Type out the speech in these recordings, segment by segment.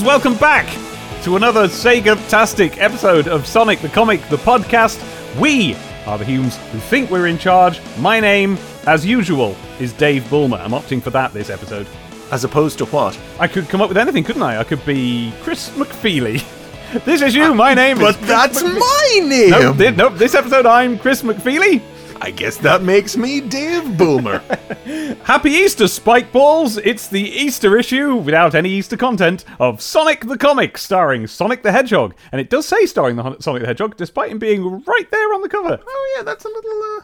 Welcome back to another Sega-tastic episode of Sonic the Comic, the podcast. We are the Humes who think we're in charge. My name, as usual, is Dave Bulmer. I'm opting for that this episode. As opposed to what? I could come up with anything, couldn't I? I could be Chris McFeely. This is you. My uh, name But is. that's my name! Nope, thi- nope. This episode, I'm Chris McFeely. I guess that makes me Dave Bulmer. Happy Easter, Spike Balls! It's the Easter issue, without any Easter content, of Sonic the Comic, starring Sonic the Hedgehog. And it does say starring the Sonic the Hedgehog, despite him being right there on the cover. oh yeah, that's a little, uh,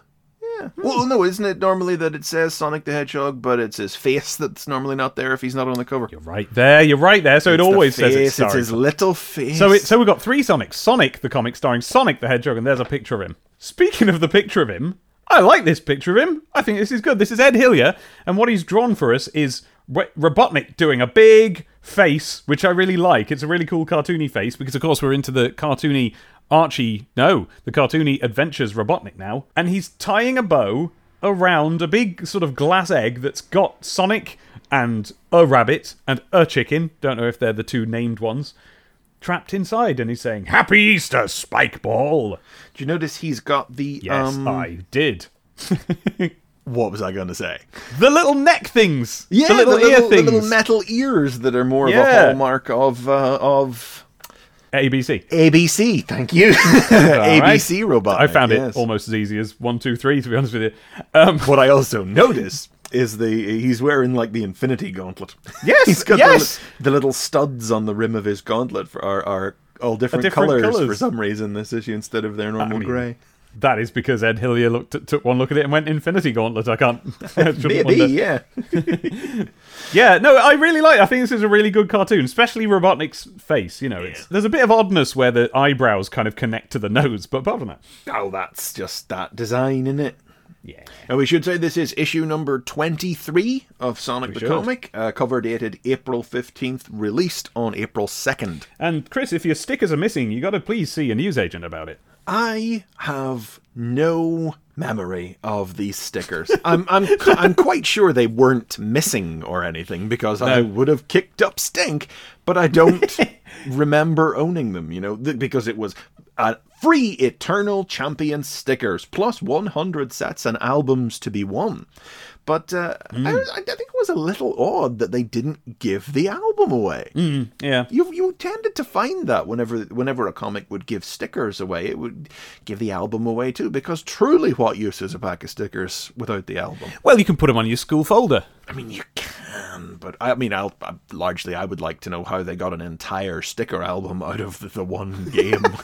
yeah. Well, no, isn't it normally that it says Sonic the Hedgehog, but it's his face that's normally not there if he's not on the cover? You're right there, you're right there, so it It's the always says it's face, it's starring. his little face. So, it, so we've got three Sonics. Sonic the Comic, starring Sonic the Hedgehog, and there's a picture of him. Speaking of the picture of him, I like this picture of him. I think this is good. This is Ed Hillier, and what he's drawn for us is Robotnik doing a big face, which I really like. It's a really cool cartoony face because, of course, we're into the cartoony Archie, no, the cartoony Adventures Robotnik now, and he's tying a bow around a big sort of glass egg that's got Sonic and a rabbit and a chicken. Don't know if they're the two named ones. Trapped inside, and he's saying, Happy Easter, Spike Ball! Do you notice he's got the, Yes, um, I did. what was I going to say? The little neck things! Yeah, the little ear little, the things! little metal ears that are more of a hallmark of, uh, of ABC. ABC. Thank you. right. ABC robot. I found yes. it almost as easy as one, two, three, to be honest with you. Um, What I also notice is the he's wearing like the Infinity Gauntlet. Yes, he's got yes. the, the little studs on the rim of his gauntlet for, are are all different, different colors, colours. for some reason this issue instead of their normal mean, grey. that is because Ed Hillier looked at, took one look at it and went Infinity Gauntlet. I can't. I Maybe, yeah. Yeah, no, I really like. I think this is a really good cartoon, especially Robotnik's face. You know, it's there's a bit of oddness where the eyebrows kind of connect to the nose, but apart from that, Oh, that's just that design in it. Yeah. And we should say this is issue number 23 of Sonic the should. Comic, uh, cover dated April 15th, released on April 2nd. And Chris, if your stickers are missing, you got to please see a newsagent about it. I have no memory of these stickers. I'm I'm I'm quite sure they weren't missing or anything because I would have kicked up stink, but I don't remember owning them, you know, th- because it was uh, free Eternal Champion stickers plus 100 sets and albums to be won. But uh, I, I think it was a little odd that they didn't give the album away. Yeah. You you tended to find that whenever whenever a comic would give stickers away, it would give the album away too. Because truly, what use is a pack of stickers without the album? Well, you can put them on your school folder. I mean, you can, but I mean, I'll, I, largely, I would like to know how they got an entire sticker album out of the, the one game.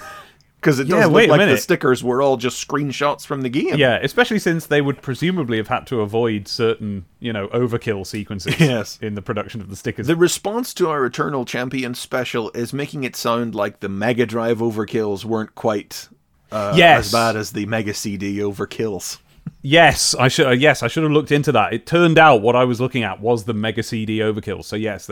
Because it does Yeah, look wait a like the stickers were all just screenshots from the game. Yeah, especially since they would presumably have had to avoid certain, you know, overkill sequences Yes. in the production of the stickers. The response to our Eternal Champion special is making it sound like the Mega Drive overkills weren't quite uh, Yes. as bad as the Mega CD overkills. Yes, I should. Uh, yes, I should have looked into that. It turned out what I was looking at was the Mega CD overkill. So yes,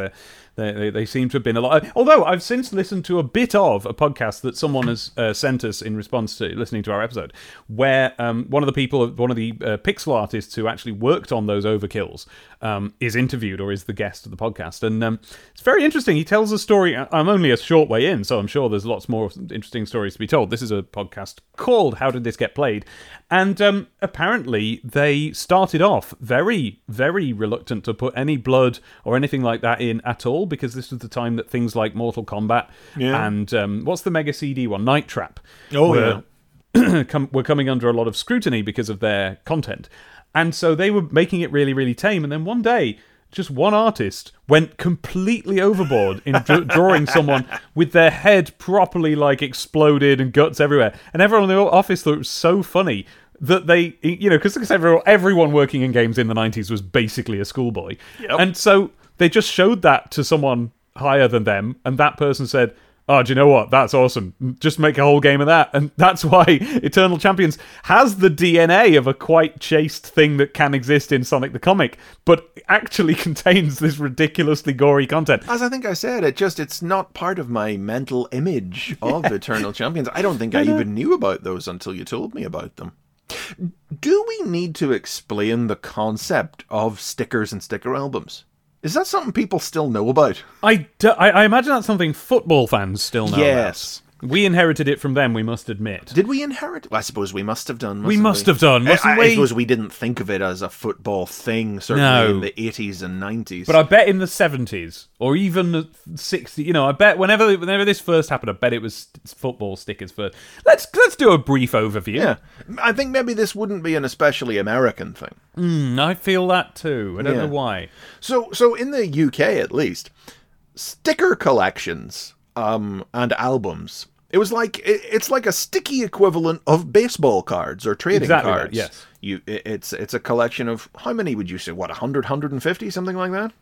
they they they seem to have been a lot. Although I've since listened to a bit of a podcast that someone has uh, sent us in response to listening to our episode, where um, one of the people, one of the uh, pixel artists who actually worked on those overkills, um, is interviewed or is the guest of the podcast, and um, it's very interesting. He tells a story. I'm only a short way in, so I'm sure there's lots more interesting stories to be told. This is a podcast called "How Did This Get Played," and um, apparently they started off very, very reluctant to put any blood or anything like that in at all because this was the time that things like Mortal Kombat Yeah. and um, what's the Mega CD one, Night Trap, Oh, were, come, were coming under a lot of scrutiny because of their content, and so they were making it really, really tame. And then one day. Just one artist went completely overboard in dr- drawing someone with their head properly like exploded and guts everywhere, and everyone in the office thought it was so funny that they, you know, because everyone, everyone working in games in the 90s was basically a schoolboy. And so they just showed that to someone higher than them, and that person said, Oh, do you know what? That's awesome. Just make a whole game of that. And that's why Eternal Champions has the DNA of a quite chaste thing that can exist in Sonic the Comic, but actually contains this ridiculously gory content. As I think I said, it just it's not part of my mental image of Eternal Champions. I don't think I, even knew about those until you told me about them. Do we need to explain the concept of stickers and sticker albums? Is that something people still know about? I, d- I, I imagine that's something football fans still know. Yes. About. We inherited it from them, we must admit. Did we inherit? Well, I suppose we must have done. We must have done, I- I, I we? suppose we didn't think of it as a football thing, certainly No. in the 80s and 90s. But I bet in the seventies or even the sixties, you know, I bet whenever whenever this first happened, I bet it was football stickers first. Let's let's do a brief overview. yeah, I think maybe this wouldn't be an especially American thing. Mm, I feel that too. I don't Yeah. know why. So, so in the UK at least, sticker collections um, and albums. It was like it, it's like a sticky equivalent of baseball cards or trading Exactly right, cards. yes. You, it- it's it's a collection of how many would you say? What 100, 150, something like that?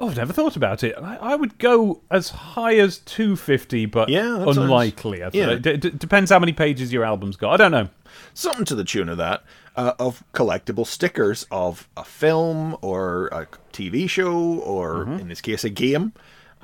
Oh, I've never thought about it. I, I would go as high as two fifty, but Yeah, sounds- unlikely. I yeah. It d- d- depends how many pages your album's got. I don't know. something to the tune of that uh, of collectible stickers of a film or a TV show or Mm-hmm. in this case a game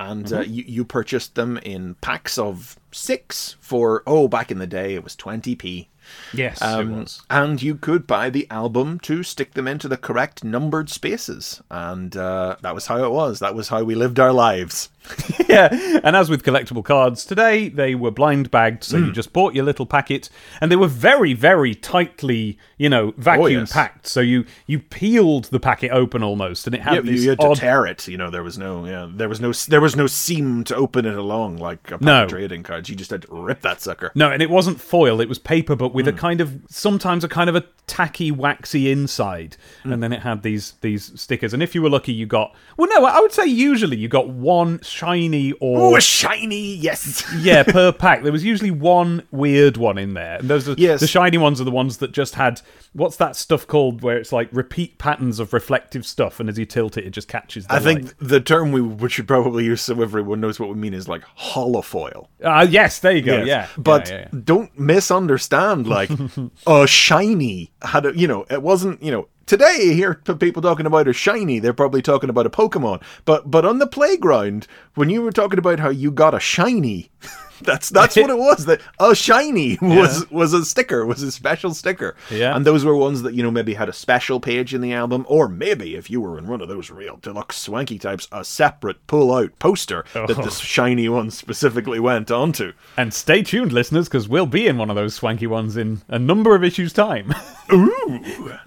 and uh, you, you purchased them in packs of six for oh back in the day it was 20p Yes, um, it was. and you could buy the album to stick them into the correct numbered spaces. And uh, that was how it was. That was how we lived our lives yeah, and as with collectible cards today, they were blind bagged, so Hmm. you just bought your little packet, and they were very, very tightly, you know, vacuum Oh, yes. packed. So you you peeled the packet open almost, and it had Yeah, this you had odd. to tear it. You know, there was no, yeah, there was no, there was no seam to open it along like a pack No. of trading cards. You just had to rip that sucker. no, and it wasn't foil; it was paper, but Hmm. with a kind of sometimes a kind of a tacky, waxy inside, Hmm. and then it had these these stickers. And if you were lucky, you got well, no, I would say usually you got one shiny or Oh, a shiny, yes. yeah, per pack. There was usually one weird one in there. And those are Yes. the shiny ones are the ones that just had what's that stuff called where it's like repeat patterns of reflective stuff and as you tilt it it just catches the I think the term we, we should probably use so everyone knows what we mean is like holofoil. Ah yes, there you go. Yes. Yeah. But Yeah, yeah, yeah. don't misunderstand like a shiny had a, you know, it wasn't, you know, today you hear people talking about a shiny, they're probably talking about a Pokemon. But but on the playground, when you were talking about how you got a shiny, that's that's what it was. That a shiny was was a sticker, was a special sticker. Yeah. And those were ones that, you know, maybe had a special page in the album, or maybe if you were in one of those real deluxe swanky types, a separate pull out poster that Oh. the shiny one specifically went onto. And stay tuned, listeners, because we'll be in one of those swanky ones in a number of issues' time. Ooh.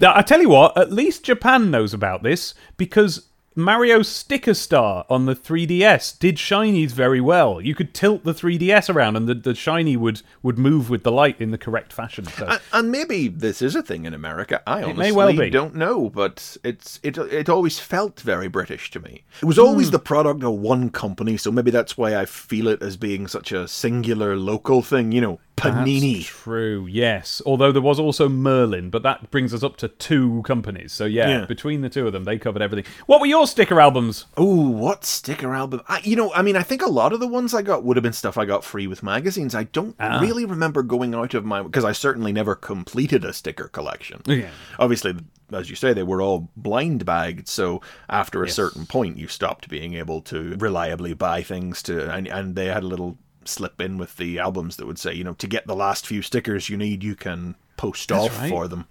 Now, I tell you what, at least Japan knows about this because Mario Sticker Star on the 3DS did shinies very well. You could tilt the 3DS around and the, the shiny would, would move with the light in the correct fashion. So. And, and maybe this is a thing in America. I honestly may well be. don't know, but it's it it always felt very British to me. It was always Hmm. the product of one company, so maybe that's why I feel it as being such a singular local thing. You know, Panini. That's true, yes. Although there was also Merlin, but that brings us up to two companies. So yeah, Yeah. between the two of them, they covered everything. What were your sticker albums? Oh, what sticker album? I, you know, I mean, I think a lot of the ones I got would have been stuff I got free with magazines. I don't Ah. really remember going out of my because I certainly never completed a sticker collection. Yeah. Obviously, as you say, they were all blind bagged. So after a Yes. certain point, you stopped being able to reliably buy things to, and, and they had a little slip in with the albums that would say, you know, to get the last few stickers you need, you can post off right. for them.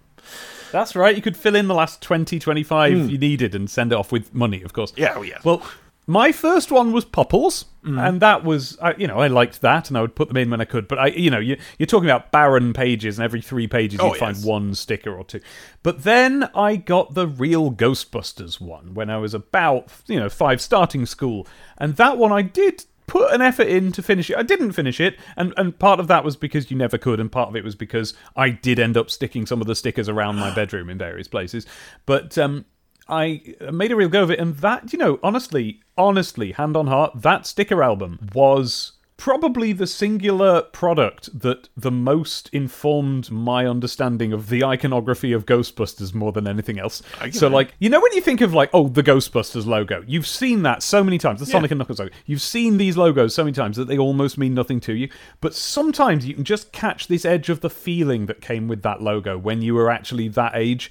That's right. You could fill in the last 20, 25 hmm. you needed and send it off with money, of course. Yeah, oh, yeah. Well, my first one was Popples, hmm. and that was, I, you know, I liked that, and I would put them in when I could. But I, you know, you, you're talking about barren pages, and every three pages Oh, you'd find one sticker or two. But then I got the real Ghostbusters one when I was about, you know, five starting school, and that one I did put an effort in to finish it. I didn't finish it, and, and part of that was because you never could, and part of it was because I did end up sticking some of the stickers around my bedroom in various places. But um, I made a real go of it, and that, you know, honestly, honestly, hand on heart, that sticker album was probably the singular product that the most informed my understanding of the iconography of Ghostbusters more than anything else. Uh, so, like, you know, when you think of like, oh, the Ghostbusters logo, you've seen that so many times. The Sonic and Knuckles logo, you've seen these logos so many times that they almost mean nothing to you. But sometimes you can just catch this edge of the feeling that came with that logo when you were actually that age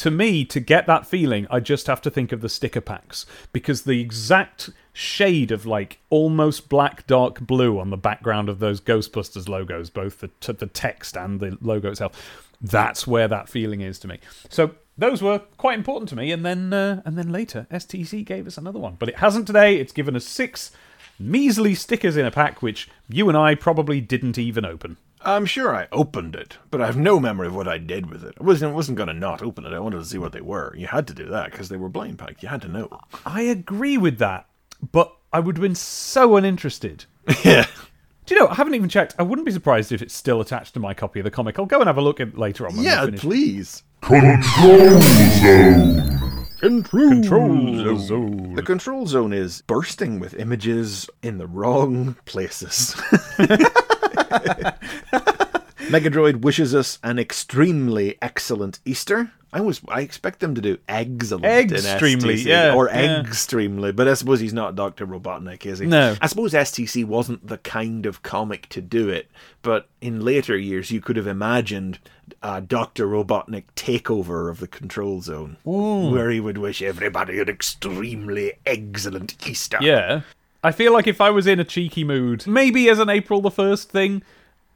to me, to get that feeling, I just have to think of the sticker packs because the exact shade of like almost black, dark blue on the background of those Ghostbusters logos, both the t- the text and the logo itself, that's where that feeling is to me. So those were quite important to me. And then, uh, and then later, STC gave us another one, but it hasn't today. It's given us six measly stickers in a pack, which you and I probably didn't even open. I'm sure I opened it, but I have no memory of what I did with it. I wasn't wasn't going to not open it. I wanted to see what they were. You had to do that because they were blind packed. You had to know. I agree with that, but I would have been so uninterested. yeah. Do you know? I haven't even checked. I wouldn't be surprised if it's still attached to my copy of the comic. I'll go and have a look at later on. When Yeah, we're please. Control Zone. Control, Control zone. The control zone is bursting with images in the wrong places. Megadroid wishes us an extremely excellent Easter. I was I expect them to do excellent Extremely, yeah, or yeah. extremely, but I suppose he's not Doctor Robotnik, is he? No. I suppose STC wasn't the kind of comic to do it, but in later years you could have imagined a Doctor Robotnik takeover of the control zone, where he would wish everybody an extremely excellent Easter. Yeah. I feel like if I was in a cheeky mood, maybe as an April the 1st thing,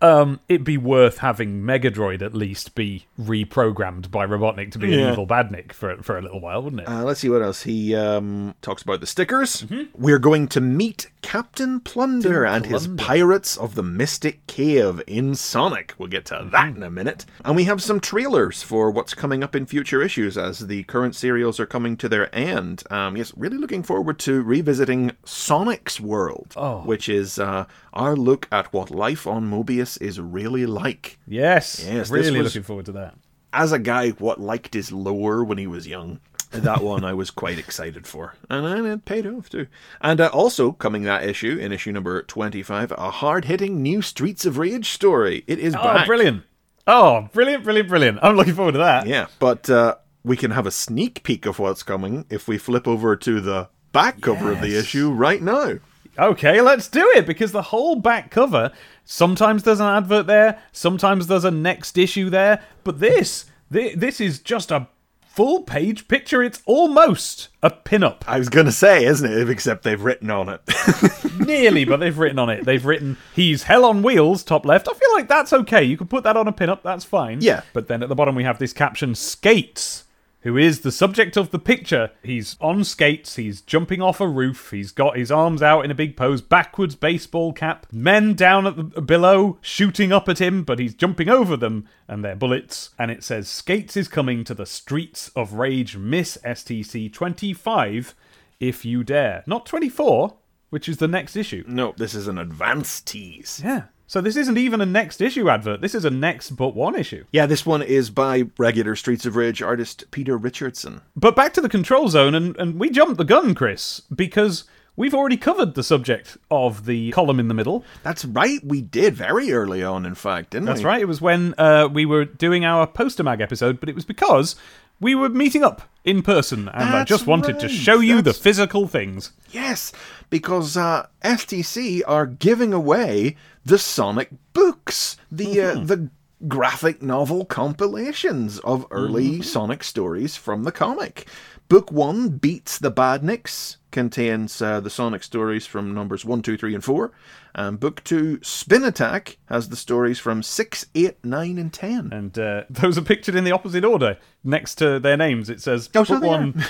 um, it'd be worth having Megadroid at least be reprogrammed by Robotnik to be an evil badnik for, for a little while, wouldn't it? Uh, let's see what else. He um, talks about the stickers. Mm-hmm. We're going to meet Captain Plunder and his Pirates of the Mystic Cave in Sonic. We'll get to Mm-hmm. that in a minute. And we have some trailers for what's coming up in future issues as the current serials are coming to their end. Um, yes, really looking forward to revisiting Sonic's World, Oh. which is uh, our look at what life on Mobius is really like. yes. Yes, Really was- looking forward to that. as a guy what liked his lore when he was young that one i was quite excited for and it paid off too and uh, also coming that issue in issue number 25 a hard-hitting new streets of rage story it is Oh, back brilliant. Oh, brilliant, brilliant, brilliant. I'm looking forward to that. yeah but uh, we can have a sneak peek of what's coming if we flip over to the back cover of the issue right now Okay, let's do it because the whole back cover, sometimes there's an advert there, sometimes there's a next issue there, but this, thi- this is just a full page picture. It's almost a pin-up. i was gonna say isn't it except they've written on it Nearly, but they've written on it. They've written, he's hell on wheels, top left. I feel like that's okay. You can put that on a pin-up, that's fine. Yeah. But then at the bottom we have this caption, Skates, who is the subject of the picture. He's on skates, he's jumping off a roof, he's got his arms out in a big pose, backwards baseball cap, men down at the below shooting up at him, but he's jumping over them and their bullets. And it says, Skates is coming to the streets of rage, Miss STC 25, if you dare. Not 24, which is the next issue. no this is an advance tease Yeah. So this isn't even a next issue advert. This is a next but one issue. yeah this one is by regular streets of rage artist peter richardson But back to the control zone, and, and we jumped the gun, Chris, because we've already covered the subject of the column in the middle. That's right, we did very early on, in fact, didn't That's we? That's right. It was when uh, we were doing our poster mag episode, but it was because we were meeting up in person, and I just wanted to show you the physical things. Yes, because uh, STC are giving away the Sonic books, the uh, the graphic novel compilations of early Sonic stories from the comic. Book one, Beats the Badniks, contains uh, the Sonic stories from numbers one, two, three, and 4. And book two, Spin Attack, has the stories from 6, 8, 9, and 10. And uh, those are pictured in the opposite order next to their names. It says Oh, book are. one,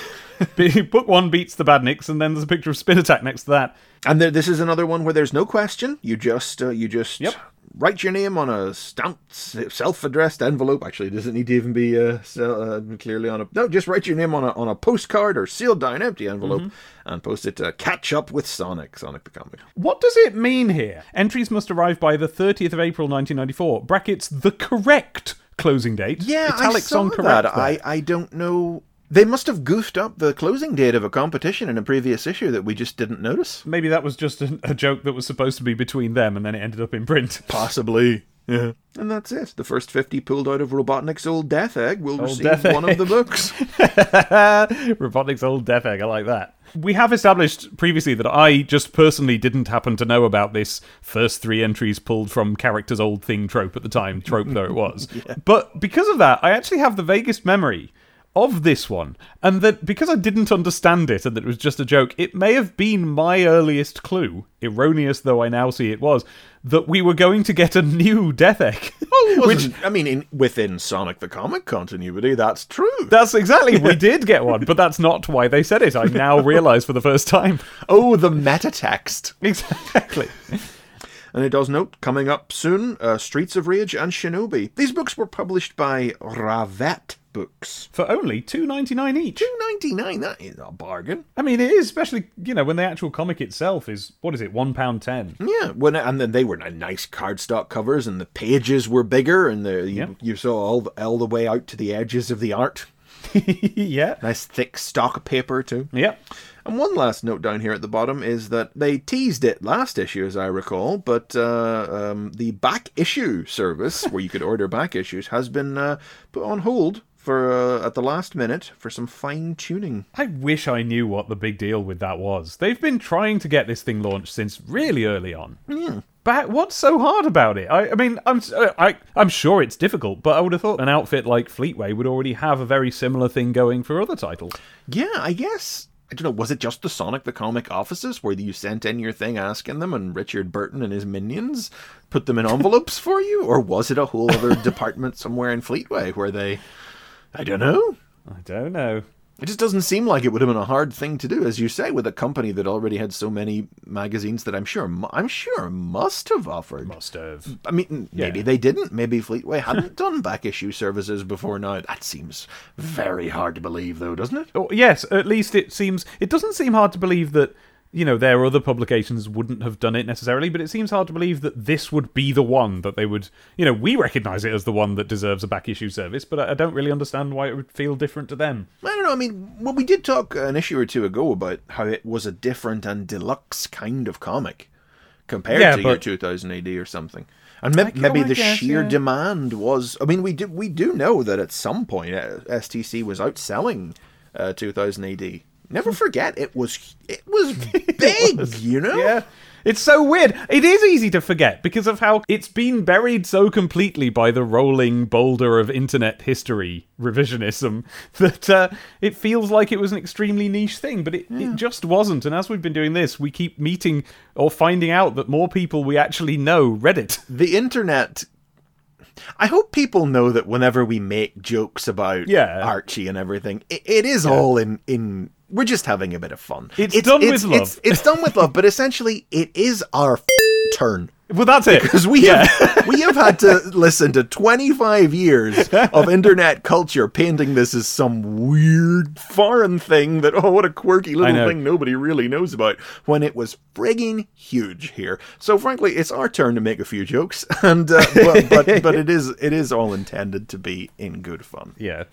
book one beats the Badniks, and then there's a picture of Spin Attack next to that. And there, this is another one where there's no question. You just uh, you just Yep. Write your name on a stamped, self-addressed envelope. Actually, it doesn't need to even be uh, uh, clearly on a no. Just write your name on a on a postcard or sealed down empty envelope Mm-hmm. and post it to Catch Up with Sonic. Sonic the comic. What does it mean here? Entries must arrive by the 30th of April 1994. Brackets the correct closing date. Yeah, Italics I saw on correct. that. there. I I don't know. They must have goofed up the closing date of a competition in a previous issue that we just didn't notice. Maybe that was just a, a joke that was supposed to be between them, and then it ended up in print. Possibly. Yeah. And that's it. The first 50 pulled out of Robotnik's old death egg will receive Death one of the books. Robotnik's old death egg. I like that. We have established previously that I just personally didn't happen to know about this first three entries pulled from character's old thing trope at the time, trope though it was. But because of that, I actually have the vaguest memory of this one, and that because I didn't understand it and that it was just a joke, it may have been my earliest clue, erroneous though I now see it was, that we were going to get a new Death Egg. Which Which I mean, in, within Sonic the Comic continuity, that's true. that's exactly we did get one, but that's not why they said it. I now realise for the first time. oh, the meta text. Exactly. And it does note, coming up soon, uh, Streets of Rage and Shinobi. These books were published by Ravette Books. For only two ninety nine each. Two ninety nine. That is a bargain. I mean, it is especially you know when the actual comic itself is what is it, one pound ten. Yeah, when and then they were nice cardstock covers, and the pages were bigger, and the you, Yeah. you saw all the, all the way out to the edges of the art. yeah. Nice thick stock paper too. Yep. And one last note down here at the bottom is that they teased it last issue, as I recall, but uh, um, the back issue service, where you could order back issues, has been uh, put on hold for uh, at the last minute for some fine tuning. I wish I knew what the big deal with that was. They've been trying to get this thing launched since really early on. But what's so hard about it? I, I mean, I'm uh, I, I'm sure it's difficult, but I would have thought an outfit like Fleetway would already have a very similar thing going for other titles. Yeah, I guess. I don't know, was it just the Sonic the Comic offices where you sent in your thing asking them and Richard Burton and his minions put them in envelopes for you? Or was it a whole other department somewhere in Fleetway where they. I don't know. I don't know. It just doesn't seem like it would have been a hard thing to do, as you say, with a company that already had so many magazines that I'm sure, I'm sure must have offered. Must have. I mean, maybe Yeah. they didn't. Maybe Fleetway hadn't done back issue services before now. That seems very hard to believe, though, doesn't it? Oh, yes, at least it seems. It doesn't seem hard to believe that you know their other publications wouldn't have done it necessarily, but it seems hard to believe that this would be the one that they would. You know, we recognise it as the one that deserves a back issue service, but I don't really understand why it would feel different to them. I don't know. I mean, well, we did talk an issue or two ago about how it was a different and deluxe kind of comic compared Yeah, to your but- 2000 AD or something. And maybe, maybe the guess, sheer yeah. demand was. I mean, we do we do know that at some point uh, STC was outselling uh, 2000 AD. Never forget, it was it was big. You know. Yeah. It's so weird. It is easy to forget because of how it's been buried so completely by the rolling boulder of internet history revisionism that uh, it feels like it was an extremely niche thing, but it, it just wasn't. And as we've been doing this, we keep meeting or finding out that more people we actually know read it. the internet I hope people know that whenever we make jokes about Yeah. Archie and everything, it, it is all in in we're just having a bit of fun. It's done with love. It's, it's done with love, but essentially it is our f- turn Well, that's it. because we have we have had to listen to 25 years of internet culture painting this as some weird foreign thing that oh what a quirky little thing nobody really knows about when it was frigging huge here. So frankly, it's our turn to make a few jokes, and uh, but, but but it is it is all intended to be in good fun. Yeah.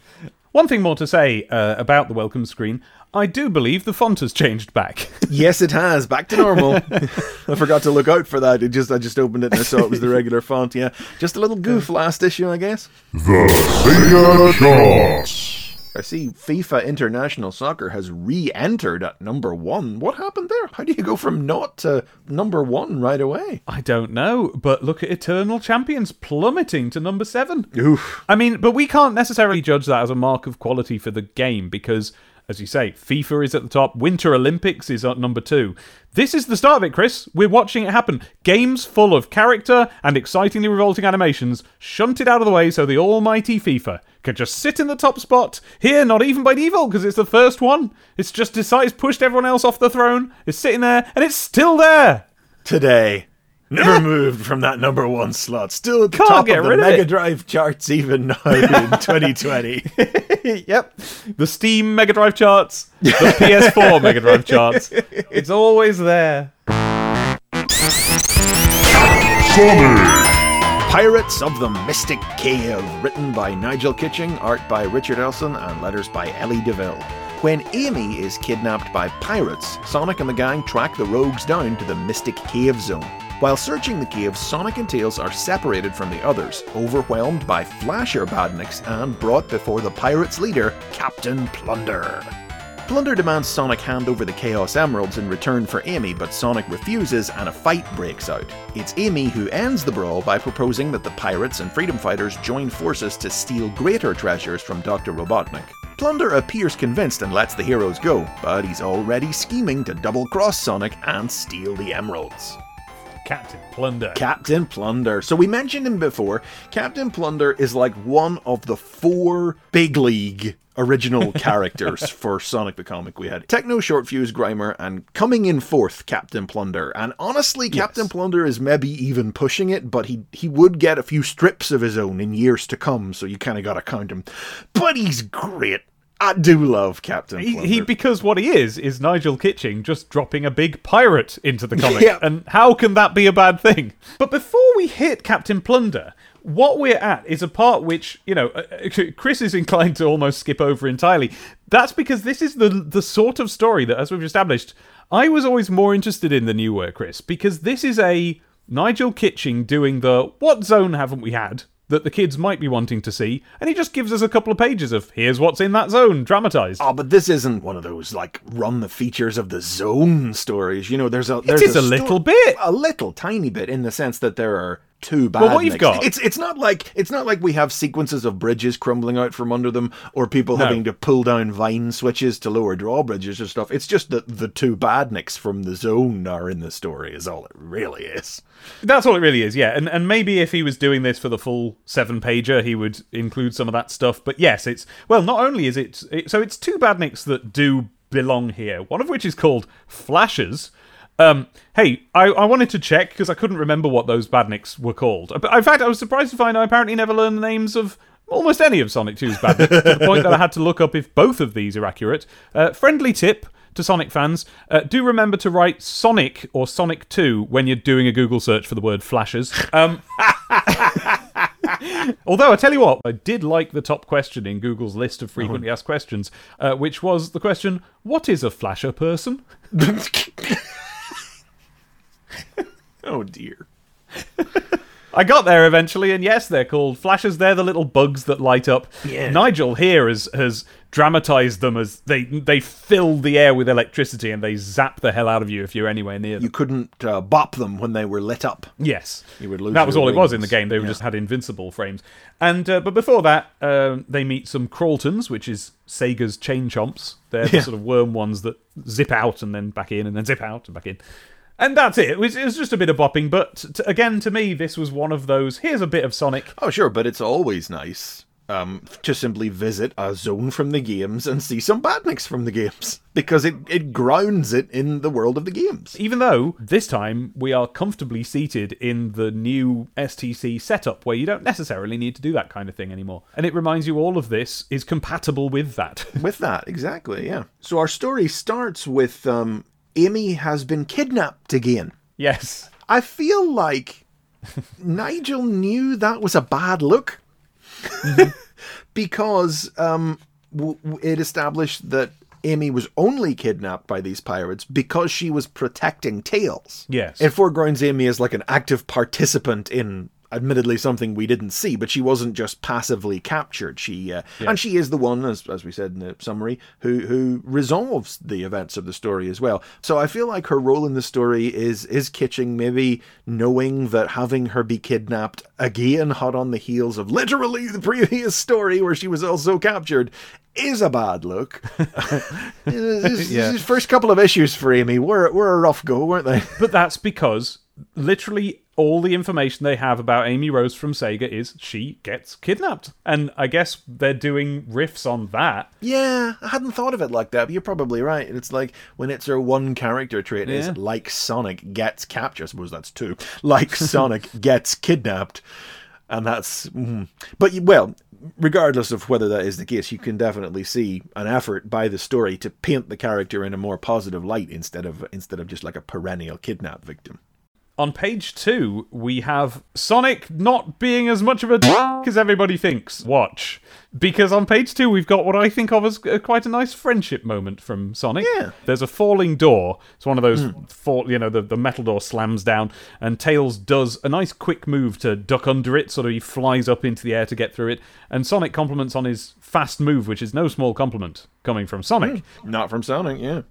One thing more to say uh, about the welcome screen. I do believe the font has changed back. Yes, it has back to normal. I forgot to look out for that. It just I just opened it and I saw it was the regular font. Yeah, just a little goof last issue, I guess. The Sega Charts. I see FIFA International Soccer has re-entered at number one. What happened there? How do you go from not to number one right away? I don't know, but look at Eternal Champions plummeting to number seven. Oof. I mean, but we can't necessarily judge that as a mark of quality for the game because, as you say, FIFA is at the top, Winter Olympics is at number two. This is the start of it, Chris. We're watching it happen. Games full of character and excitingly revolting animations shunted out of the way so the almighty FIFA can just sit in the top spot. Here, not even by default, because it's the first one. It's just decided, pushed everyone else off the throne. It's sitting there, and it's still there. Today. Never moved from that number one slot. Still at the Can't top get of the rid of Mega it. Drive charts even now in 2020. yep. The Steam Mega Drive charts, the PS4 Mega Drive charts. It's always there. Pirates of the Mystic Cave, written by Nigel Kitching, art by Richard Elson, and letters by Ellie DeVille. When Amy is kidnapped by pirates, Sonic and the gang track the rogues down to the Mystic Cave Zone. While searching the cave, Sonic and Tails are separated from the others, overwhelmed by Flasher Badniks, and brought before the pirates' leader, Captain Plunder. Plunder demands Sonic hand over the Chaos Emeralds in return for Amy, but Sonic refuses and a fight breaks out. It's Amy who ends the brawl by proposing that the pirates and freedom fighters join forces to steal greater treasures from Dr. Robotnik. Plunder appears convinced and lets the heroes go, but he's already scheming to double cross Sonic and steal the emeralds. Captain Plunder. Captain Plunder. So we mentioned him before. Captain Plunder is like one of the four big league original characters for Sonic the Comic. We had Tekno Short Fuse Grimer and coming in fourth, Captain Plunder. And honestly, Captain Plunder is maybe even pushing it, but he he would get a few strips of his own in years to come, so you kind of got to count him. But he's great. I do love Captain He, Plunder. he because what he is is Nigel Kitching just dropping a big pirate into the comic, and how can that be a bad thing? But before we hit Captain Plunder, what we're at is a part which you know uh, uh, Chris is inclined to almost skip over entirely. That's because this is the the sort of story that, as we've established, I was always more interested in than you were, Chris, because this is a Nigel Kitching doing the what zone haven't we had that the kids might be wanting to see, and he just gives us a couple of pages of here's what's in that zone, dramatized. Oh, but this isn't one of those like run the features of the zone stories. You know, there's a there's is a sto- little bit. a little tiny bit in the sense that there are two bad. Well, what you've got- it's it's not like it's not like we have sequences of bridges crumbling out from under them or people No. having to pull down vine switches to lower drawbridges or stuff. It's just that the two badniks from the zone are in the story. Is all it really is. That's all it really is, yeah. And and maybe if he was doing this for the full seven pager, he would include some of that stuff. But yes, it's well, not only is it, it so it's two badniks that do belong here. One of which is called Flashes. Um, hey, I, I wanted to check because I couldn't remember what those badniks were called. In fact, I was surprised to find I apparently never learned the names of almost any of Sonic 2's badniks to the point that I had to look up if both of these are accurate. Uh, friendly tip to Sonic fans: uh, do remember to write Sonic or Sonic 2 when you're doing a Google search for the word flashes. Um, although I tell you what, I did like the top question in Google's list of frequently asked questions, uh, which was the question: "What is a flasher person?" Oh dear. I got there eventually, and yes, they're called flashes. They're the little bugs that light up. Yeah. Nigel here has has dramatized them as they they fill the air with electricity and they zap the hell out of you if you're anywhere near them. You couldn't uh, bop them when they were lit up. Yes, You would lose that was all it was in the game. They just had invincible frames, and uh, but before that, um they meet some Crawltons, which is Sega's chain chomps. They're the sort of worm ones that zip out and then back in, and then zip out and back in. And that's it. It was, it was just a bit of bopping, but t- again, to me, this was one of those. Here's a bit of Sonic. Oh, sure, but it's always nice um, to simply visit a zone from the games and see some badniks from the games because it, it grounds it in the world of the games. Even though this time we are comfortably seated in the new STC setup where you don't necessarily need to do that kind of thing anymore. And it reminds you all of this is compatible with that. With that, exactly, yeah. So our story starts with um, Amy has been kidnapped again. yes. I feel like Nigel knew that was a bad look because um, w- w- it established that Amy was only kidnapped by these pirates because she was protecting Tails. Yes. It foregrounds Amy as like an active participant in. Admittedly, something we didn't see, but she wasn't just passively captured. She uh, and she is the one, as as we said in the summary, who who resolves the events of the story as well. So I feel like her role in the story is is Kitching maybe knowing that having her be kidnapped again, hot on the heels of literally the previous story where she was also captured, is a bad look. These Yeah. first couple of issues for Amy were were a rough go, weren't they? But that's because literally all the information they have about Amy Rose from Sega is she gets kidnapped. And I guess they're doing riffs on that. Yeah, I hadn't thought of it like that, but you're probably right. It's like when it's her one character trait Yeah. is like Sonic gets captured. I suppose that's two. Like Sonic gets kidnapped. And that's. mm. But, well, regardless of whether that is the case, you can definitely see an effort by the story to paint the character in a more positive light instead of instead of just like a perennial kidnap victim. On page two, we have Sonic not being as much of a d- as everybody thinks. Watch. Because on page two, we've got what I think of as uh, quite a nice friendship moment from Sonic. Yeah. There's a falling door. It's one of those, fall, you know, the, the metal door slams down, and Tails does a nice quick move to duck under it. Sort of he flies up into the air to get through it. And Sonic compliments on his fast move, which is no small compliment coming from Sonic. Not from Sonic, yeah.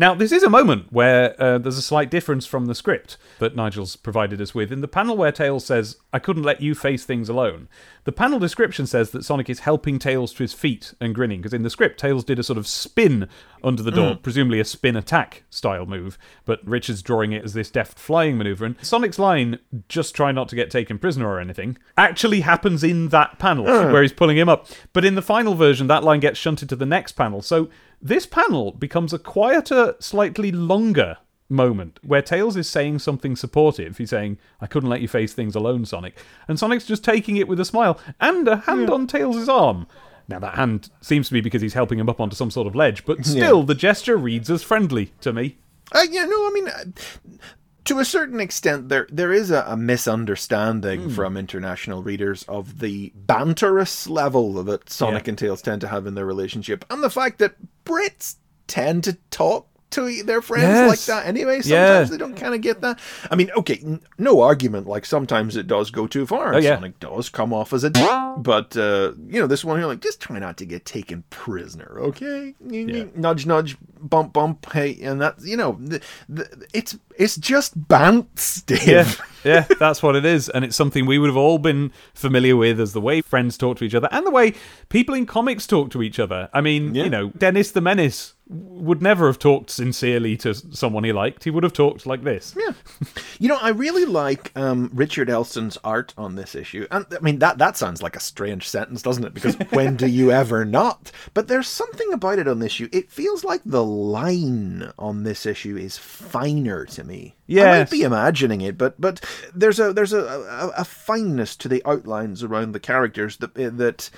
Now, this is a moment where uh, there's a slight difference from the script that Nigel's provided us with. In the panel where Tails says, I couldn't let you face things alone, the panel description says that Sonic is helping Tails to his feet and grinning, because in the script, Tails did a sort of spin under the door, presumably a spin attack style move, but Richard's drawing it as this deft flying maneuver. And Sonic's line, just try not to get taken prisoner or anything, actually happens in that panel where he's pulling him up. But in the final version, that line gets shunted to the next panel. So this panel becomes a quieter, slightly longer moment where Tails is saying something supportive. He's saying, I couldn't let you face things alone, Sonic. And Sonic's just taking it with a smile and a hand on Tails' arm. Now, that hand seems to be because he's helping him up onto some sort of ledge, but still, the gesture reads as friendly to me. Uh, yeah, no, I mean, uh, to a certain extent, there there is a, a misunderstanding from international readers of the banterous level that Sonic Yeah. and Tails tend to have in their relationship, and the fact that Brits tend to talk to their friends Yes. like that anyway. Sometimes Yeah. they don't kind of get that. I mean, okay, n- no argument. Like sometimes it does go too far. Oh, yeah. Sonic does come off as a, d- but uh, you know, this one here, like, just try not to get taken prisoner, okay? Yeah. Nudge, nudge, bump, bump. Hey, and that you know, the, the, it's it's just bants, Dave. Yeah, yeah, that's what it is, and it's something we would have all been familiar with as the way friends talk to each other and the way people in comics talk to each other. I mean, Yeah. you know, Dennis the Menace would never have talked sincerely to someone he liked. He would have talked like this. Yeah. You know, I really like um, Richard Elson's art on this issue. And I mean, that, that sounds like a strange sentence, doesn't it? Because when do you ever not? But there's something about it on this issue. It feels like the line on this issue is finer to me. I might be imagining it, but but there's a there's a, a, a fineness to the outlines around the characters that that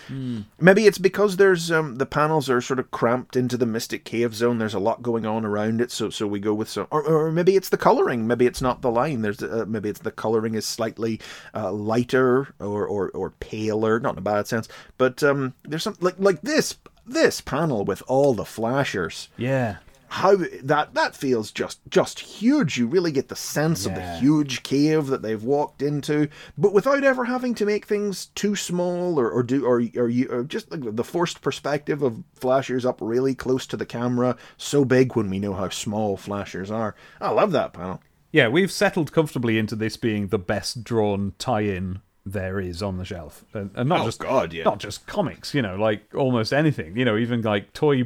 maybe it's because there's um, the panels are sort of cramped into the mystic cave zone. There's a lot going on around it, so so we go with some, or, or maybe it's the coloring. Maybe it's not the line. There's uh, maybe it's the coloring is slightly uh, lighter or, or or paler, not in a bad sense, but um, there's some like like this this panel with all the flashers Yeah. How that that feels just just huge you really get the sense of the huge cave that they've walked into but without ever having to make things too small or, or do or, or you or just like the forced perspective of flashers up really close to the camera so big when we know how small flashers are i love that panel Yeah, we've settled comfortably into this being the best drawn tie-in there is on the shelf, and, and not Oh, just God, yeah. not just comics. You know, like almost anything. You know, even like toy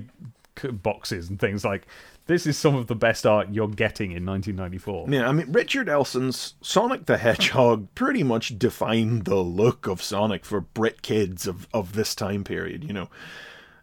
boxes and things like. This is some of the best art you're getting in 1994. Yeah, I mean, Richard Elson's Sonic the Hedgehog pretty much defined the look of Sonic for Brit kids of, of this time period, you know.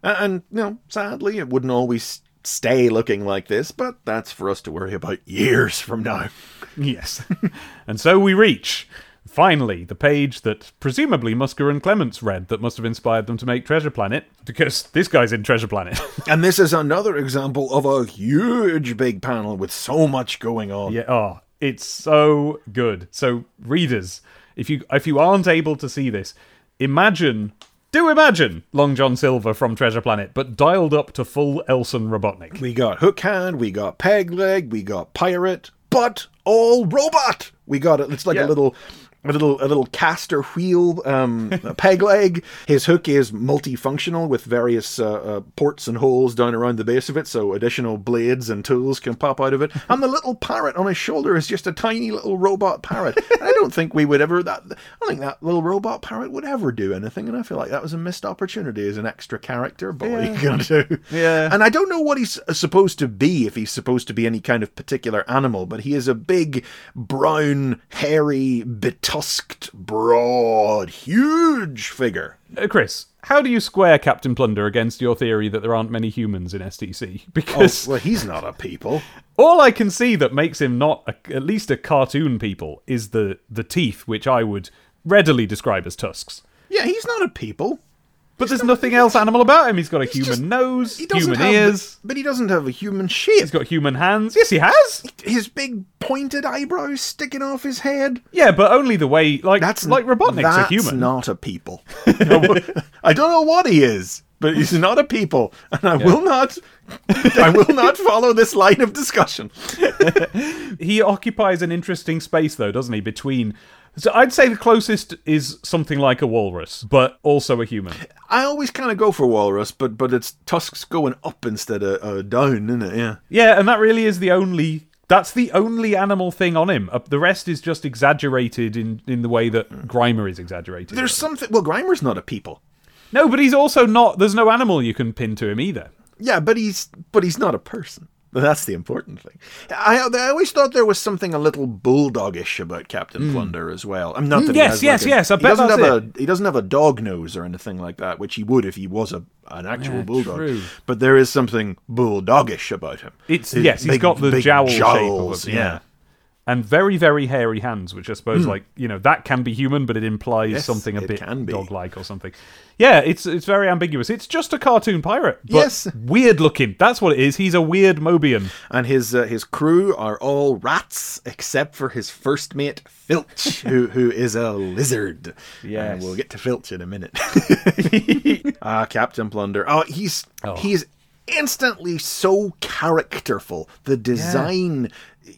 And, you know, sadly, it wouldn't always stay looking like this, but that's for us to worry about years from now. Yes. and so we reach, finally, the page that presumably Musker and Clements read that must have inspired them to make Treasure Planet, because this guy's in Treasure Planet. And this is another example of a huge big panel with so much going on. yeah, oh, it's so good. So, readers, if you if you aren't able to see this, imagine. Do imagine Long John Silver from Treasure Planet, but dialed up to full Elson Robotnik. We got Hook Hand, we got Peg Leg, we got Pirate, but all robot. We got it. It's like Yeah. a little. A little, a little caster wheel, um, a peg leg. His hook is multifunctional with various uh, uh, ports and holes down around the base of it, so additional blades and tools can pop out of it. And the little parrot on his shoulder is just a tiny little robot parrot. And I don't think we would ever. That I don't think that little robot parrot would ever do anything. And I feel like that was a missed opportunity as an extra character. But what are you gonna do? Yeah. And I don't know what he's supposed to be, if he's supposed to be any kind of particular animal, but he is a big, brown, hairy, betusked, broad, huge figure. Uh, Chris, how do you square Captain Plunder against your theory that there aren't many humans in STC? Because well, he's not a people. all I can see that makes him not a, at least a cartoon people is the the teeth, which I would readily describe as tusks. Yeah, he's not a people. But there's nothing else animal about him. He's got a human just- nose, human have ears. but he doesn't have a human shape. He's got human hands. Yes, he has. His big pointed eyebrows sticking off his head. Yeah, but only the way like That's like Robotnik's that's a human. not a people. I don't know what he is, but he's not a people, and I will not. I will not follow this line of discussion. He occupies an interesting space though, doesn't he, between So I'd say the closest is something like a walrus, but also a human. I always kind of go for walrus, but but its tusks going up instead of uh, down, isn't it? Yeah. Yeah, and that really is the only. That's the only animal thing on him. Uh, The rest is just exaggerated in, in the way that Grimer is exaggerated. There's something. Well, Grimer's not a people. no, but he's also not. There's no animal you can pin to him either. Yeah, but he's but he's not a person. That's the important thing. I, I always thought there was something a little bulldogish about Captain Plunder as well. I'm not that he Hmm. Yes, yes, like a- yes, I he bet doesn't that's have a he doesn't have a dog nose or anything like that, which he would if he was a an actual Yeah, bulldog. true. But there is something bulldogish about him. It's His yes, he's got the big jowl jowls, shape of it, yeah. And very, very hairy hands, which I suppose, like you know, that can be human, but it implies Yes, something a bit can dog-like or something. Yeah, it's it's very ambiguous. It's just a cartoon pirate, but Yes. weird looking. That's what it is. He's a weird Mobian. and his uh, his crew are all rats except for his first mate Filch, who who is a lizard. yeah we'll get to Filch in a minute. Ah, Captain Plunder. Oh, he's he's instantly so characterful. The design.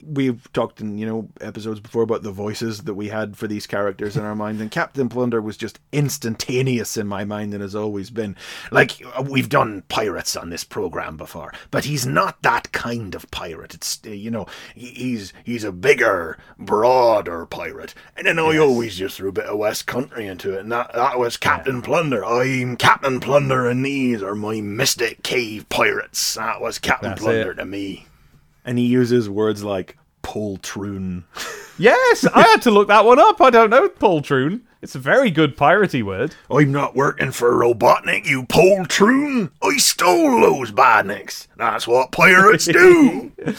We've talked in you know episodes before about the voices that we had for these characters in our minds, and Captain Plunder was just instantaneous in my mind and has always been. Like we've done pirates on this program before, but he's not that kind of pirate. It's you know he's he's a bigger, broader pirate, and then I always just threw a bit of West Country into it, and that that was Captain Plunder. I'm Captain Plunder, and these are my mystic cave pirates. That was Captain That's Plunder it. to me. And he uses words like poltroon. Yes, I had to look that one up. I don't know poltroon. It's a very good piratey word. I'm not working for Robotnik, you poltroon. I stole those badniks. That's what pirates do.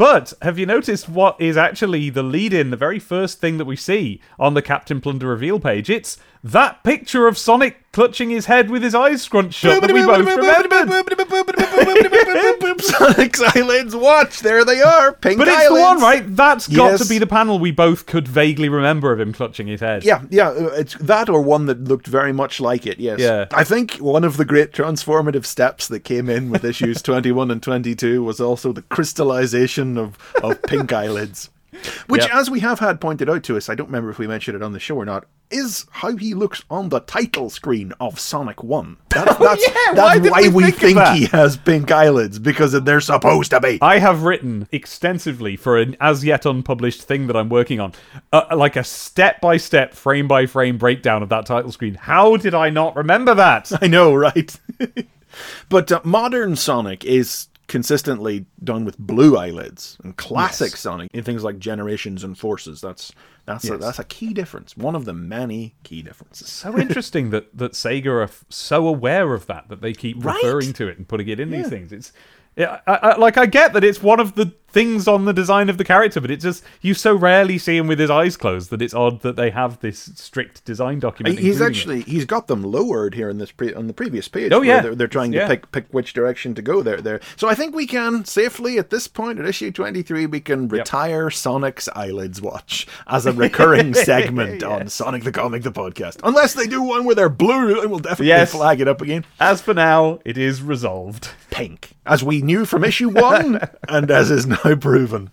But have you noticed what is actually the lead in, the very first thing that we see on the Captain Plunder reveal page? It's that picture of Sonic clutching his head with his eyes scrunched shut that we both remembered. Sonic's eyelids, watch, there they are. Pink But it's eyelids. the one, right? That's got Yes. to be the panel we both could vaguely remember of him clutching his head. Yeah, yeah, uh, it's that or one that looked very much like it, yes. Yeah. I think one of the great transformative steps that came in with issues 21 and 22 was also the crystallization of, of pink eyelids. Which, Yep. as we have had pointed out to us, I don't remember if we mentioned it on the show or not, is how he looks on the title screen of Sonic 1. That's, that's, yeah, why that's did why we we think think he has pink eyelids, because they're supposed to be. I have written extensively for an as yet unpublished thing that I'm working on, uh, like a step by step, frame by frame breakdown of that title screen. How did I not remember that? I know, right? but uh, modern Sonic is consistently done with blue eyelids, and classic Yes. Sonic in things like Generations and Forces. That's that's a, that's a key difference. One of the many key differences. so interesting that that Sega are f- so aware of that that they keep Right? referring to it and putting it in these things. It's yeah, I, I, like I get that it's one of the things on the design of the character, but it just you so rarely see him with his eyes closed that it's odd that they have this strict design document. He's including it. actually he's got them lowered here in this pre- on the previous page. Oh, yeah. they're, they're trying to pick pick which direction to go there there. So I think we can safely at this point at issue twenty three we can retire Sonic's eyelids watch as a recurring segment on Sonic the Comic the podcast. Unless they do one where they're blue, then we'll definitely Yes. flag it up again. As for now, it is resolved. Pink, as we knew from issue one, and as is now proven.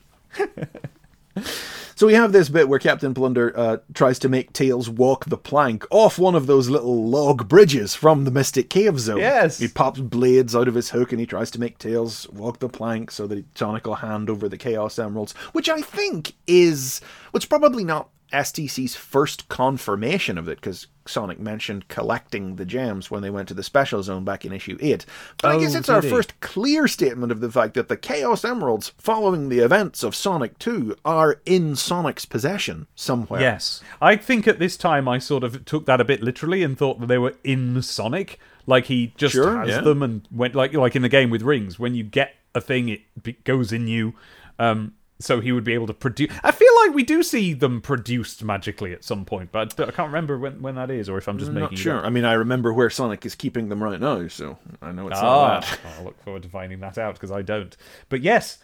So we have this bit where Captain Plunder uh, tries to make Tails walk the plank off one of those little log bridges from the Mystic Cave Zone. Yes. He pops blades out of his hook and he tries to make Tails walk the plank so that Sonic will hand over the Chaos Emeralds, which I think is, which probably not STC's first confirmation of it, because Sonic mentioned collecting the gems when they went to the Special Zone back in issue 8. But I Oh, guess it's our he? first clear statement of the fact that the Chaos Emeralds, following the events of Sonic 2, are in Sonic's possession somewhere. Yes. I think at this time I sort of took that a bit literally and thought that they were in Sonic. Like he just Sure, has yeah. them and went like like in the game with rings. When you get a thing, it goes in you. Um, so he would be able to produce. I feel like we do see them produced magically at some point, but I can't remember when, when that is, or if I'm just I'm making not sure. I mean, I remember where Sonic is keeping them right now, so I know it's Ah, not that. I look forward to finding that out because I don't. But yes,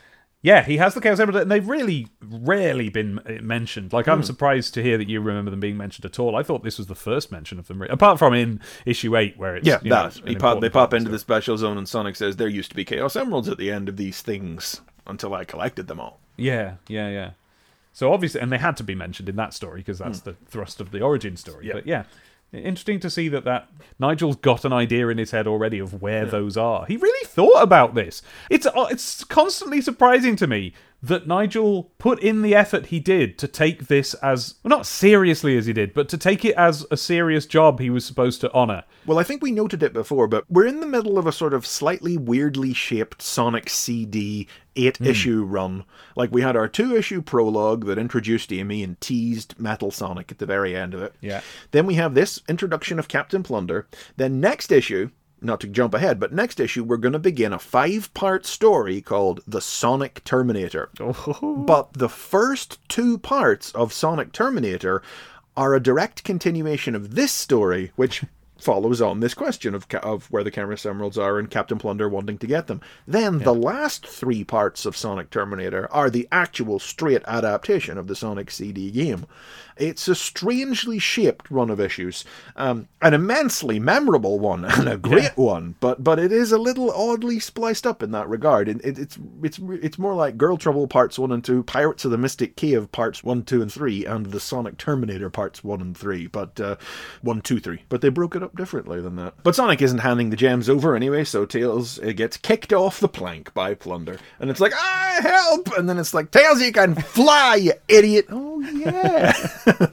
yeah, he has the Chaos Emerald, and they've really rarely been uh, mentioned. Like, Hmm. I'm surprised to hear that you remember them being mentioned at all. I thought this was the first mention of them, apart from in issue eight, where it's Yeah, you know, that. He pop, they pop into the special zone, and Sonic says there used to be Chaos Emeralds at the end of these things until I collected them all. Yeah, yeah, yeah. So obviously, and they had to be mentioned in that story because that's the thrust of the origin story. Yeah. But yeah, interesting to see that that Nigel's got an idea in his head already of where those are. He really thought about this. It's uh, it's constantly surprising to me that Nigel put in the effort he did to take this as well, not seriously as he did, but to take it as a serious job he was supposed to honor. Well, I think we noted it before, but we're in the middle of a sort of slightly weirdly shaped Sonic CD eight Hmm. issue run. Like we had our two issue prologue that introduced Amy and teased Metal Sonic at the very end of it. Yeah. Then we have this introduction of Captain Plunder. Then next issue, not to jump ahead, but next issue we're going to begin a five part story called The Sonic Terminator. Oh, but the first two parts of Sonic Terminator are a direct continuation of this story, which follows on this question of, of where the Chaos Emeralds are and Captain Plunder wanting to get them. Then the last three parts of Sonic Terminator are the actual straight adaptation of the Sonic CD game. It's a strangely shaped run of issues, um, an immensely memorable one and a great one, but but it is a little oddly spliced up in that regard. It, it, it's it's it's more like Girl Trouble parts one and two, Pirates of the Mystic Cave parts one, two, and three, and the Sonic Terminator parts one and three. But uh, one, two, three. But they broke it up differently than that. But Sonic isn't handing the gems over anyway, so Tails uh, gets kicked off the plank by Plunder, and it's like ah help, and then it's like Tails, you can fly, you idiot. Oh yeah,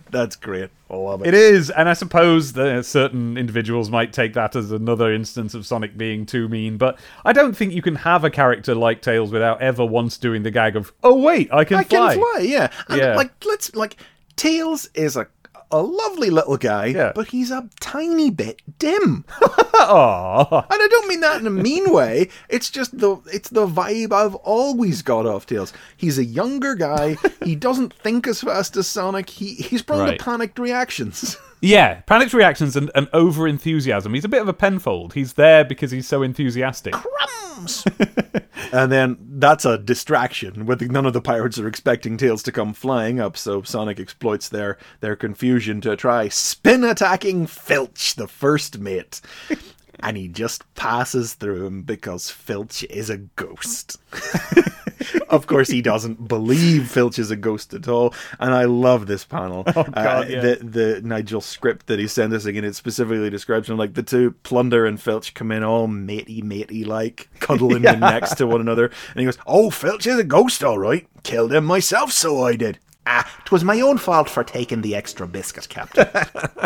that's great. I love it. It is, and I suppose that certain individuals might take that as another instance of Sonic being too mean, but I don't think you can have a character like Tails without ever once doing the gag of, oh wait, I can I fly. can fly, yeah. And Yeah. like let's like Tails is a a lovely little guy, Yeah. but he's a tiny bit dim. Aw. And I don't mean that in a mean way. It's just the it's the vibe I've always got off Tails. He's a younger guy. he doesn't think as fast as Sonic. He he's prone Right. to panicked reactions. Yeah, panicked reactions and, and over enthusiasm. He's a bit of a penfold. He's there because he's so enthusiastic. Crumbs. and then that's a distraction. With none of the pirates are expecting Tails to come flying up, so Sonic exploits their their confusion to try spin attacking Filch, the first mate. And he just passes through him because Filch is a ghost. of course, he doesn't believe Filch is a ghost at all, and I love this panel. Oh uh, God, yeah. the the Nigel script that he sent us again, it specifically describes him like the two Plunder and Filch come in all matey matey like, cuddling in next to one another, and he goes, "Oh, Filch is a ghost, all right. Killed him myself, so I did." Ah, 'twas my own fault for taking the extra biscuit, Captain.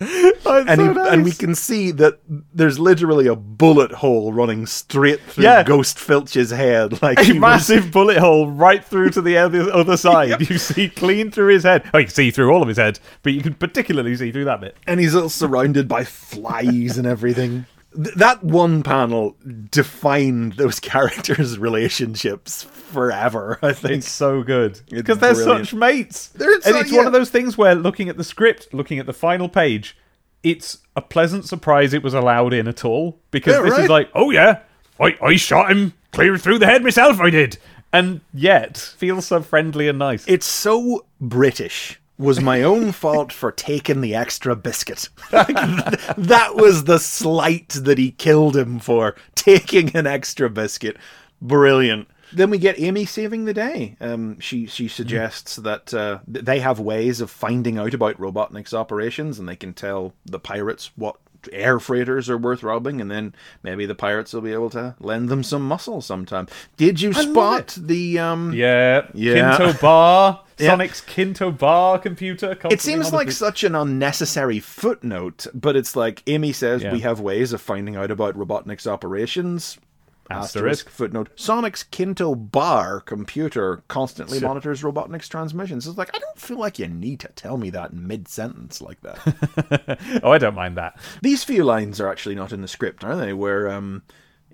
and, he, and we can see that there's literally a bullet hole running straight through Yeah. Ghost Filch's head, like a he was- massive bullet hole right through to the other, other side. You see clean through his head. Oh, you can see through all of his head, but you can particularly see through that bit. and he's all surrounded by flies and everything. Th- that one panel defined those characters' relationships forever. I think. It's so good because they're brilliant. such mates. They're and so- it's one of those things where looking at the script, looking at the final page, it's a pleasant surprise it was allowed in at all because Yeah, this right. is like, oh yeah, I I shot him clear through the head myself. I did, and yet feels so friendly and nice. It's so British. Was my own fault for taking the extra biscuit. that was the slight that he killed him for, taking an extra biscuit. Brilliant. Then we get Amy saving the day. Um, she she suggests that uh, they have ways of finding out about Robotnik's operations, and they can tell the pirates what air freighters are worth robbing, and then maybe the pirates will be able to lend them some muscle sometime. Did you love spot the um, yeah, Yeah. Kinto Bar, Yeah. Sonic's Kintobor computer. It seems like such an unnecessary footnote, but it's like Amy says Yeah. we have ways of finding out about Robotnik's operations. Asterisk. footnote. Sonic's Kintobor computer constantly Sure. monitors Robotnik's transmissions. It's like I don't feel like you need to tell me that mid sentence like that. oh, I don't mind that. These few lines are actually not in the script, are they? Where um,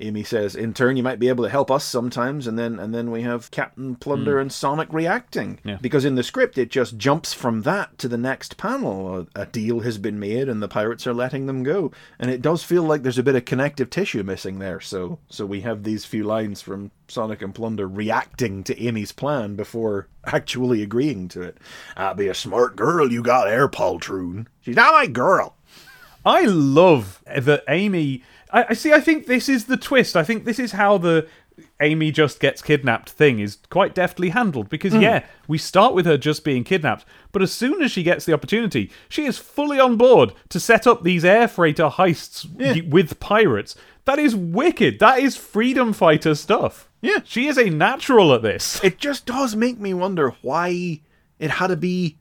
Amy says, "In turn, you might be able to help us sometimes," and then and then we have Captain Plunder hmm. and Sonic reacting. Yeah. Because in the script, it just jumps from that to the next panel. A, a deal has been made, and the pirates are letting them go, and it does feel like there's a bit of connective tissue missing there. So so we have these few lines from Sonic and Plunder reacting to Amy's plan before actually agreeing to it. I'll be a smart girl you got there, Poltroon. She's not my girl. I love that Amy. I, I see. I think this is the twist. I think this is how the Amy just gets kidnapped thing is quite deftly handled because Hmm. yeah, we start with her just being kidnapped, but as soon as she gets the opportunity, she is fully on board to set up these air freighter heists y- with pirates. That is wicked. That is freedom fighter stuff. Yeah. She is a natural at this. it just does make me wonder why it had to be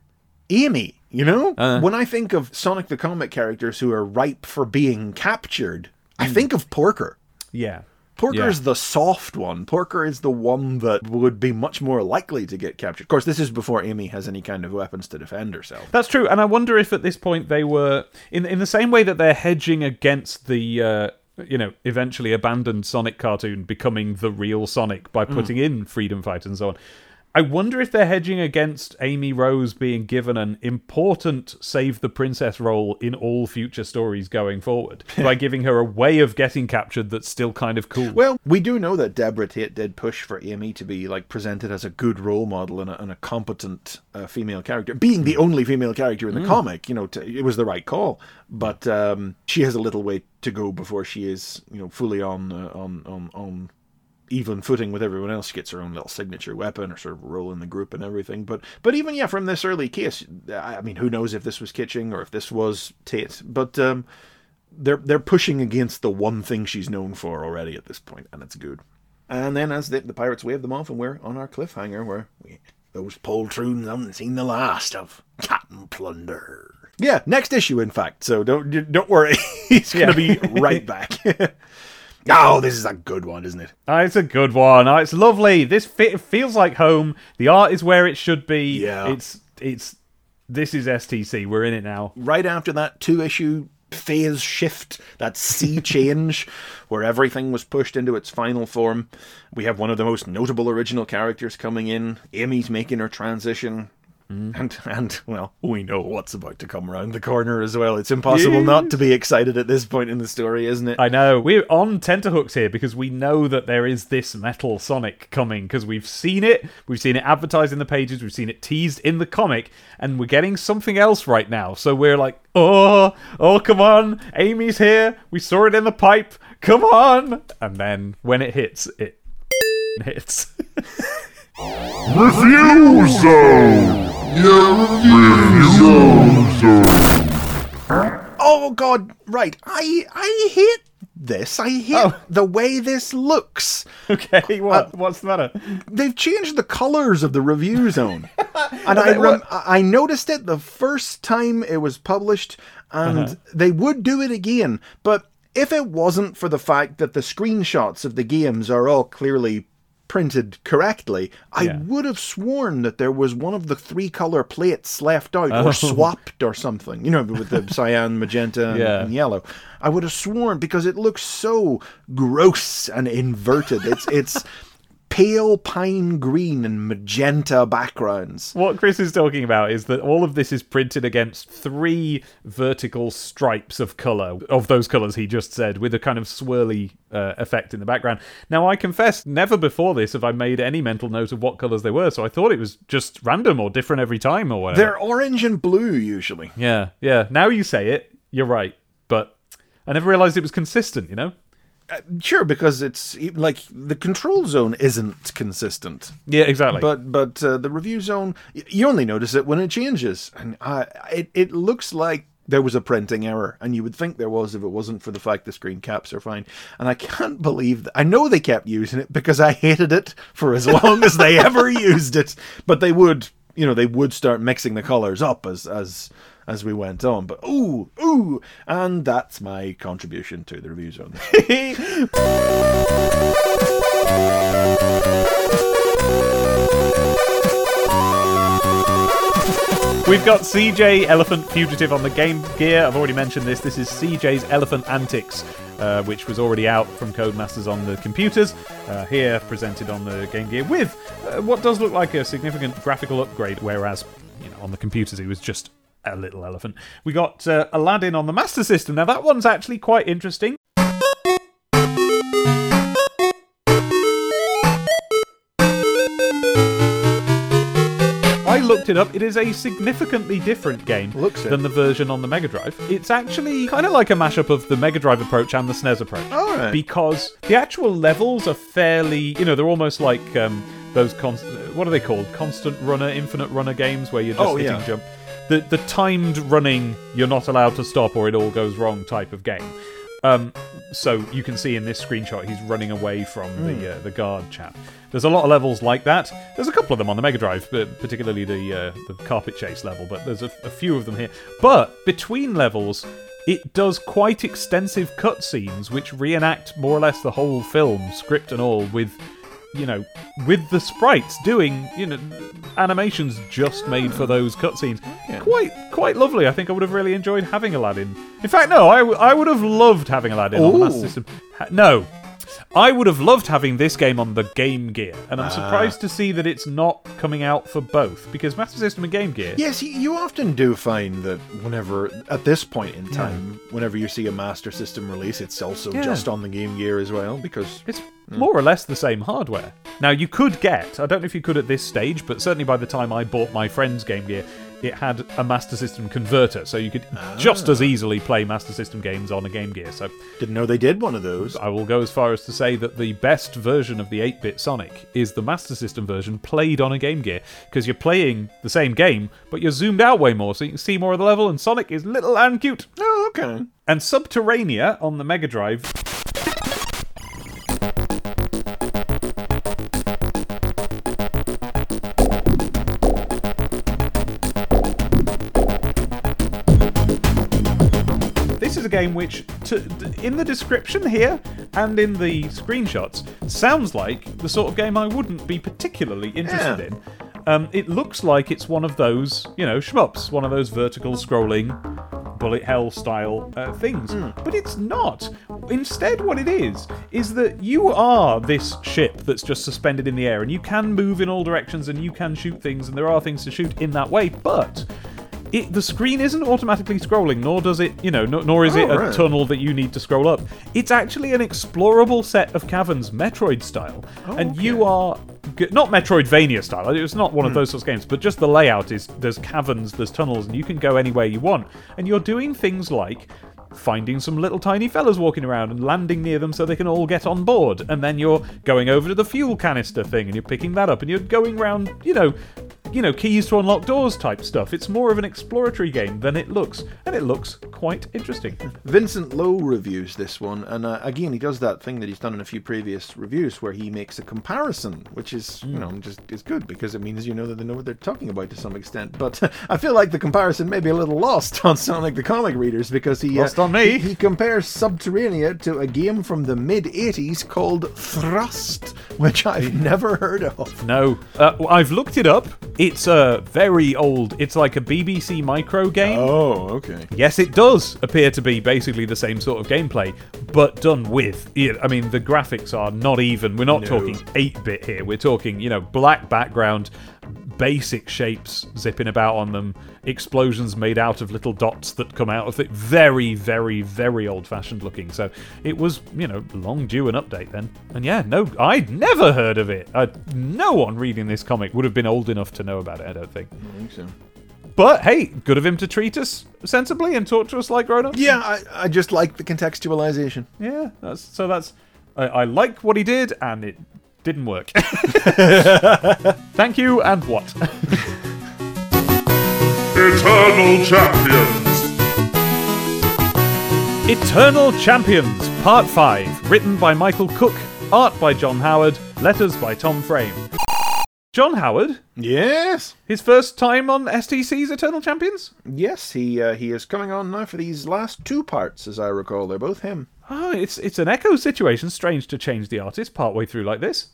Amy. You know, Uh. when I think of Sonic the Comic characters who are ripe for being captured, I think of Porker. Yeah. Porker's Yeah. the soft one. Porker is the one that would be much more likely to get captured. Of course, this is before Amy has any kind of weapons to defend herself. That's true, and I wonder if at this point they were in in the same way that they're hedging against the uh, you know eventually abandoned Sonic cartoon becoming the real Sonic by putting in freedom fight and so on. I wonder if they're hedging against Amy Rose being given an important save the princess role in all future stories going forward by giving her a way of getting captured that's still kind of cool. Well, we do know that Deborah Tate did push for Amy to be like presented as a good role model and a, and a competent uh, female character, being the only female character in the comic. You know, to, it was the right call, but um, she has a little way to go before she is, you know, fully on uh, on on on even footing with everyone else. She gets her own little signature weapon or sort of role in the group and everything. But but even yeah, from this early case, I mean, who knows if this was Kitching or if this was Tate, but. um they're they're pushing against the one thing she's known for already at this point, and it's good. And then as the, the pirates wave them off, and we're on our cliffhanger where we, those poltroons haven't seen the last of Captain Plunder. Yeah, next issue, in fact. So don't don't worry, he's gonna be right back. oh, this is a good one, isn't it? Oh, it's a good one. Oh, it's lovely. This fe- feels like home. The art is where it should be. Yeah. It's it's this is STC. We're in it now. right after that two issue phase shift, that sea change, where everything was pushed into its final form, we have one of the most notable original characters coming in. Amy's making her transition. Mm-hmm. And and well, we know what's about to come around the corner as well. It's impossible not to be excited at this point in the story, isn't it? I know we're on tenterhooks here because we know that there is this metal Sonic coming because we've seen it. We've seen it advertised in the pages. We've seen it teased in the comic, and we're getting something else right now. So we're like, oh, oh, come on, Amy's here. We saw it in the pipe. Come on, and then when it hits, it hits. Refusal! Refusal! Oh god, right. I I hate this. I hate Oh. the way this looks. okay, what? What's the matter? they've changed the colors of the review zone, and I rem- I noticed it the first time it was published, and Uh-huh. they would do it again. But if it wasn't for the fact that the screenshots of the games are all clearly printed correctly, I Yeah. would have sworn that there was one of the three color plates left out Oh. or swapped or something. You know, with the cyan, magenta, and- Yeah. and yellow. I would have sworn because it looks so gross and inverted. It's it's pale pine green and magenta backgrounds. What Chris is talking about is that all of this is printed against three vertical stripes of color, of those colors he just said, with a kind of swirly uh, effect in the background. Now, I confess, never before this have I made any mental note of what colors they were, so I thought it was just random or different every time or whatever. They're orange and blue usually. Yeah, yeah. Now you say it, you're right, but I never realized it was consistent, you know? Sure, because it's like the control zone isn't consistent. Yeah, exactly. But but uh, the review zone you only notice it when it changes, and uh, it it looks like there was a printing error, and you would think there was if it wasn't for the fact the screen caps are fine. And I can't believe that. I know they kept using it because I hated it for as long as they ever used it. But they would, you know, they would start mixing the colors up as as as we went on. But ooh ooh, and that's my contribution to the review zone. We've got CJ Elephant Fugitive on the Game Gear. I've already mentioned this. This is CJ's Elephant Antics, uh, which was already out from Codemasters on the computers. Uh, here, presented on the Game Gear with uh, what does look like a significant graphical upgrade, whereas you know on the computers it was just a little elephant. We got uh, Aladdin on the Master System. Now that one's actually quite interesting. I looked it up. It is a significantly different game Looks it. than the version on the Mega Drive. It's actually kind of like a mashup of the Mega Drive approach and the SNES approach. All right. Because the actual levels are fairly, you know, they're almost like um, those const- what are they called? Constant runner, infinite runner games where you're just Oh, hitting yeah. jump. The the timed running, you're not allowed to stop or it all goes wrong type of game. Um, so you can see in this screenshot he's running away from the uh, the guard chap. There's a lot of levels like that. There's a couple of them on the Mega Drive, but particularly the uh, the carpet chase level. But there's a, a few of them here. But between levels, it does quite extensive cutscenes which reenact more or less the whole film, script and all, with you know, with the sprites doing, you know, animations just made for those cutscenes. Quite, quite lovely. I think I would have really enjoyed having Aladdin. In fact, no, I, w- I would have loved having Aladdin on the Master Ooh. System. Ha- no. I would have loved having this game on the Game Gear, and I'm ah. surprised to see that it's not coming out for both because Master System and Game Gear. Yes, you, you often do find that whenever, at this point in time, whenever you see a Master System release, it's also Yeah. just on the Game Gear as well, because It's more or less the same hardware. Now, you could get, I don't know if you could at this stage, but certainly by the time I bought my friend's Game Gear, it had a Master System converter, so you could just as ah. easily play Master System games on a Game Gear. So didn't know they did one of those. I will go as far as to say that the best version of the 8 bit Sonic is the Master System version played on a Game Gear, because you're playing the same game, but you're zoomed out way more, so you can see more of the level, and Sonic is little and cute. Oh, okay. And Subterranea on the Mega Drive a game which, to, in the description here and in the screenshots, sounds like the sort of game I wouldn't be particularly interested Yeah. in. Um, it looks like it's one of those, you know, shmups, one of those vertical scrolling bullet hell style uh, things. But it's not. Instead, what it is, is that you are this ship that's just suspended in the air, and you can move in all directions, and you can shoot things, and there are things to shoot in that way, but. It, the screen isn't automatically scrolling, nor does it, you know, nor, nor is it Oh, a right. tunnel that you need to scroll up. It's actually an explorable set of caverns, Metroid style, oh, and you are g- not Metroidvania style. It's not one of hmm. those sorts of games, but just the layout is there's caverns, there's tunnels, and you can go anywhere you want, and you're doing things like finding some little tiny fellas walking around and landing near them so they can all get on board. And then you're going over to the fuel canister thing and you're picking that up and you're going around, you know, you know, keys to unlock doors type stuff. It's more of an exploratory game than it looks, and it looks quite interesting. Vincent Lowe reviews this one, and uh, again, he does that thing that he's done in a few previous reviews where he makes a comparison, which is, you know, just is good because it means you know that they know what they're talking about to some extent. But I feel like the comparison may be a little lost on Sonic the Comic readers because he Lost uh, on me. He, he compares Subterranea to a game from the mid '80s called Thrust, which I've never heard of. No, uh, I've looked it up. It's a very old. It's like a BBC micro game. Oh, okay. Yes, it does appear to be basically the same sort of gameplay, but done with. I mean, the graphics are not even. We're not No. talking 8 bit here. We're talking, you know, black background, basic shapes zipping about on them, explosions made out of little dots that come out of it. Very, very, very old fashioned looking. So it was, you know, long due an update then. And yeah, no, I'd never heard of it. Uh, no one reading this comic would have been old enough to know about it, I don't think. I think so. But hey, good of him to treat us sensibly and talk to us like grown ups. Yeah, I, I just like the contextualization. Yeah, that's so that's I, I like what he did and it didn't work. Thank you and what? Eternal Champions. Eternal Champions, Part 5, written by Michael Cook, art by John Howard, letters by Tom Frame. John Howard, Yes. his first time on STC's Eternal Champions? Yes, he uh, he is coming on now for these last two parts, as I recall. They're both him. Oh, it's it's an echo situation. Strange to change the artist partway through like this.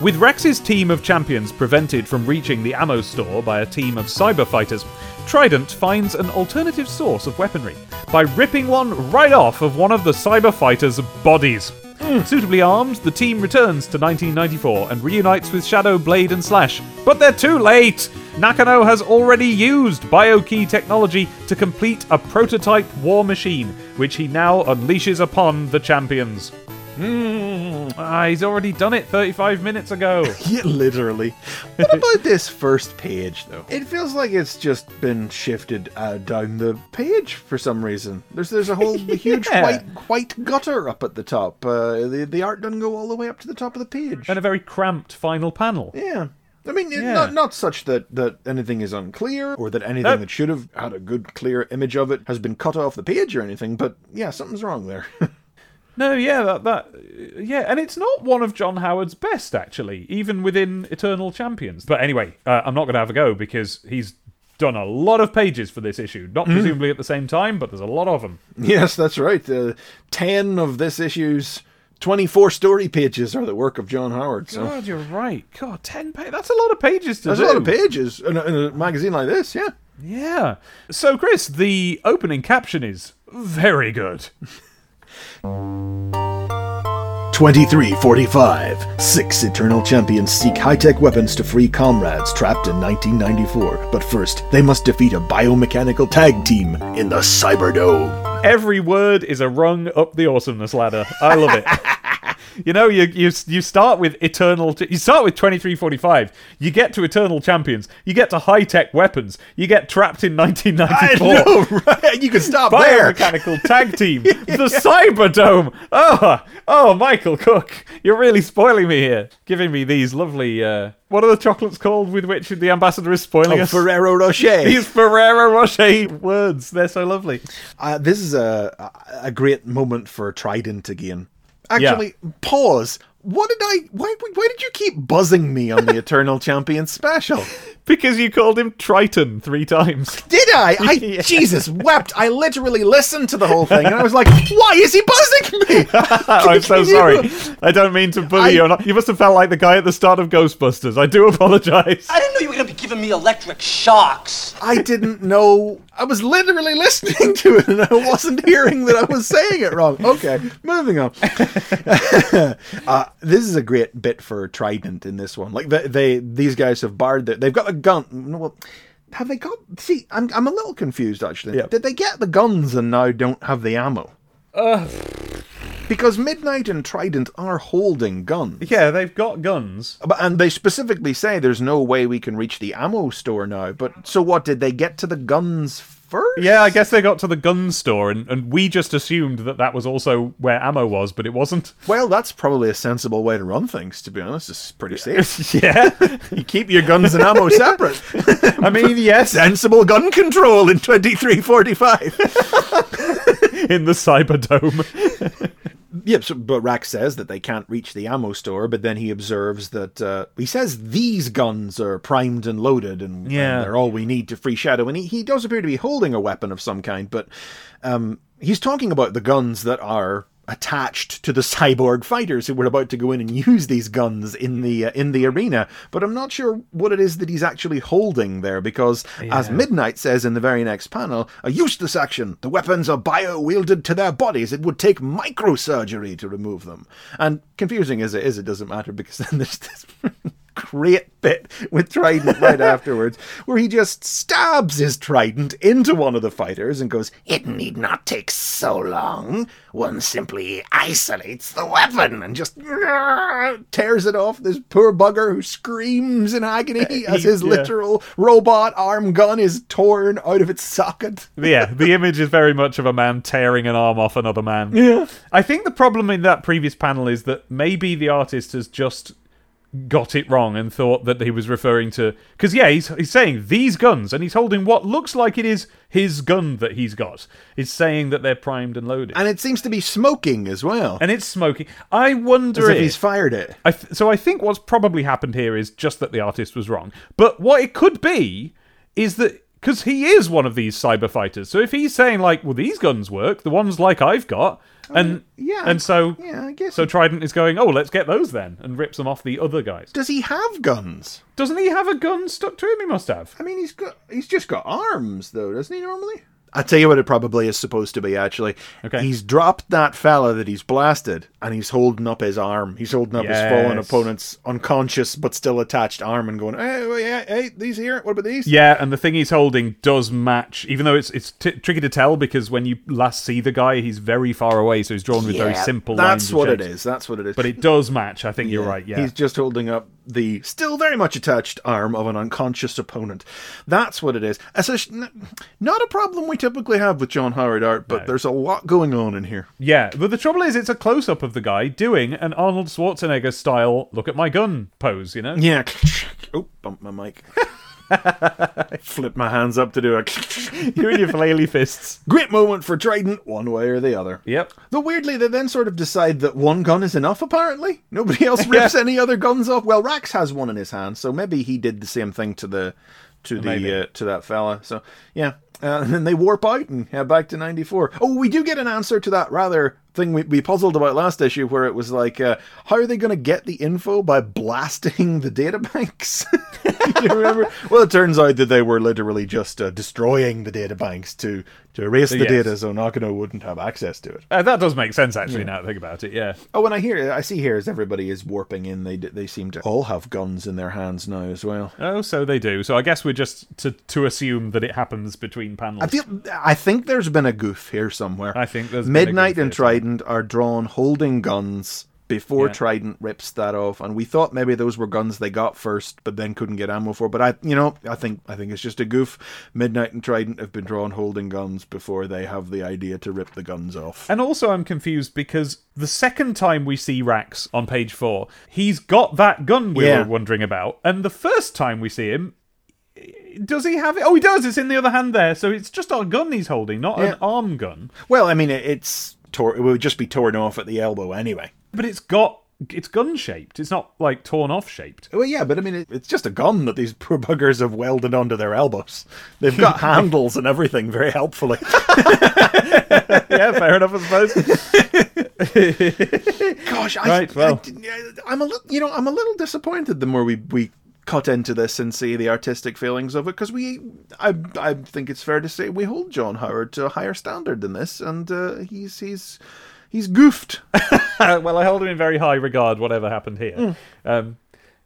With Rax's team of champions prevented from reaching the ammo store by a team of cyber fighters, Trident finds an alternative source of weaponry by ripping one right off of one of the cyber fighters' bodies. Suitably armed, the team returns to 1994 and reunites with Shadow, Blade, and Slash. But they're too late! Nakano has already used BioKey technology to complete a prototype war machine, which he now unleashes upon the champions. Ah, he's already done it 35 minutes ago. Yeah, literally. What about this first page, though? It feels like it's just been shifted uh, down the page for some reason. There's there's a whole huge white white gutter up at the top. Uh, the the art doesn't go all the way up to the top of the page. and a very cramped final panel. Yeah. I mean, Yeah. not not such that, that anything is unclear or that anything Nope. that should have had a good, clear image of it has been cut off the page or anything, but yeah, something's wrong there. No, yeah, that, that, yeah, and it's not one of John Howard's best actually, even within Eternal Champions. But anyway, uh, I'm not going to have a go because he's done a lot of pages for this issue, not presumably at the same time, but there's a lot of them. yes, that's right. Uh, 10 of this issue's 24 story pages are the work of John Howard. So God, you're right. God, ten pages. That's a lot of pages to there's do. a lot of pages in a, in a magazine like this, yeah. Yeah. So, Chris, the opening caption is very good. 2345. Six Eternal Champions seek high tech weapons to free comrades trapped in 1994. But first, they must defeat a biomechanical tag team in the Cyberdome. Every word is a rung up the awesomeness ladder. I love it. you know, you you you start with eternal. you start with twenty three forty five. You get to eternal champions. You get to high tech weapons. You get trapped in nineteen ninety four. right? You can stop there. Biomechanical tag team, the Cyberdome. Oh, oh, Michael Cook, you're really spoiling me here. Giving me these lovely. Uh, what are the chocolates called with which the ambassador is spoiling Oh, us? Ferrero Rocher. These Ferrero Rocher words. They're so lovely. Uh, this is a a great moment for Trident again. Actually, pause. What did I? Why? Why did you keep buzzing me on the Eternal Champion special? Because you called him Triton three times. Did I? I Jesus wept. I literally listened to the whole thing, and I was like, "Why is he buzzing me?" I'm so you- sorry. I don't mean to bully I- you. Or not. You must have felt like the guy at the start of Ghostbusters. I do apologise. I didn't know you were gonna be giving me electric shocks. I didn't know. I was literally listening to it, and I wasn't hearing that I was saying it wrong. Okay, moving on. uh, this is a great bit for Trident in this one. Like they, they these guys have barred it. They've got a gun. Well, have they got? See, I'm I'm a little confused actually. Yeah. Did they get the guns and now don't have the ammo? Because Midnight and Trident are holding guns. Yeah, they've got guns. Uh, but, and they specifically say there's no way we can reach the ammo store now. But so what? Did they get to the guns first? Yeah, I guess they got to the gun store, and, and we just assumed that that was also where ammo was, but it wasn't. Well, that's probably a sensible way to run things. To be honest, it's pretty safe. yeah. you keep your guns and ammo separate. I mean, yes, Sensible gun control in twenty three forty five. in the Cyberdome. Yep, so, but Rax says that they can't reach the ammo store, but then he observes that uh, he says these guns are primed and loaded, and, Yeah. and they're all we need to free Shadow. And he, he does appear to be holding a weapon of some kind, but um, he's talking about the guns that are attached to the cyborg fighters who were about to go in and use these guns in the uh, in the arena. But I'm not sure what it is that he's actually holding there, because as Midnight says in the very next panel, a useless action. The weapons are bio wielded to their bodies. It would take microsurgery to remove them. And confusing as it is, it doesn't matter because then there's this great bit with Trident right afterwards where he just stabs his trident into one of the fighters and goes, It need not take so long. One simply isolates the weapon and just tears it off this poor bugger who screams in agony uh, as his Yeah. literal robot arm gun is torn out of its socket. yeah, the image is very much of a man tearing an arm off another man. Yeah. I think the problem in that previous panel is that maybe the artist has just got it wrong and thought that he was referring to because yeah he's, he's saying these guns and he's holding what looks like it is his gun that he's got he's saying that they're primed and loaded And it seems to be smoking as well. and it's smoking i wonder if if he's fired it. I th- so I think what's probably happened here is just that the artist was wrong. But what it could be is that because he is one of these cyber fighters. So if he's saying like, "Well, these guns work, the ones like I've got," and yeah, and so yeah, I guess so Trident is going, "Oh, let's get those then," and rips them off the other guys. Does he have guns? Doesn't he have a gun stuck to him? He must have. I mean, he's got he's just got arms though, doesn't he normally? I tell you what, it probably is supposed to be. Actually, Okay. He's dropped that fella that he's blasted, and he's holding up his arm. He's holding up his fallen opponent's unconscious but still attached arm, and going, "Hey, hey, hey, these here. What about these?" Yeah, and the thing he's holding does match, even though it's it's t- tricky to tell because when you last see the guy, he's very far away, so he's drawn with very Yeah, simple. That's what it is. That's what it is. But it does match. I think you're right. Yeah. He's just holding up the still very much attached arm of an unconscious opponent. That's what it is. As a, n- not a problem we typically have with John Howard art, but No. there's a lot going on in here. Yeah, but the trouble is, it's a close up of the guy doing an Arnold Schwarzenegger style "look at my gun" pose. You know? Yeah. Oh, bumped my mic. Flip my hands up to do a you and your flaily fists. great moment for Trident, one way or the other. Yep. Though weirdly, they then sort of decide that one gun is enough. Apparently, nobody else rips any other guns off. Well, Rax has one in his hand, so maybe he did the same thing to the to the Maybe. uh, to that fella. So yeah, uh, and then they warp out and head back to '94. Oh, we do get an answer to that rather thing we, we puzzled about last issue, where it was like, uh, how are they going to get the info by blasting the databanks? you remember? Well, it turns out that they were literally just uh, destroying the databanks to to erase the Yes. data, so Nakano wouldn't have access to it. Uh, that does make sense, actually. Now that I think about it, yeah. Oh, and I hear, I see here as everybody is warping in, they they seem to all have guns in their hands now as well. Oh, so they do. So I guess we're just to to assume that it happens between panels. I feel, I think there's been a goof here somewhere. I think there's been a Midnight and somewhere. Trident are drawn holding guns before Yeah. Trident rips that off, and we thought maybe those were guns they got first, but then couldn't get ammo for. But I, you know, I think I think it's just a goof. Midnight and Trident have been drawn holding guns before they have the idea to rip the guns off. And also, I'm confused because the second time we see Rax on page four, he's got that gun we Yeah. were wondering about. And the first time we see him, does he have it? Oh, he does. It's in the other hand there. So it's just a gun he's holding, not Yeah. an arm gun. Well, I mean, it, it's tor- it would just be torn off at the elbow anyway. But it's got. It's gun shaped. It's not like torn off shaped. Well, yeah, but I mean, it, it's just a gun that these poor buggers have welded onto their elbows. They've got handles and everything, very helpfully. yeah, fair enough, I suppose. Gosh, I, Right, well. I, am a little, you know, I'm a little disappointed the more we we cut into this and see the artistic feelings of it because we, I, I think it's fair to say we hold John Howard to a higher standard than this, and uh, he's he's he's goofed. well, I hold him in very high regard, whatever happened here. Hmm. Um,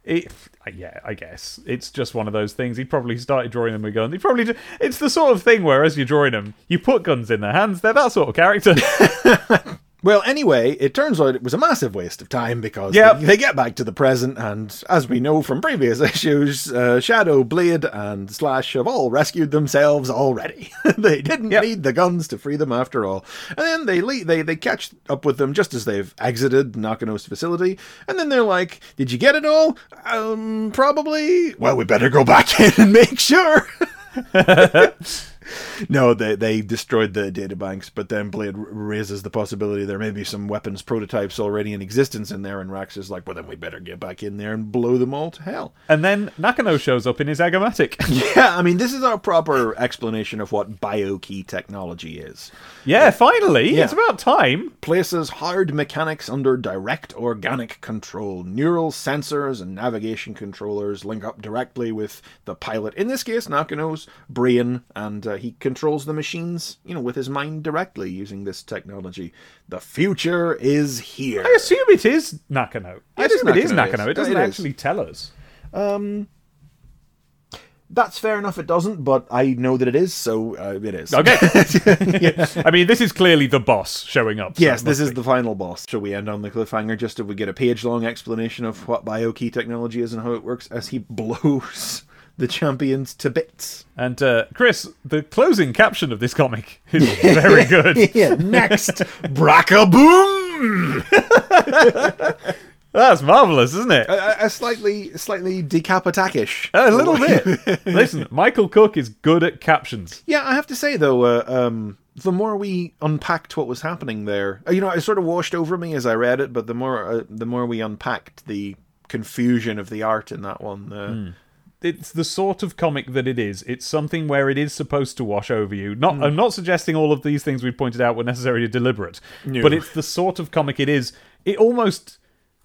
it, yeah, I guess it's just one of those things. He probably started drawing them with guns. He probably it's the sort of thing where as you're drawing them, you put guns in their hands. They're that sort of character. Well, anyway, it turns out it was a massive waste of time because Yep. they, they get back to the present, and as we know from previous issues, uh, Shadow, Blade, and Slash have all rescued themselves already. they didn't Yep. need the guns to free them after all. And then they le- they they catch up with them just as they've exited Nakano's facility, and then they're like, "Did you get it all? Um, probably. Well, we better go back in and make sure." No, they they destroyed the databanks, but then Blade raises the possibility there may be some weapons prototypes already in existence in there, and Rax is like, well, then we better get back in there and blow them all to hell. and then Nakano shows up in his Agomatic. Yeah, I mean, this is our proper explanation of what biokey technology is. yeah, finally, Yeah. it's about time. Places hard mechanics under direct organic control. Neural sensors and navigation controllers link up directly with the pilot. In this case, Nakano's brain, and uh, he controls the machines, you know, with his mind directly using this technology. The future is here. I assume it is Nakano. I It is assume it is Nakano. It doesn't It is. actually tell us. Um, That's fair enough. It doesn't, but I know that it is, so uh, it is. Okay. I mean, this is clearly the boss showing up. so Yes, this is the final boss. Shall we end on the cliffhanger just if we get a page long explanation of what biokey technology is and how it works as he blows the champions to bits? And uh, Chris, the closing caption of this comic is very good. yeah, next, Bracka Boom! That's marvelous, isn't it? A, a slightly, slightly decapitakish. A little bit. Listen, Michael Cook is good at captions. Yeah, I have to say though, uh, um, the more we unpacked what was happening there, uh, you know, it sort of washed over me as I read it. But the more, uh, the more we unpacked the confusion of the art in that one, uh, It's the sort of comic that it is. It's something where it is supposed to wash over you. Not, hmm. I'm not suggesting all of these things we've pointed out were necessarily deliberate, but it's the sort of comic it is. It almost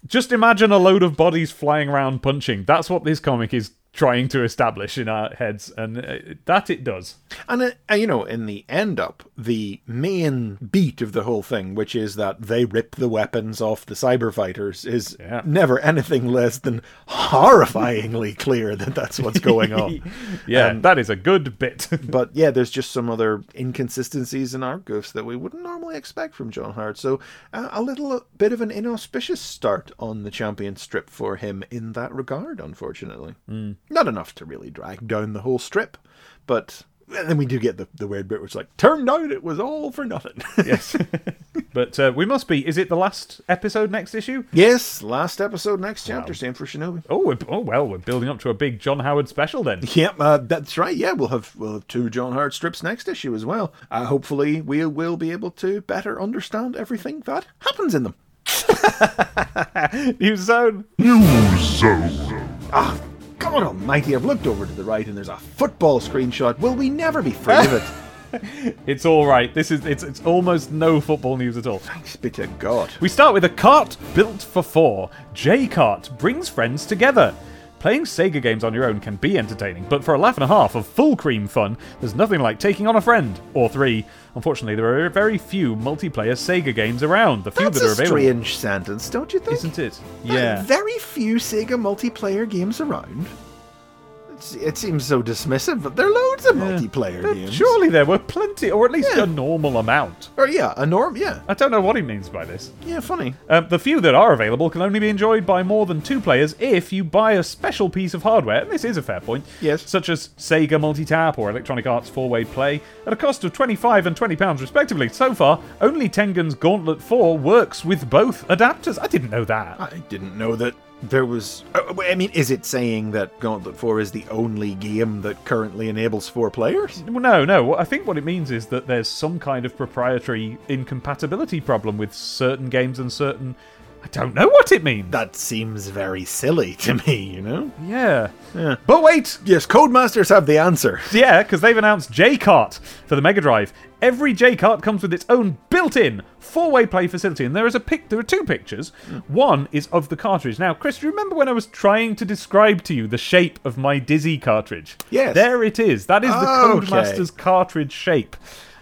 just imagine a load of bodies flying around punching. That's what this comic is trying to establish in our heads, and uh, that it does. And, uh, uh, you know, in the end up, the main beat of the whole thing, which is that they rip the weapons off the cyber fighters, is Yeah. never anything less than horrifyingly clear that that's what's going on. Yeah, Um, that is a good bit. but yeah, there's just some other inconsistencies in Argos that we wouldn't normally expect from John Howard. So uh, a little bit of an inauspicious start on the champion strip for him in that regard, unfortunately. Not enough to really drag down the whole strip, but and then we do get the, the weird bit which, it's like, turned out it was all for nothing. yes, but uh, we must be. Is it the last episode next issue? yes, last episode, next chapter, same for Shinobi. Oh, we're, oh well, we're building up to a big John Howard special then. Yep, uh, that's right. Yeah, we'll have we'll have two John Howard strips next issue as well. Uh, hopefully, we will be able to better understand everything that happens in them. New zone. New Zone. Ah, God almighty, I've looked over to the right and there's a football screenshot. Will we never be free of it? It's all right. This is it's it's almost no football news at all. Thanks be to God. We start with a cart built for four. J Cart brings friends together. Playing Sega games on your own can be entertaining, but for a laugh and a half of full cream fun, there's nothing like taking on a friend or three. Unfortunately, there are very few multiplayer Sega games around. The few That's that are available. a strange sentence, don't you think? isn't it? There Yeah. Very few Sega multiplayer games around. It seems so dismissive, but there are loads of multiplayer But games. Surely there were plenty, or at least Yeah. a normal amount. Or yeah, a norm. Yeah, I don't know what he means by this. yeah, funny. Um, the few that are available can only be enjoyed by more than two players if you buy a special piece of hardware, and this is a fair point, Yes. such as Sega Multitap or Electronic Arts 4-Way Play, at a cost of 25 and 20 pounds respectively. So far, only Tengen's Gauntlet 4 works with both adapters. I didn't know that. I didn't know that there was. uh, I mean, is it saying that Gauntlet 4 is the only game that currently enables four players? No, no. I think what it means is that there's some kind of proprietary incompatibility problem with certain games and certain. I don't know what it means. That seems very silly to me, you know? yeah. Yeah. But wait, Yes, Codemasters have the answer. Yeah, because they've announced J-Cart for the Mega Drive. Every J-Cart comes with its own built-in four-way play facility, and there is a pic. There are two pictures. One is of the cartridge. Now, Chris, do you remember when I was trying to describe to you the shape of my Dizzy cartridge? Yes. There it is. That is the Okay. Codemasters cartridge shape.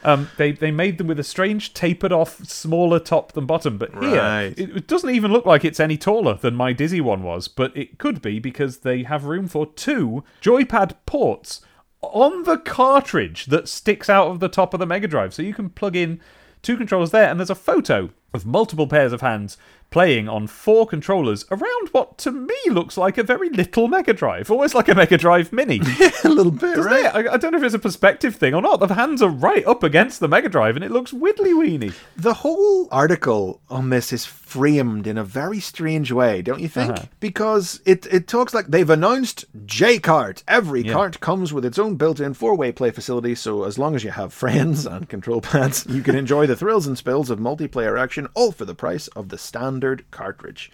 Um, they they made them with a strange tapered off, smaller top than bottom. But here, Right. it, it doesn't even look like it's any taller than my Dizzy one was. But it could be because they have room for two joypad ports on the cartridge that sticks out of the top of the Mega Drive. So you can plug in two controllers there, and there's a photo of multiple pairs of hands playing on four controllers around what to me looks like a very little Mega Drive, almost like a Mega Drive Mini. a little bit, Doesn't right? I, I don't know if it's a perspective thing or not. The hands are right up against the Mega Drive, and it looks widdly weeny. The whole article on this is framed in a very strange way, don't you think? Uh-huh. Because it, it talks like they've announced J Cart. Every Yeah. cart comes with its own built in four way play facility, so as long as you have friends and control pads, you can enjoy the thrills and spills of multiplayer action, all for the price of the standard cartridge.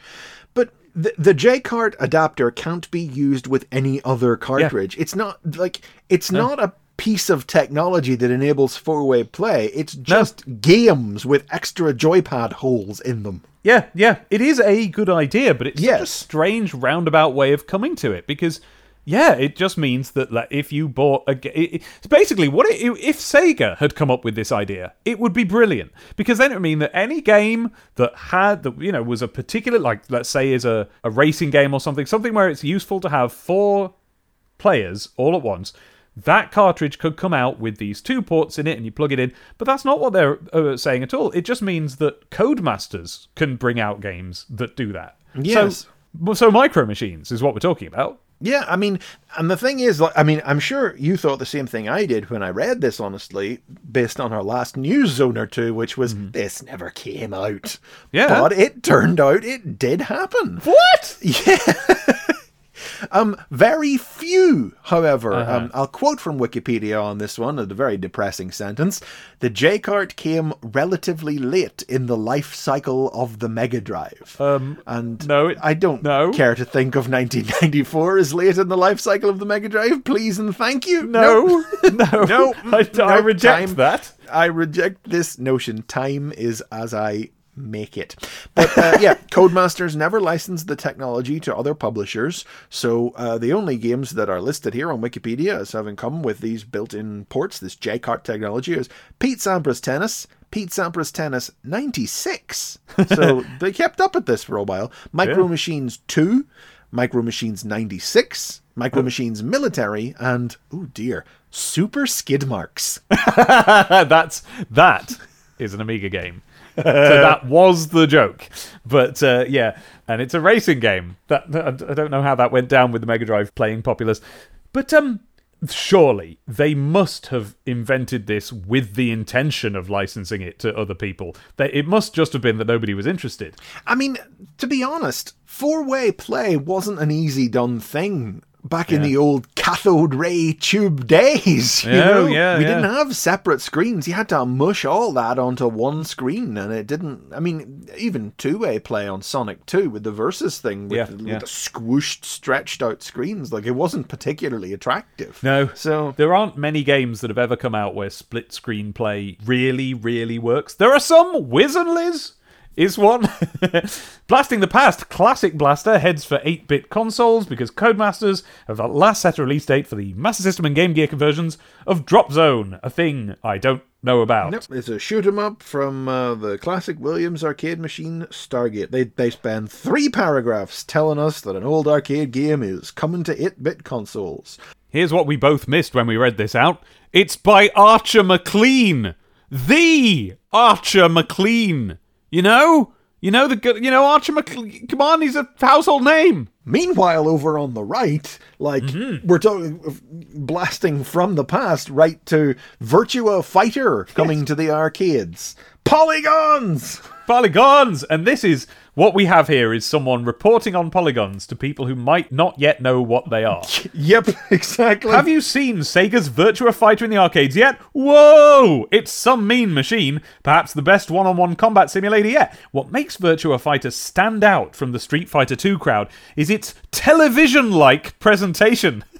But the, the J cart adapter can't be used with any other cartridge. It's not like it's not a piece of technology that enables four-way play. It's just games with extra joypad holes in them. Yeah, yeah, it is a good idea, but it's Yes. strange roundabout way of coming to it because, yeah, it just means that like, if you bought a, ga- it, it's basically what it, if Sega had come up with this idea, it would be brilliant because then it would mean that any game that had that you know was a particular like let's say is a a racing game or something, something where it's useful to have four players all at once. That cartridge could come out with these two ports in it, and you plug it in. But that's not what they're uh, saying at all. It just means that Codemasters can bring out games that do that. Yes. So, so micro machines is what we're talking about. Yeah, I mean, and the thing is, like, I mean, I'm sure you thought the same thing I did when I read this, honestly, based on our last news zone or two, which was mm-hmm. this never came out. Yeah. But it turned out it did happen. What? Um, very few, however. Uh-huh. Um, I'll quote from Wikipedia on this one, a very depressing sentence. The J cart came relatively late in the life cycle of the Mega Drive. Um, and no, it- I don't no. care to think of 1994 as late in the life cycle of the Mega Drive. Please and thank you. No, no, No, I, I no, reject time. that. I reject this notion. Time is as I make it. But uh, yeah, Codemasters never licensed the technology to other publishers, so uh, the only games that are listed here on Wikipedia as having come with these built-in ports, this J-Cart technology, is Pete Sampras Tennis, Pete Sampras Tennis 96. So they kept up at this for a while. Micro Yeah. Machines 2, Micro Machines 96, Micro Machines Military, and, oh dear, Super Skid Marks. That's that is an Amiga game. So that was the joke, but uh, yeah, and it's a racing game. That I don't know how that went down with the Mega Drive playing Populous, but um, surely they must have invented this with the intention of licensing it to other people. They, it must just have been that nobody was interested. I mean, to be honest, four way play wasn't an easy done thing back in the old cathode ray tube days. You Yeah, know? yeah, we yeah. didn't have separate screens. You had to mush all that onto one screen, and it didn't. I mean, even two way play on Sonic 2 with the Versus thing with, Yeah, yeah. with the squooshed, stretched out screens, like it wasn't particularly attractive. No. So There aren't many games that have ever come out where split screen play really, really works. There are some. Wiz and Liz is one. Blasting the Past, Classic Blaster, heads for 8 bit consoles because Codemasters have at last set a release date for the Master System and Game Gear conversions of Drop Zone, a thing I don't know about. Nope, it's a shoot 'em up from uh, the classic Williams arcade machine Stargate. They they spend three paragraphs telling us that an old arcade game is coming to 8-bit consoles. Here's what we both missed when we read this out it's by Archer Maclean. The Archer Maclean. You know? You know the good. You know Archer Maclean. Come on, he's a household name. Meanwhile, over on the right, like Mm-hmm. we're talking blasting from the past right to Virtua Fighter coming to the arcades. Polygons. Polygons, and this is what we have here is someone reporting on polygons to people who might not yet know what they are. Yep, exactly. Have you seen Sega's Virtua Fighter in the arcades yet? Whoa! It's some mean machine, perhaps the best one on one combat simulator yet. What makes Virtua Fighter stand out from the Street Fighter 2 crowd is its television like presentation.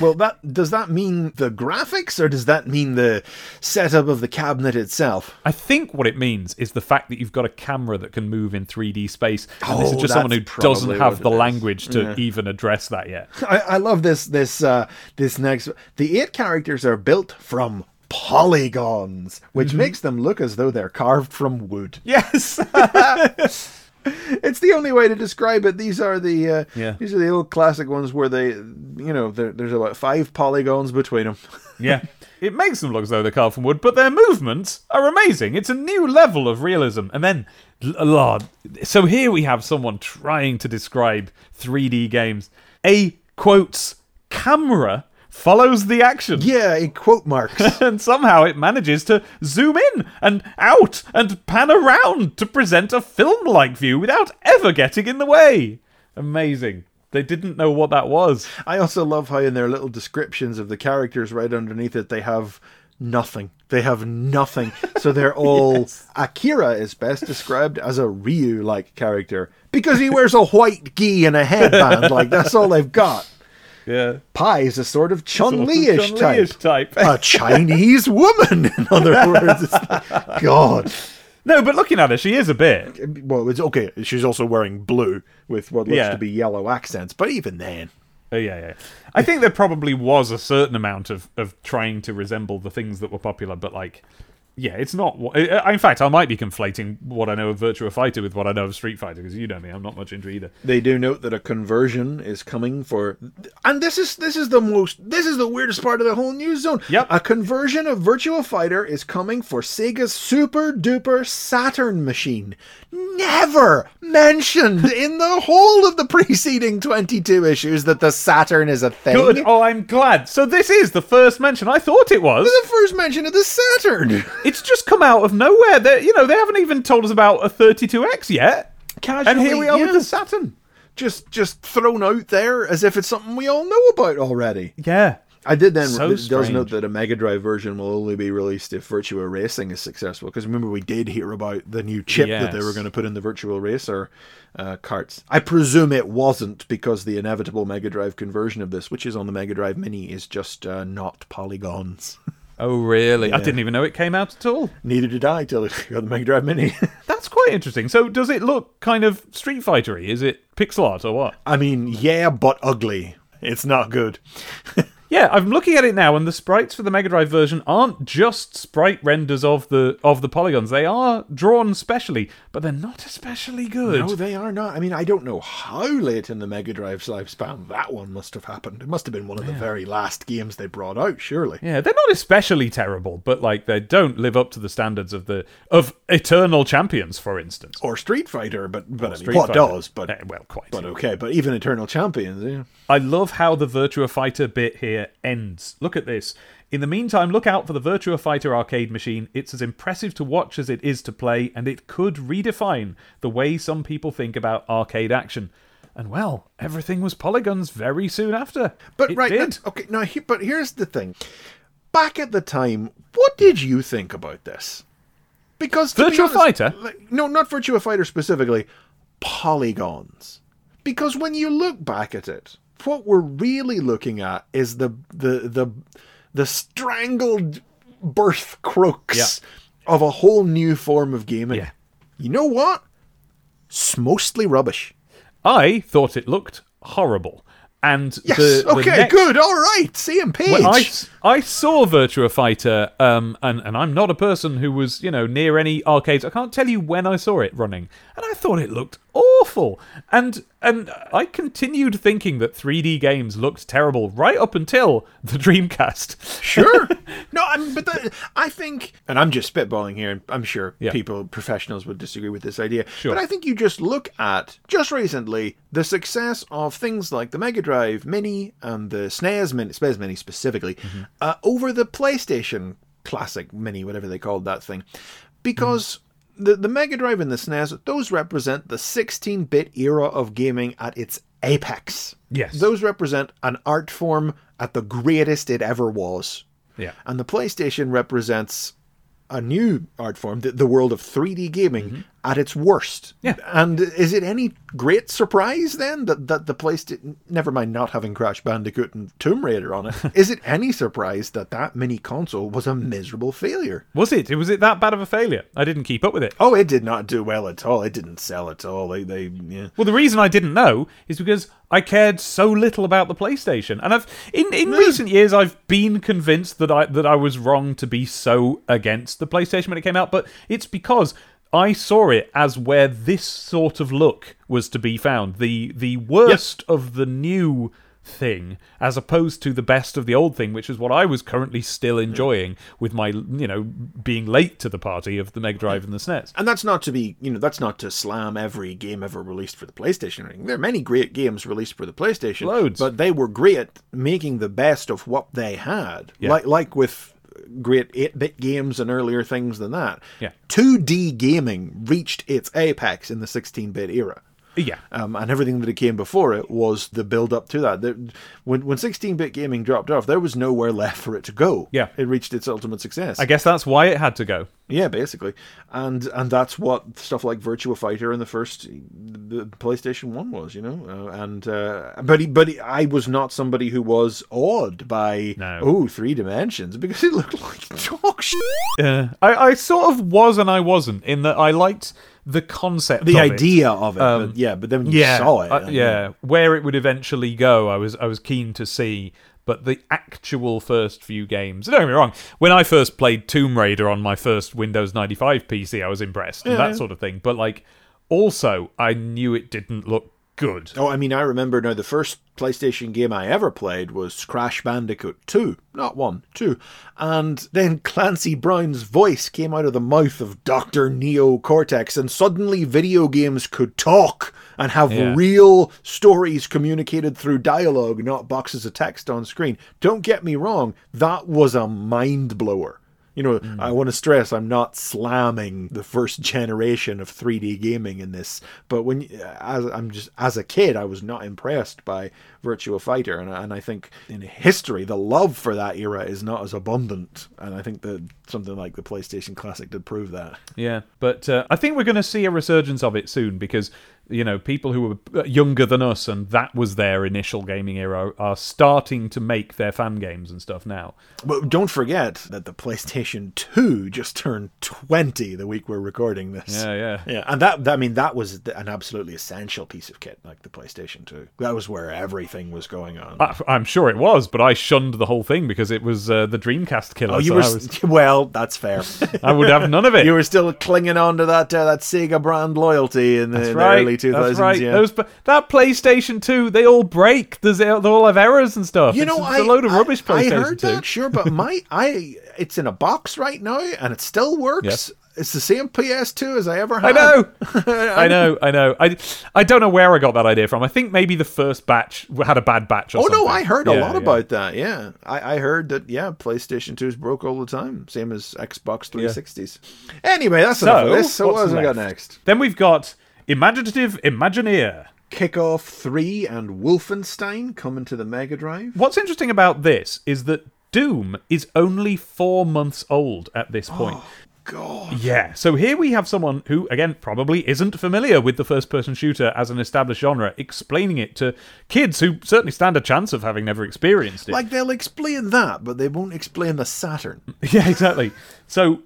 Well, that does that mean the graphics or does that mean the setup of the cabinet itself? I think what it means is the fact that you've got a camera that can move in 3D space. And this is Oh, just someone who doesn't have the is. language to Yeah. even address that yet. I, I love this this uh this next the eight characters are built from polygons, which Mm-hmm. makes them look as though they're carved from wood. Yes! It's the only way to describe it. These are the uh, Yeah. these are the old classic ones where they you know there's about five polygons between them. Yeah. It makes them look as though they're carved from wood, but their movements are amazing. It's a new level of realism. And then, Lord, so here we have someone trying to describe 3D games. A, quotes, camera follows the action. yeah, in quote marks. And somehow it manages to zoom in and out and pan around to present a film like view without ever getting in the way. Amazing. They didn't know what that was. I also love how in their little descriptions of the characters right underneath it they have nothing. They have nothing. So they're all Akira is best described as a Ryu like character because he wears a white gi and a headband. like that's all they've got. Yeah. Pai is a sort of Chun Li-ish type. Type. A Chinese woman, in other words. Like, God. No, but looking at her, she is a bit. Well, it's okay. She's also wearing blue with what looks Yeah. to be yellow accents, but even then. Oh, yeah, yeah. I think there probably was a certain amount of, of trying to resemble the things that were popular, but like, yeah, it's not. In fact, I might be conflating what I know of Virtua Fighter with what I know of Street Fighter because you know me, I'm not much into either. They do note that a conversion is coming for, and this is this is the most this is the weirdest part of the whole news zone. Yep. a conversion of Virtua Fighter is coming for Sega's super duper Saturn machine. Never mentioned in the whole of the preceding twenty two issues that the Saturn is a thing. Good. Oh, I'm glad. So this is the first mention. I thought it was. The first mention of the Saturn. It's just come out of nowhere. They, you know, they haven't even told us about a 32X yet. and here we are with the Saturn. just just thrown out there as if it's something we all know about already. Yeah. I did then. So it does note that a Mega Drive version will only be released if Virtua Racing is successful. Because remember, we did hear about the new chip that they were going to put in the Virtual Racer uh, carts. I presume it wasn't because the inevitable Mega Drive conversion of this, which is on the Mega Drive Mini, is just uh, not polygons. Oh, really? I didn't even know it came out at all. Neither did I till I got the Mega Drive Mini. That's quite interesting. So, does it look kind of Street Fightery? Is it pixel art or what? I mean, yeah, but ugly. It's not good. Yeah, I'm looking at it now, and the sprites for the Mega Drive version aren't just sprite renders of the of the polygons. They are drawn specially, but they're not especially good. No, they are not. I mean, I don't know how late in the Mega Drive's lifespan that one must have happened. It must have been one of the very last games they brought out, surely. Yeah, they're not especially terrible, but like they don't live up to the standards of the of Eternal Champions, for instance. Or Street Fighter, but but I mean, Street what Fighter. does? But Eh, well, quite. but okay. But even Eternal Champions, yeah. I love how the Virtua Fighter bit here ends. Look at this. In the meantime, look out for the Virtua Fighter arcade machine. It's as impressive to watch as it is to play, and it could redefine the way some people think about arcade action. And well, everything was polygons very soon after. But It right, did. okay. Now, he, but here's the thing. Back at the time, what did you think about this? Because be Virtua honest, Fighter? like, no, not Virtua Fighter specifically. Polygons. Because when you look back at it, what we're really looking at is the the the the strangled birth croaks Yeah. of a whole new form of gaming. Yeah. You know what? It's mostly rubbish. I thought it looked horrible. And Yes. the, the okay. next- Good. All right. Same page. Well, I, I saw Virtua Fighter, um, and, and I'm not a person who was, you know, near any arcades. I can't tell you when I saw it running, and I thought it looked awful. And and I continued thinking that 3D games looked terrible right up until the Dreamcast. Sure. no, I'm, but the, I think, and I'm just spitballing here. and I'm sure Yeah. people, professionals, would disagree with this idea. Sure. But I think you just look at just recently the success of things like the Mega Drive Mini and the SNES Mini, SNES Mini specifically, Mm-hmm. uh, over the PlayStation Classic Mini, whatever they called that thing, because. The, the Mega Drive and the SNES, those represent the 16 bit era of gaming at its apex. Yes. Those represent an art form at the greatest it ever was. Yeah. And the PlayStation represents a new art form, the, the world of 3D gaming mm-hmm. At its worst. Yeah. And is it any great surprise then that, that the place didn't, never mind not having Crash Bandicoot and Tomb Raider on it, is it any surprise that that mini console was a miserable failure? Was it? Was it that bad of a failure? I didn't keep up with it. Oh, it did not do well at all. It didn't sell at all. They, they, yeah. Well, the reason I didn't know is because I cared so little about the PlayStation, and I've in, in recent years I've been convinced that I that I was wrong to be so against the PlayStation when it came out, but it's because I saw it as where this sort of look was to be found the the worst of the new thing as opposed to the best of the old thing which is what I was currently still mm. enjoying with my you know being late to the party of the Mega Drive and the SNES. And that's not to be, you know, that's not to slam every game ever released for the PlayStation. or anything. There are many great games released for the PlayStation, Loads. but they were great making the best of what they had. Yeah. Like like with great 8-bit games and earlier things than that. Yeah. 2D gaming reached its apex in the 16-bit era. Yeah. Um, and everything that came before it was the build up to that. There, when when 16-bit gaming dropped off, there was nowhere left for it to go. Yeah. it reached its ultimate success. I guess that's why it had to go. Yeah, basically, and and that's what stuff like Virtua Fighter in the first the PlayStation One was, you know. Uh, and uh, but he, but he, I was not somebody who was awed by No. oh three dimensions because it looked like dog shit. Uh, I, I sort of was and I wasn't in that I liked the concept, The of it. idea of it, but yeah, but then when you yeah, saw it, uh, yeah, where it would eventually go, I was I was keen to see. But the actual first few games, don't get me wrong. When I first played Tomb Raider on my first Windows 95 PC, I was impressed and that sort of thing. But like, also, I knew it didn't look good. Oh, I mean, I remember now the first PlayStation game I ever played was Crash Bandicoot 2. Not 1, 2. And then Clancy Brown's voice came out of the mouth of Dr. Neo Cortex, and suddenly video games could talk and have Yeah. real stories communicated through dialogue, not boxes of text on screen. Don't get me wrong, that was a mind blower. You know, I want to stress I'm not slamming the first generation of 3D gaming in this, but when as I'm just as a kid, I was not impressed by Virtua Fighter, and and I think in history the love for that era is not as abundant, and I think that something like the PlayStation Classic did prove that. Yeah, but uh, I think we're going to see a resurgence of it soon because you know, people who were uh, younger than us and that was their initial gaming era are starting to make their fan games and stuff now. But don't forget that the PlayStation 2 just turned 20 the week we're recording this. Yeah, yeah. Yeah, and that, I mean, that was an absolutely essential piece of kit, like the PlayStation 2. That was where everything was going on. I, I'm sure it was, but I shunned the whole thing because it was uh, the Dreamcast killer. oh, you so were. Was, well, that's fair. I would have none of it. you were still clinging on to that uh, that Sega brand loyalty in the, That's in right. the early 2000s. That's right. Yeah. Those, that PlayStation 2, they all break. There's, they all have errors and stuff. You It's- know, it's I, a load of I- rubbish. I, PlayStation heard 2. that, sure, but my I it's in a box right now and it still works. Yes. It's the same PS2 as I ever had. I know, I know, I know. I, I don't know where I got that idea from. I think maybe the first batch had a bad batch. Or Oh no. I heard a lot yeah. about that. Yeah, I, I heard that. Yeah, PlayStation 2s broke all the time, same as Xbox 360s. Anyway, that's So, enough of this. So what else we got next? Then we've got Imaginative Imagineer. Kickoff 3 and Wolfenstein coming to the Mega Drive. What's interesting about this is that Doom is only four months old at this oh, point. Oh, God. Yeah, so here we have someone who, again, probably isn't familiar with the first person shooter as an established genre, explaining it to kids who certainly stand a chance of having never experienced it. Like they'll explain that, but they won't explain the Saturn. Yeah, exactly. So,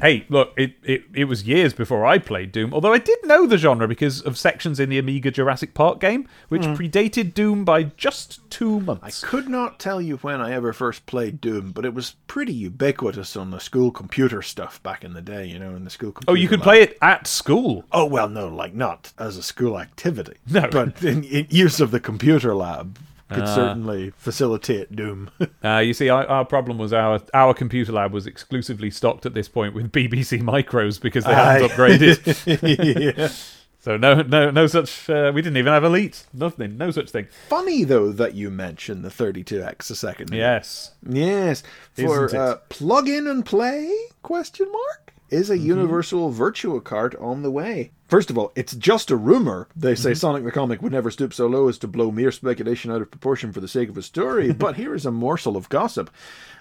hey, look, it, it, it was years before I played Doom, although I did know the genre because of sections in the Amiga Jurassic Park game, which hmm. predated Doom by just two months. I could not tell you when I ever first played Doom, but it was pretty ubiquitous on the school computer stuff back in the day, you know, in the school computer oh, you could lab. play it at school. Oh, well, no, like not as a school activity. No. But in, in use of the computer lab could Ah. certainly facilitate Doom. Uh, you see, our, our problem was our our computer lab was exclusively stocked at this point with BBC micros because they hadn't upgraded. yeah. so no, no, no such. Uh, we didn't even have Elite. Nothing. No such thing. Funny, though, that you mentioned the 32X a second. Yes. Yes. For uh, plug in and play? Question mark. Is a Mm-hmm. universal Virtua cart on the way? First of all, it's just a rumor. They say Mm-hmm. Sonic the Comic would never stoop so low as to blow mere speculation out of proportion for the sake of a story. but here is a morsel of gossip.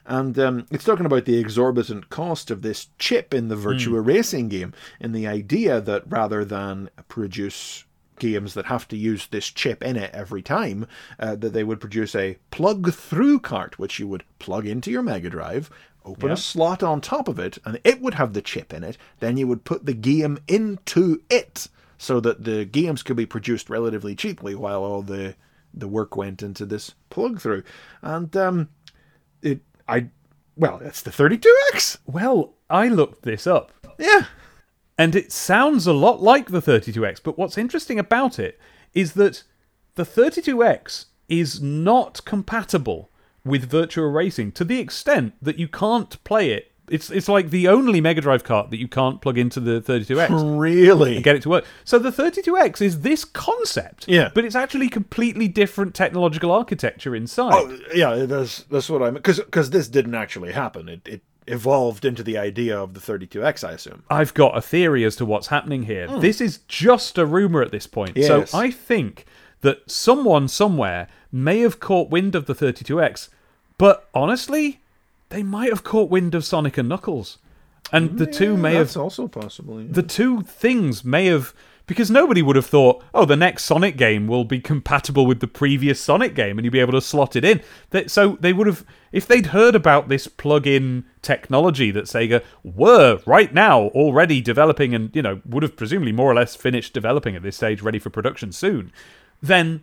And um, it's talking about the exorbitant cost of this chip in the Virtua Mm. racing game, and the idea that rather than produce games that have to use this chip in it every time, uh, that they would produce a plug through cart, which you would plug into your Mega Drive, open Yeah. a slot on top of it, and it would have the chip in it. Then you would put the game into it so that the games could be produced relatively cheaply while all the the work went into this plug through. And um it I well, it's the 32X. Well, I looked this up. Yeah. And it sounds a lot like the 32X, but what's interesting about it is that the 32X is not compatible with virtual Racing to the extent that you can't play it. It's it's like the only Mega Drive cart that you can't plug into the 32X Really? and get it to work. So the 32X is this concept, Yeah. but it's actually completely different technological architecture inside. Oh, yeah, that's that's what I mean. Because this didn't actually happen. It it evolved into the idea of the 32X, I assume. I've got a theory as to what's happening here. This is just a rumor at this point. Hmm. Yes. So I think that someone somewhere may have caught wind of the 32X, but honestly, they might have caught wind of Sonic and Knuckles. And the two may That's have also possible. yeah. the two things may have because nobody would have thought, oh, the next Sonic game will be compatible with the previous Sonic game, and you'll be able to slot it in. That so they would have, if they'd heard about this plug-in technology that Sega were right now already developing, and you know would have presumably more or less finished developing at this stage, ready for production soon, then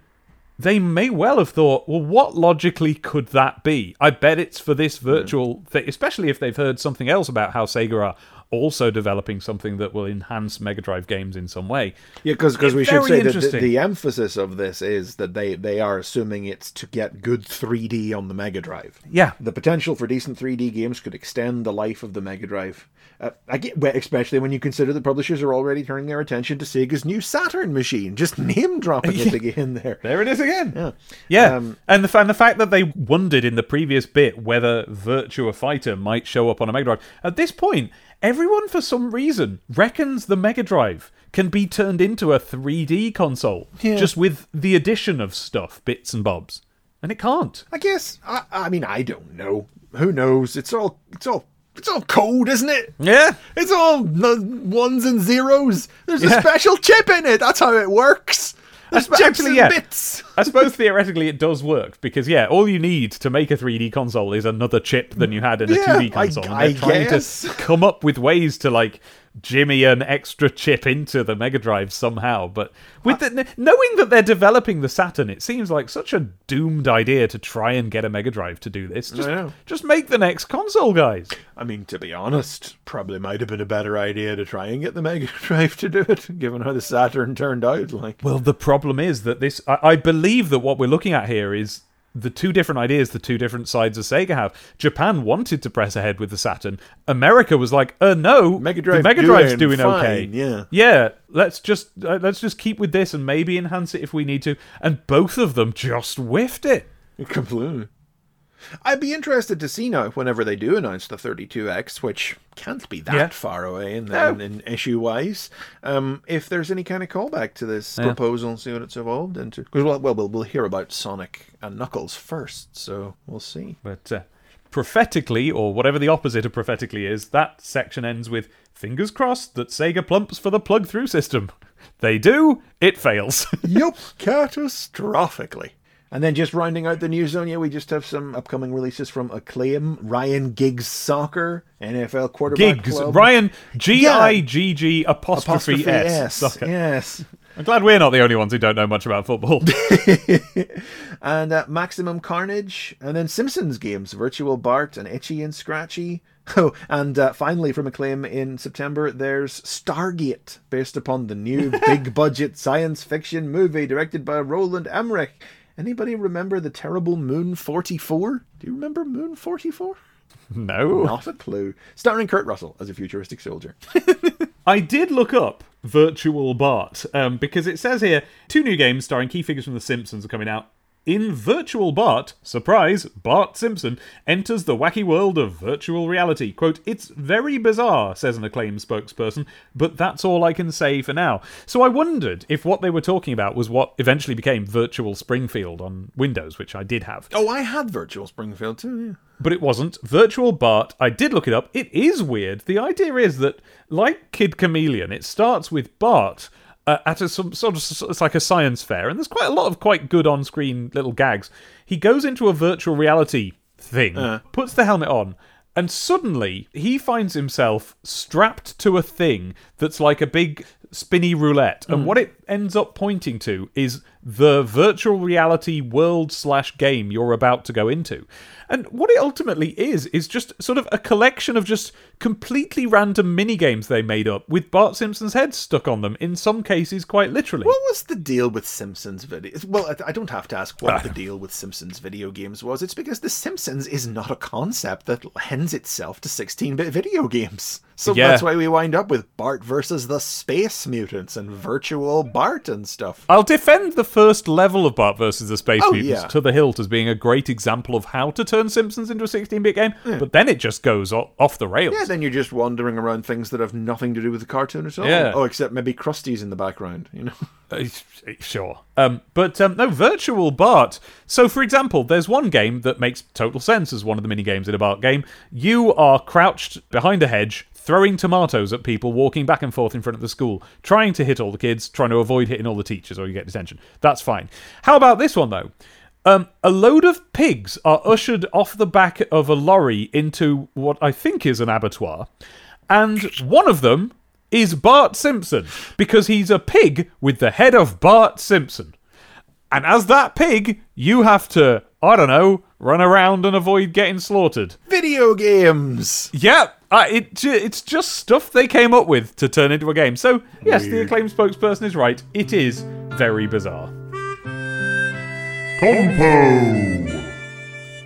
they may well have thought, well, what logically could that be? I bet it's for this virtual thing, especially if they've heard something else about how Sega are also developing something that will enhance Mega Drive games in some way. Yeah, because we should say that the, the emphasis of this is that they, they are assuming it's to get good 3D on the Mega Drive. Yeah. The potential for decent 3D games could extend the life of the Mega Drive. Uh, I get, especially when you consider the publishers are already turning their attention to Sega's new Saturn machine, just name dropping it again there. There it is again. Yeah. Yeah, Um, and the and the fact that they wondered in the previous bit whether Virtua Fighter might show up on a Mega Drive. At this point, everyone for some reason reckons the Mega Drive can be turned into a 3D console Yeah. just with the addition of stuff, bits and bobs, and it can't. I guess I, I mean I don't know. Who knows? It's all it's all it's all code, isn't it? Yeah. It's all ones and zeros. There's Yeah. a special chip in it. That's how it works. There's actually, and yeah. bits. I suppose theoretically it does work because yeah, all you need to make a 3D console is another chip than you had in a Yeah, 2D console. and I they're trying guess. to come up with ways to like jimmy an extra chip into the Mega Drive somehow. But with uh, the, knowing that they're developing the Saturn, it seems like such a doomed idea to try and get a Mega Drive to do this. Just, just make the next console, guys. I mean, to be honest, probably might have been a better idea to try and get the Mega Drive to do it, given how the Saturn turned out. Like, Well, the problem is that this. I, I believe that what we're looking at here is the two different ideas the two different sides of Sega have. Japan wanted to press ahead with the Saturn. America was like, "Uh, no, Mega the Drive Mega Drive's doing doing okay. yeah. yeah. Let's just uh, let's just keep with this and maybe enhance it if we need to." And both of them just whiffed it. completely. I'd be interested to see now, whenever they do announce the 32X, which can't be that Yeah. far away in, No. in, issue wise, um, if there's any kind of callback to this Yeah. proposal and see what it's evolved into. 'Cause, well, well, we'll, we'll hear about Sonic and Knuckles first, so we'll see. But uh, prophetically, or whatever the opposite of prophetically is, that section ends with fingers crossed that Sega plumps for the plug through system. They do, it fails. yup, catastrophically. And then just rounding out the news zone, yeah, we just have some upcoming releases from Acclaim, Ryan Giggs Soccer, NFL quarterback Gigs. club. Ryan G I G G apostrophe, S. S. Yes. I'm glad we're not the only ones who don't know much about football. and uh, Maximum Carnage, and then Simpsons games, Virtual Bart and Itchy and Scratchy. Oh, and uh, finally from Acclaim in September, there's Stargate, based upon the new big budget science fiction movie directed by Roland Emmerich. Anybody remember the terrible Moon 44? Do you remember Moon 44? no. Not a clue. Starring Kurt Russell as a futuristic soldier. I did look up Virtual Bart um, because it says here two new games starring key figures from The Simpsons are coming out. In Virtual Bart, surprise, Bart Simpson enters the wacky world of virtual reality. Quote, It's very bizarre, says an acclaimed spokesperson, but that's all I can say for now. So I wondered if what they were talking about was what eventually became Virtual Springfield on Windows, which I did have. oh, I had Virtual Springfield too, yeah. But it wasn't. Virtual Bart, I did look it up. It is weird. The idea is that, like Kid Chameleon, it starts with Bart uh, at a some sort of it's like a science fair, and there's quite a lot of quite good on-screen little gags. He goes into a virtual reality thing, puts the helmet on, and suddenly he finds himself strapped to a thing that's like a big spinny roulette. And mm. what it ends up pointing to is the virtual reality world slash game you're about to go into. And what it ultimately is, is just sort of a collection of just completely random mini games they made up with Bart Simpson's head stuck on them, in some cases quite literally. What was the deal with Simpsons videos? Well, I- I don't have to ask what ah. the deal with Simpsons video games was. It's because The Simpsons is not a concept that lends itself to 16 bit video games. So Yeah. that's why we wind up with Bart versus the Space Mutants and Virtual Bart and stuff. I'll defend the first level of Bart versus the Space Oh, Mutants yeah. to the hilt as being a great example of how to turn Simpsons into a 16-bit game, but then it just goes off the rails. Yeah, then you're just wandering around things that have nothing to do with the cartoon at all. Yeah. Oh, except maybe Krusty's in the background, you know? Uh, sure. Um, but um, no, Virtual Bart. So, for example, there's one game that makes total sense as one of the mini games in a Bart game. You are crouched behind a hedge, throwing tomatoes at people walking back and forth in front of the school, trying to hit all the kids, trying to avoid hitting all the teachers, or you get detention. That's fine. How about this one, though? Um, a load of pigs are ushered off the back of a lorry into what I think is an abattoir, and one of them is Bart Simpson because he's a pig with the head of Bart Simpson. And as that pig, you have to, I don't know, run around and avoid getting slaughtered. Video games! Yeah, uh, it, it's just stuff they came up with to turn into a game. So, yes, the acclaimed spokesperson is right. It is very bizarre. Compo.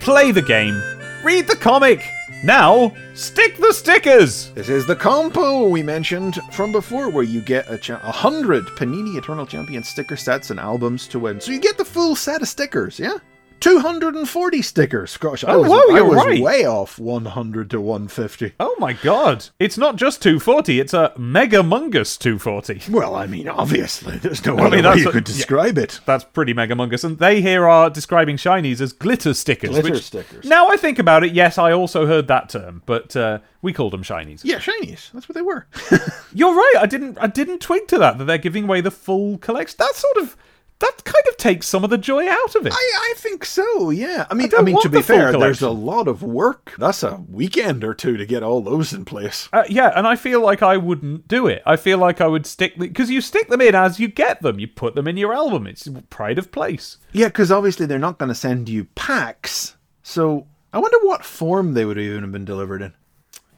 Play the game, read the comic. Now, stick the stickers. This is the compo we mentioned from before, where you get a, cha- hundred Panini Eternal Champion sticker sets and albums to win. So you get the full set of stickers, yeah? 240 stickers. Gosh, I Oh, was, whoa, I was right. way off 100 to 150. Oh my god. It's not just 240, it's a mega mungus 240. Well, I mean, obviously, there's no I other mean, way you what- could yeah. describe it. That's pretty mega mungus. And they here are describing shinies as glitter stickers. Glitter which, stickers. Now I think about it, yes, I also heard that term, but uh, we called them shinies. Yeah, shinies. That's what they were. You're right. I didn't. I didn't twig to that. That they're giving away the full collection. That sort of. That kind of takes some of the joy out of it. I, I think so. Yeah. I mean, I, don't mean, to be fair, there's a lot of work. That's a weekend or two to get all those in place. Uh, yeah, and I feel like I wouldn't do it. I feel like I would stick because you stick them in as you get them. You put them in your album. It's pride of place. Yeah, because obviously they're not going to send you packs. So I wonder what form they would even have been delivered in.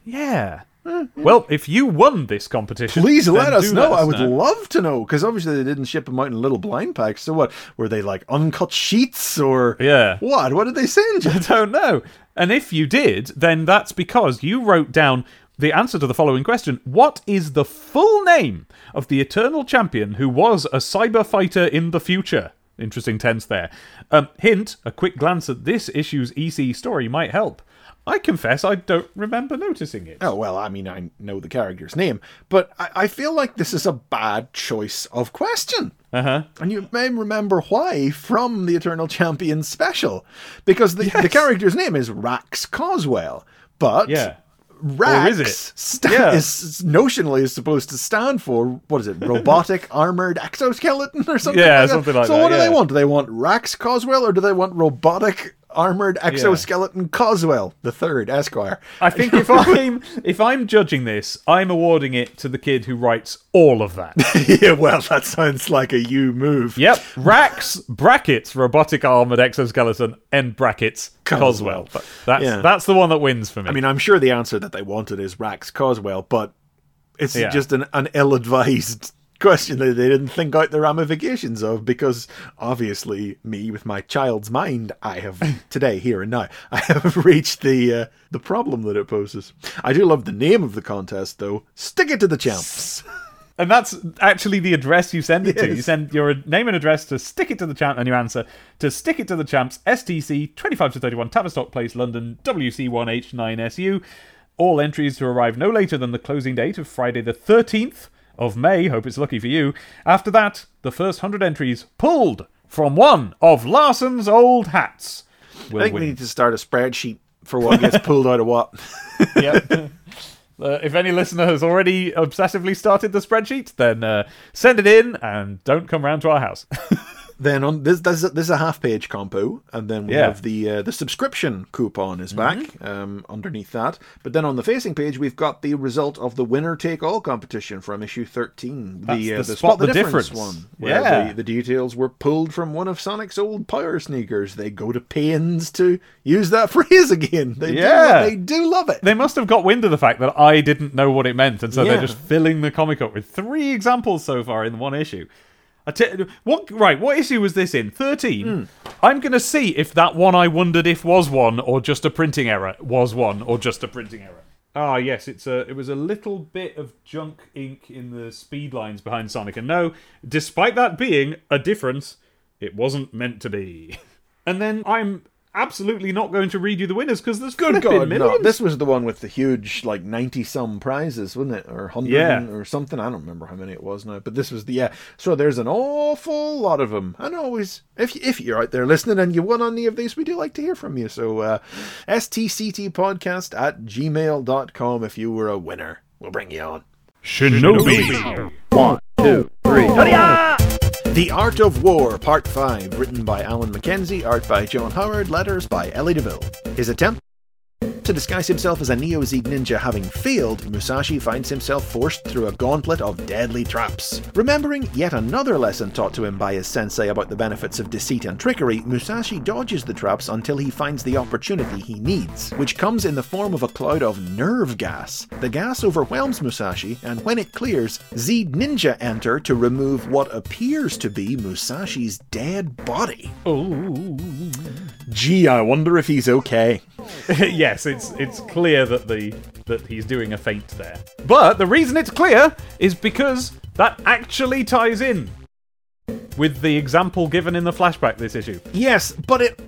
Yeah. Well, if you won this competition, Please let us know. let I would know. love to know because obviously they didn't ship them out in little blind packs. So what were they like uncut sheets or Yeah. What? What did they send you? I don't know. And if you did, then that's because you wrote down the answer to the following question What is the full name of the Eternal Champion who was a cyber fighter in the future? Interesting tense there. Um, hint a quick glance at this issue's EC story might help. I confess I don't remember noticing it. Oh well, I mean I know the character's name, but I, I feel like this is a bad choice of question. Uh huh. And you may remember why from the Eternal Champion special. Because the, the character's name is Rax Coswell. But Yeah. Rax Or is sta- Yeah. is notionally is supposed to stand for what is it? Robotic armored exoskeleton or something? Yeah, like that? something like so that, what do they want? Do they want Rax Coswell or do they want robotic armored exoskeleton Coswell the third Esquire? I think if I'm if I'm judging this, I'm awarding it to the kid who writes all of that. yeah, well, that sounds like a you move. Yep. Rax brackets robotic armored exoskeleton end brackets Coswell. Coswell. That's Yeah. that's the one that wins for me. I mean, I'm sure the answer that they wanted is Rax Coswell, but it's Yeah. just an, an ill-advised question that they didn't think out the ramifications of because obviously me with my child's mind I have today here and now I have reached the uh, the problem that it poses. I do love the name of the contest though. Stick it to the champs. and that's actually the address you send it to. You send your name and address to stick it to the champ and your answer to stick it to the champs STC 25 to 31 Tavistock Place London WC1H9SU. All entries to arrive no later than the closing date of Friday the 13th of May. Hope it's lucky for you. After that, the first 100 entries pulled from one of Larson's old hats. Will I think win. we need to start a spreadsheet for what gets pulled out of what. Yep. Uh, if any listener has already obsessively started the spreadsheet, then uh, send it in and don't come round to our house. Then on this, this, this is a half page compo, and then we Yeah. have the uh, the subscription coupon is back um, underneath that. But then on the facing page, we've got the result of the winner take all competition from issue thirteen, That's the, uh, the the spot the, the difference, difference. one, where Yeah. the, the details were pulled from one of Sonic's old power sneakers. They go to pains to use that phrase again. They Yeah. do, they do love it. they must have got wind of the fact that I didn't know what it meant, and so they're just filling the comic up with three examples so far in one issue. I t- what right? What issue was this in? Thirteen. I'm gonna see if that one I wondered if was one or just a printing error was one or just a printing error. Ah, yes, it's a. It was a little bit of junk ink in the speed lines behind Sonic, and no, despite that being a difference, it wasn't meant to be. And then I'm absolutely not going to read you the winners because there's Good flipping God, no. This was the one with the huge, like, 90 some prizes, wasn't it? Or 100 Yeah. or something. I don't remember how many it was now. But this was the, yeah. So there's an awful lot of them. And always, if, if you're out there listening and you won any of these, we do like to hear from you. So, uh, stctpodcast at gmail.com if you were a winner. We'll bring you on. Shinobi. The Art of War, Part 5, written by Alan McKenzie, art by John Howard, letters by Ellie de Ville. His attempt to disguise himself as a Neo Zeed ninja having failed, Musashi finds himself forced through a gauntlet of deadly traps. Remembering yet another lesson taught to him by his sensei about the benefits of deceit and trickery, Musashi dodges the traps until he finds the opportunity he needs, which comes in the form of a cloud of nerve gas. The gas overwhelms Musashi, and when it clears, Zeed Ninja enter to remove what appears to be Musashi's dead body. Ooh. Gee, I wonder if he's okay. yes, it's it's clear that the that he's doing a feint there. But the reason it's clear is because that actually ties in with the example given in the flashback this issue. Yes, but it.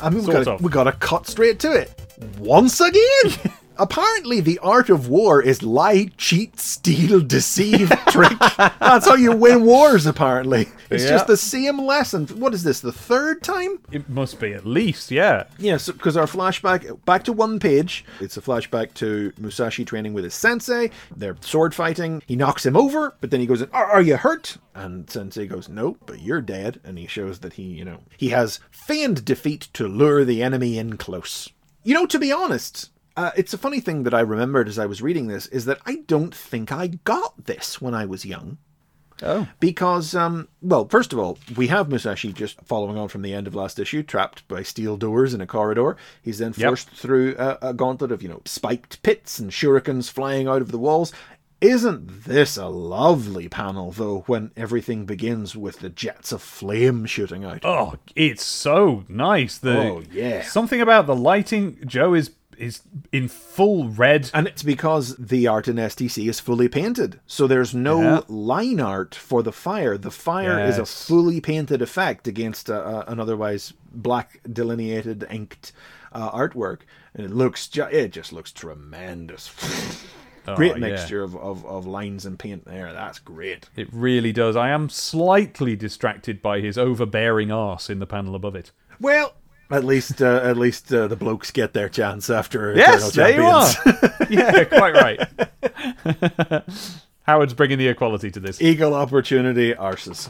I mean, we Sort gotta, of. we gotta cut straight to it. Once again! Apparently, the art of war is lie, cheat, steal, deceive, trick. That's how you win wars, apparently. It's Yeah. just the same lesson. What is this, the third time? It must be at least, yeah. Yes, because our flashback back to one page. It's a flashback to Musashi training with his sensei. They're sword fighting. He knocks him over, but then he goes, "Are, are you hurt?" And sensei goes, "No, but you're dead." And he shows that he, you know, he has feigned defeat to lure the enemy in close. You know, to be honest. Uh, it's a funny thing that I remembered as I was reading this is that I don't think I got this when I was young Oh. because um well first of all we have musashi just following on from the end of last issue trapped by steel doors in a corridor he's then Yep. forced through a, a gauntlet of you know spiked pits and shurikens flying out of the walls isn't this a lovely panel though when everything begins with the jets of flame shooting out Oh, it's so nice. The, Oh, yeah. Something about the lighting. Joe is is in full red. and it's because the art in STC is fully painted. So there's no Yeah. line art for the fire. The fire is a fully painted effect against a, a, an otherwise black delineated inked uh, artwork. And it looks, ju- it just looks tremendous. great Oh, yeah. mixture of, of, of lines and paint there. That's great. It really does. I am slightly distracted by his overbearing arse in the panel above it. Well, at least uh, at least uh, the blokes get their chance after Yes, Eternal there you Champions. are. yeah, quite right. Howard's bringing the equality to this. Eagle opportunity arses.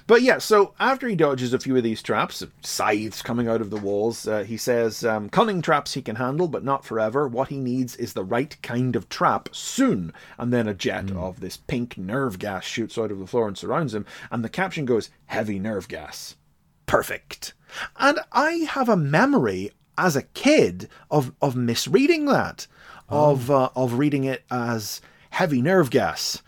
but yeah, so after he dodges a few of these traps, scythes coming out of the walls, uh, he says, um, cunning traps he can handle, but not forever. What he needs is the right kind of trap soon. And then a jet of this pink nerve gas shoots out of the floor and surrounds him. And the caption goes, heavy nerve gas. Perfect. And I have a memory as a kid of, of misreading that, of, uh, of reading it as heavy nerve gas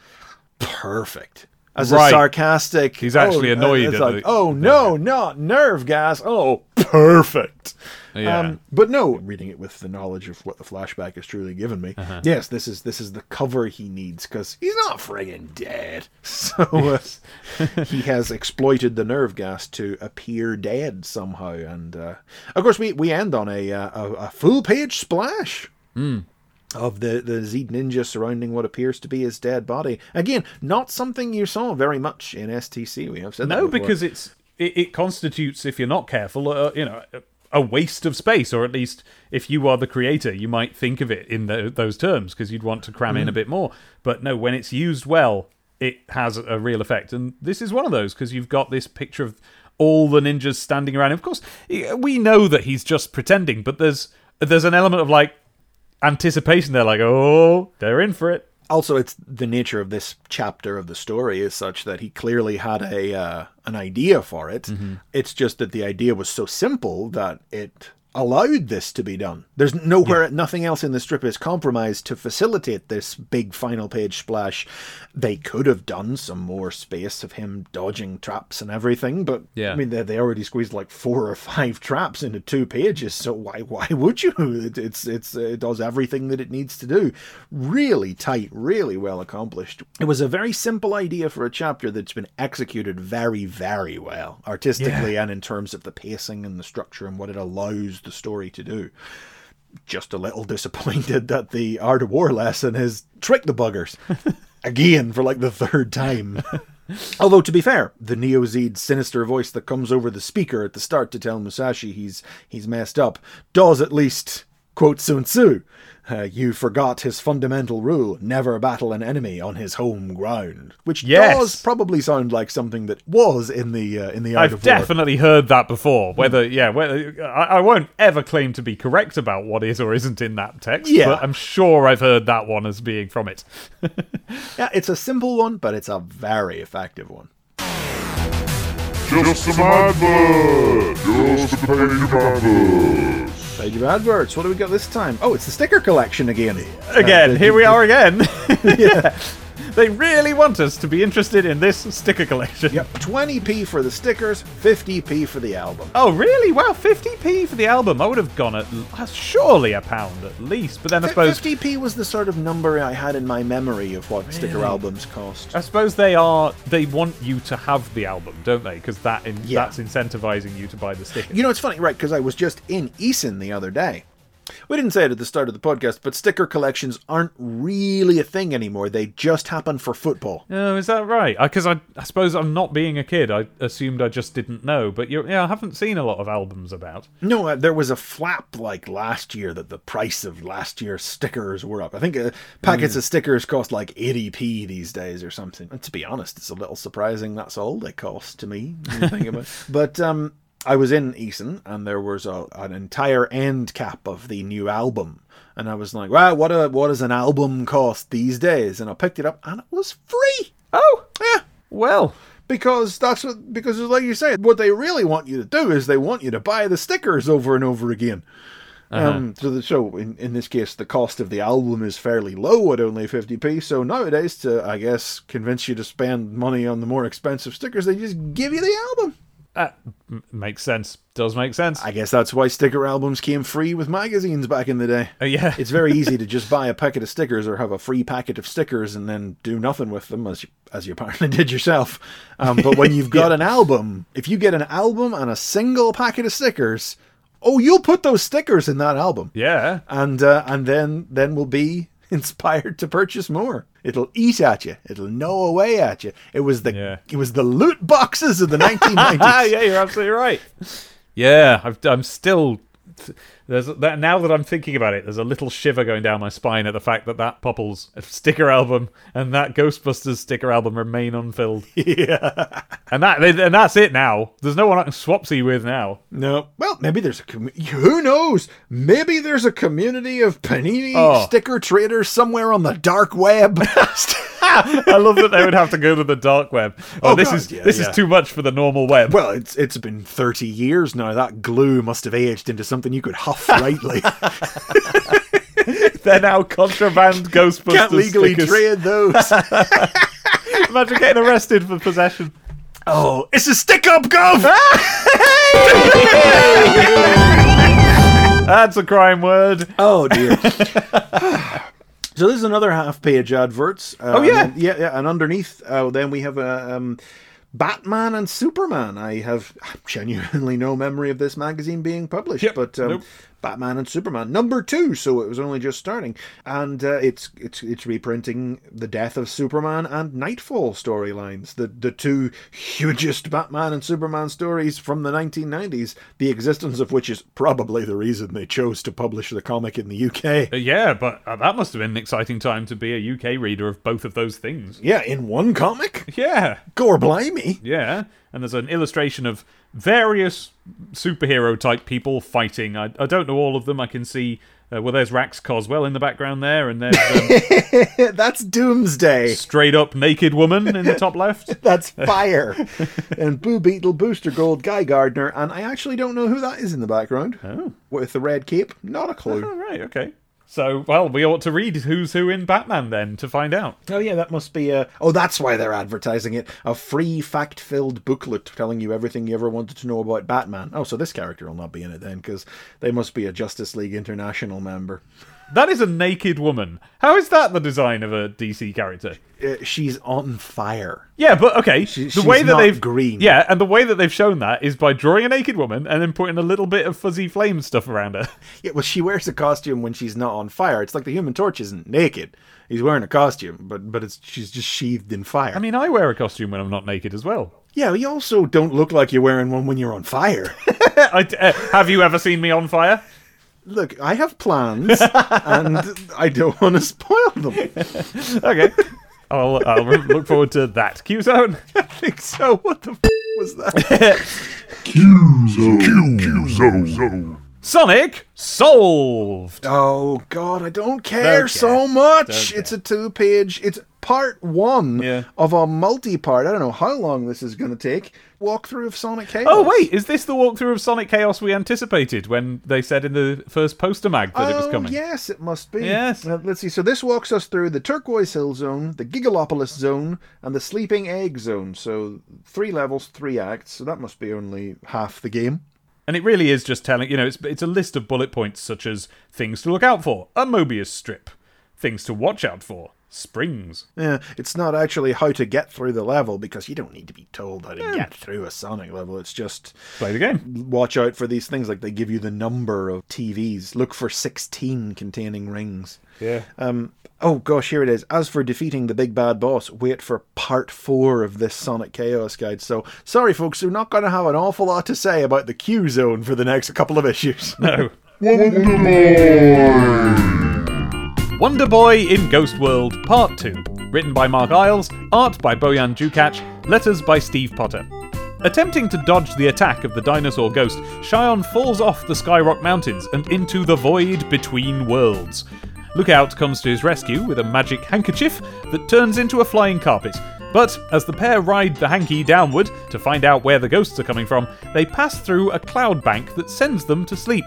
perfect. As a sarcastic, He's actually oh, annoyed It's at like, the- oh no, not nerve gas. Oh, perfect. Yeah. Um, but no, reading it with the knowledge of what the flashback has truly given me. Uh-huh. Yes, this is this is the cover he needs because he's not friggin' dead. So uh, he has exploited the nerve gas to appear dead somehow, and uh, of course we we end on a uh, a, a full page splash Hmm. Of the, the Zeed ninja surrounding what appears to be his dead body. Again, not something you saw very much in STC. We have said No, because it's it, it constitutes, if you're not careful, uh, you know, a- a waste of space, or at least if you are the creator, you might think of it in tho- those terms because you'd want to cram Mm. in a bit more. But no, when it's used well, it has a real effect, and this is one of those because you've got this picture of all the ninjas standing around. Of course, we know that he's just pretending, but there's there's an element of like anticipation. They're like, oh, they're in for it. also it's the nature of this chapter of the story is such that he clearly had a uh, an idea for it. It's just that the idea was so simple that it allowed this to be done. There's nowhere, nothing else in the strip is compromised to facilitate this big final page splash. They could have done some more space of him dodging traps and everything, but Yeah. I mean they, they already squeezed like four or five traps into two pages. So why why would you? It, it's it's it does everything that it needs to do. Really tight, really well accomplished. It was a very simple idea for a chapter that's been executed very very well artistically and in terms of the pacing and the structure and what it allows the story to do. Just a little disappointed that the art of war lesson has tricked the buggers again for like the third time. Although to be fair, the Neo Zeed sinister voice that comes over the speaker at the start to tell Musashi he's he's messed up does at least quote Sun Tzu. Uh, you forgot his fundamental rule: never battle an enemy on his home ground, which Yes. does probably sound like something that was in the uh, in the art I've of war. definitely heard that before. Whether, yeah, whether I, I won't ever claim to be correct about what is or isn't in that text, Yeah. but I'm sure I've heard that one as being from it. Yeah, it's a simple one, but it's a very effective one. Just some adverts. Just a page of adverts. Page of adverts. What do we got this time? Oh, it's the sticker collection again. Again, Uh, here we are again. They really want us to be interested in this sticker collection. Yep, 20p for the stickers, 50p for the album. Oh, really? Wow, 50p for the album. I would have gone at uh, surely a pound at least. But then I suppose 50p was the sort of number I had in my memory of what sticker Really? albums cost. I suppose they are. They want you to have the album, don't they? Because that in, Yeah. that's incentivizing you to buy the sticker. You know, it's funny, right? Because I was just in Eason the other day. We didn't say it at the start of the podcast, but sticker collections aren't really a thing anymore. They just happen for football. Oh, is that right? Because I, I suppose I'm not being a kid. I assumed I just didn't know. But you're, yeah, I haven't seen a lot of albums about. No, uh, there was a flap like last year that the price of last year's stickers were up. I think uh, packets of stickers cost like 80p these days or something. And to be honest, it's a little surprising that's all they cost to me. But um, I was in Eason and there was a, an entire end cap of the new album. And I was like, wow, what, a, what does an album cost these days? And I picked it up and it was free. Oh, Yeah. well. Because that's what, because like you say, what they really want you to do is they want you to buy the stickers over and over again. Um, so, the, so in, in this case, the cost of the album is fairly low at only 50p. So nowadays, to I guess convince you to spend money on the more expensive stickers, they just give you the album. That m- makes sense. Does make sense. I guess that's why sticker albums came free with magazines back in the day. Uh, yeah. It's very easy to just buy a packet of stickers or have a free packet of stickers and then do nothing with them, as you, as you apparently did yourself. Um, but when you've got an album, if you get an album and a single packet of stickers, oh, you'll put those stickers in that album, yeah. and uh, and then then we'll be inspired to purchase more. It'll eat at you. It'll gnaw away at you. It was the Yeah. it was the loot boxes of the 1990s. Ah, yeah, you're absolutely right. Yeah, I've, I'm still. There's that now that I'm thinking about it. There's a little shiver going down my spine at the fact that that Popples sticker album and that Ghostbusters sticker album remain unfilled. yeah. And that and that's it now. There's no one I can swapsy with now. No. Well, maybe there's a who knows? Maybe there's a community of panini Oh. sticker traders somewhere on the dark web. I love that they would have to go to the dark web. Oh, Oh, this God, is yeah, this yeah. is too much for the normal web. well, it's it's been 30 years now. That glue must have aged into something you could huff rightly. They're now contraband Ghostbusters Can't legally stickers. trade those. Imagine getting arrested for possession. oh, it's a stick up, Gov! That's a crime word. Oh dear. so this is another half-page adverts. Uh, Oh, yeah? and yeah, yeah. And underneath, uh, then we have a um, Batman and Superman. I have genuinely no memory of this magazine being published, Yep. but um, Nope. Batman and Superman number two. So it was only just starting, and uh, it's it's it's reprinting the death of Superman and Nightfall storylines. The the two hugest Batman and Superman stories from the 1990s. The existence of which is probably the reason they chose to publish the comic in the UK. Uh, yeah, but uh, that must have been an exciting time to be a UK reader of both of those things. Yeah, in one comic? Yeah, Gore blimey. yeah. And there's an illustration of various superhero type people fighting. I, I don't know all of them. I can see. Uh, well, there's Rax Coswell in the background there, and there's um, That's Doomsday. straight up naked woman in the top left. That's fire. and Blue Beetle, Booster Gold, Guy Gardner, and I actually don't know who that is in the background. Oh. With the red cape? Not a clue. All right, okay. So, well, we ought to read who's who in Batman then to find out. Oh yeah, that must be a. Oh, that's why they're advertising it. A free fact-filled booklet telling you everything you ever wanted to know about Batman. Oh, so this character will not be in it then, because they must be a Justice League International member. That is a naked woman. How is that the design of a DC character? Uh, she's on fire. Yeah, but okay. She- the she's way that not they've green. Yeah, and the way that they've shown that is by drawing a naked woman and then putting a little bit of fuzzy flame stuff around her. Yeah, well, she wears a costume when she's not on fire. It's like the Human Torch isn't naked; he's wearing a costume, but but it's she's just sheathed in fire. I mean, I wear a costume when I'm not naked as well. yeah, you also don't look like you're wearing one when you're on fire. I, uh, have you ever seen me on fire? Look, I have plans, and I don't want to spoil them. Okay. I'll, I'll look forward to that. Q zone. I think so. What the f- was that? Q Zone. Q-Zone. Sonic solved. oh God, I don't care Don't so much. Don't It's a two-page. It's part one Yeah. of a multi-part. I don't know how long this is going to take. Walkthrough of Sonic Chaos. Oh wait, is this the walkthrough of Sonic Chaos we anticipated when they said in the first poster mag that it was Oh, coming? yes, it must be. Yes. Uh, let's see. So this walks us through the Turquoise Hill Zone, the Gigalopolis Zone, and the Sleeping Egg Zone. So three levels, three acts. So that must be only half the game. And it really is just telling, you know, it's it's a list of bullet points such as things to look out for, a Mobius strip, things to watch out for, springs. Yeah, it's not actually how to get through the level because you don't need to be told how to get through a Sonic level. It's just Play the game. watch out for these things. Like they give you the number of TVs. Look for 16 containing rings. Yeah. Um. Oh gosh, here it is. As for defeating the big bad boss, wait for part four of this Sonic Chaos guide. So sorry, folks, we're not going to have an awful lot to say about the Q zone for the next couple of issues. No. Wonder Boy! Wonder Boy in Ghost World Part 2. Written by Mark Eyles, art by Bojan Djukac, letters by Steve Potter. Attempting to dodge the attack of the dinosaur ghost, Shion falls off the Skyrock Mountains and into the void between worlds. Lookout comes to his rescue with a magic handkerchief that turns into a flying carpet. But as the pair ride the hanky downward to find out where the ghosts are coming from, they pass through a cloud bank that sends them to sleep.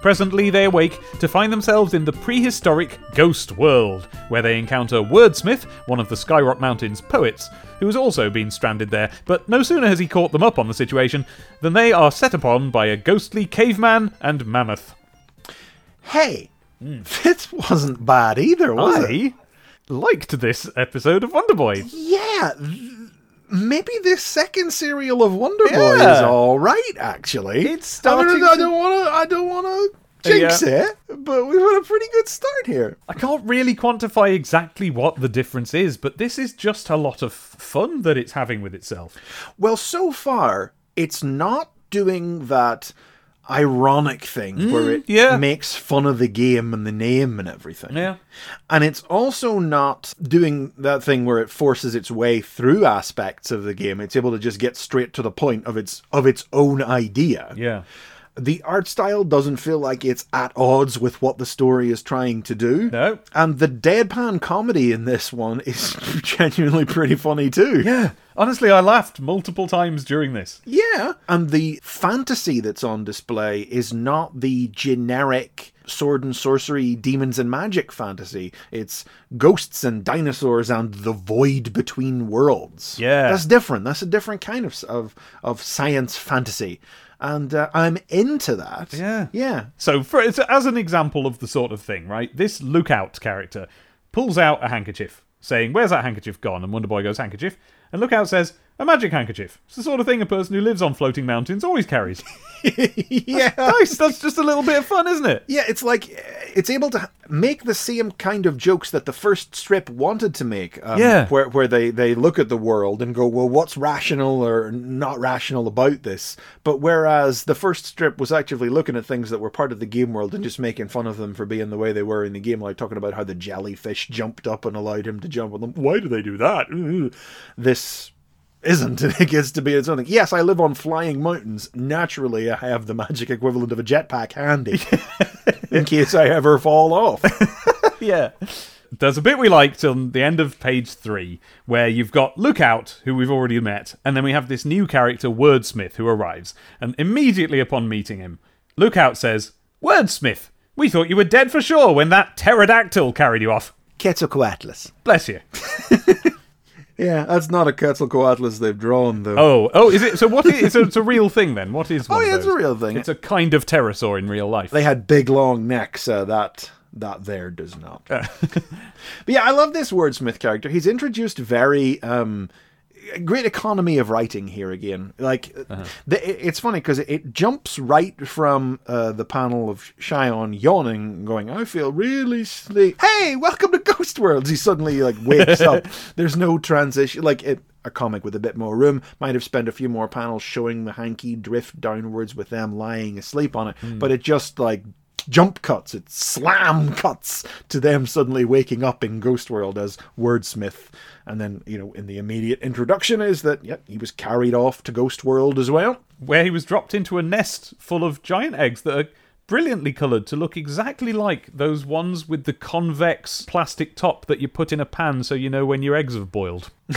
Presently, they awake to find themselves in the prehistoric Ghost World, where they encounter Wordsmith, one of the Skyrock Mountains poets, who has also been stranded there. But no sooner has he caught them up on the situation than they are set upon by a ghostly caveman and mammoth. hey, Hmm. this wasn't bad either, was it? I liked this episode of Wonder Boy. Yeah. th- Maybe this second serial of Wonder Boy is all right. Actually, It's starting I don't want to. I don't want to jinx Yeah. it, but we've had a pretty good start here. I can't really quantify exactly what the difference is, but this is just a lot of fun that it's having with itself. Well, so far, it's not doing that ironic thing mm, where it yeah. makes fun of the game and the name and everything. Yeah. And it's also not doing that thing where it forces its way through aspects of the game. It's able to just get straight to the point of its of its own idea. Yeah. The art style doesn't feel like it's at odds with what the story is trying to do. No. And the deadpan comedy in this one is genuinely pretty funny too. Yeah. Honestly, I laughed multiple times during this. Yeah. And the fantasy that's on display is not the generic sword and sorcery, demons and magic fantasy. It's ghosts and dinosaurs and the void between worlds. Yeah. That's different. That's a different kind of of, of science fantasy. And uh, I'm into that. Yeah. Yeah. So, for, it's- as an example of the sort of thing, right? This Lookout character pulls out a handkerchief, saying, Where's that handkerchief gone? And Wonder Boy goes, Handkerchief. And Lookout says, A magic handkerchief. It's the sort of thing a person who lives on floating mountains always carries. yeah. nice. That's just a little bit of fun, isn't it? Yeah, it's like uh, it's able to make the same kind of jokes that the first strip wanted to make. Um, Yeah. where where they they look at the world and go, well, what's rational or not rational about this? But whereas the first strip was actually looking at things that were part of the game world and just making fun of them for being the way they were in the game, like talking about how the jellyfish jumped up and allowed him to jump on them. Why do they do that? This isn't and it gets to be its own thing. Yes, I live on flying mountains. Naturally, I have the magic equivalent of a jetpack handy in case I ever fall off. yeah. There's a bit we liked on the end of page three where you've got Lookout, who we've already met, and then we have this new character, Wordsmith, who arrives. And immediately upon meeting him, Lookout says, Wordsmith, we thought you were dead for sure when that pterodactyl carried you off. Quetzalcoatlus. Bless you. Yeah, that's not a Quetzalcoatlus they've drawn, though. Oh, oh, is it? So what is? So it's a real thing then? What is? One Oh, of yeah, it's a real thing. It's a kind of pterosaur in real life. They had big, long necks. Uh, that that there does not. but yeah, I love this wordsmith character. He's introduced very um, great economy of writing here again. Like, the, it's funny because it, it jumps right from uh, the panel of Shion yawning, going, "I feel really sleep." Hey, welcome to Ghost Worlds. He suddenly like wakes up. There's no transition. Like it, a comic with a bit more room might have spent a few more panels showing the hanky drift downwards with them lying asleep on it, but it just like jump cuts, it's slam cuts to them suddenly waking up in Ghost World as Wordsmith. And then, you know, in the immediate introduction is that, yep, he was carried off to Ghost World as well. where he was dropped into a nest full of giant eggs that are brilliantly coloured to look exactly like those ones with the convex plastic top that you put in a pan so you know when your eggs have boiled.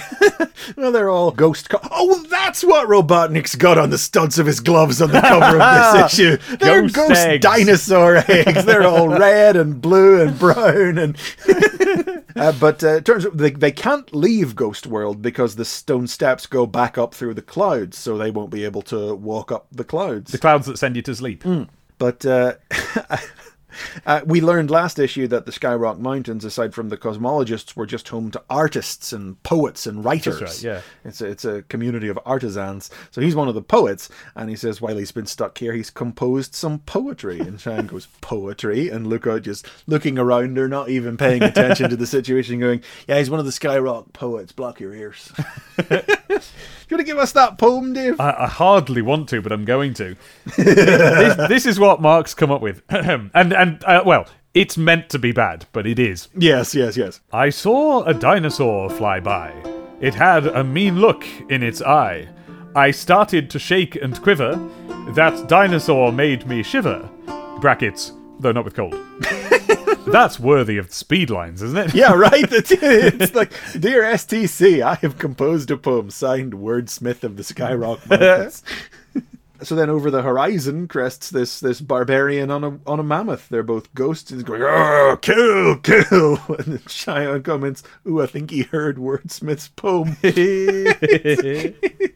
Well, they're all ghost. Co- oh, that's what Robotnik's got on the studs of his gloves on the cover of this issue. They're Ghost ghost, eggs. dinosaur eggs. They're all red and blue and brown and. uh, but uh, it turns out they, they can't leave Ghost World because the stone steps go back up through the clouds, so they won't be able to walk up the clouds. The clouds that send you to sleep. But uh, uh, we learned last issue that the Skyrock Mountains, aside from the cosmologists, were just home to artists and poets and writers. right, yeah. It's a, it's a community of artisans. So he's one of the poets, and he says while he's been stuck here, he's composed some poetry. And Shion goes, Poetry? And Lookout just looking around her, not even paying attention to the situation, going, Yeah, he's one of the Skyrock poets. Block your ears. You want to give us that poem, Dave? I, I hardly want to, but I'm going to. this, this is what Mark's come up with. and, and uh, well, it's meant to be bad, but it is. yes, yes, yes. I saw a dinosaur fly by. It had a mean look in its eye. I started to shake and quiver. That dinosaur made me shiver. Brackets, though not with cold. That's worthy of speed lines, isn't it? Yeah, right. It's, it's like, dear STC, I have composed a poem signed Wordsmith of the Skyrock Mountains. so then, over the horizon crests this this barbarian on a on a mammoth. They're both ghosts. He's going, oh, kill, kill. And then Shion comments, "Ooh, I think he heard Wordsmith's poem."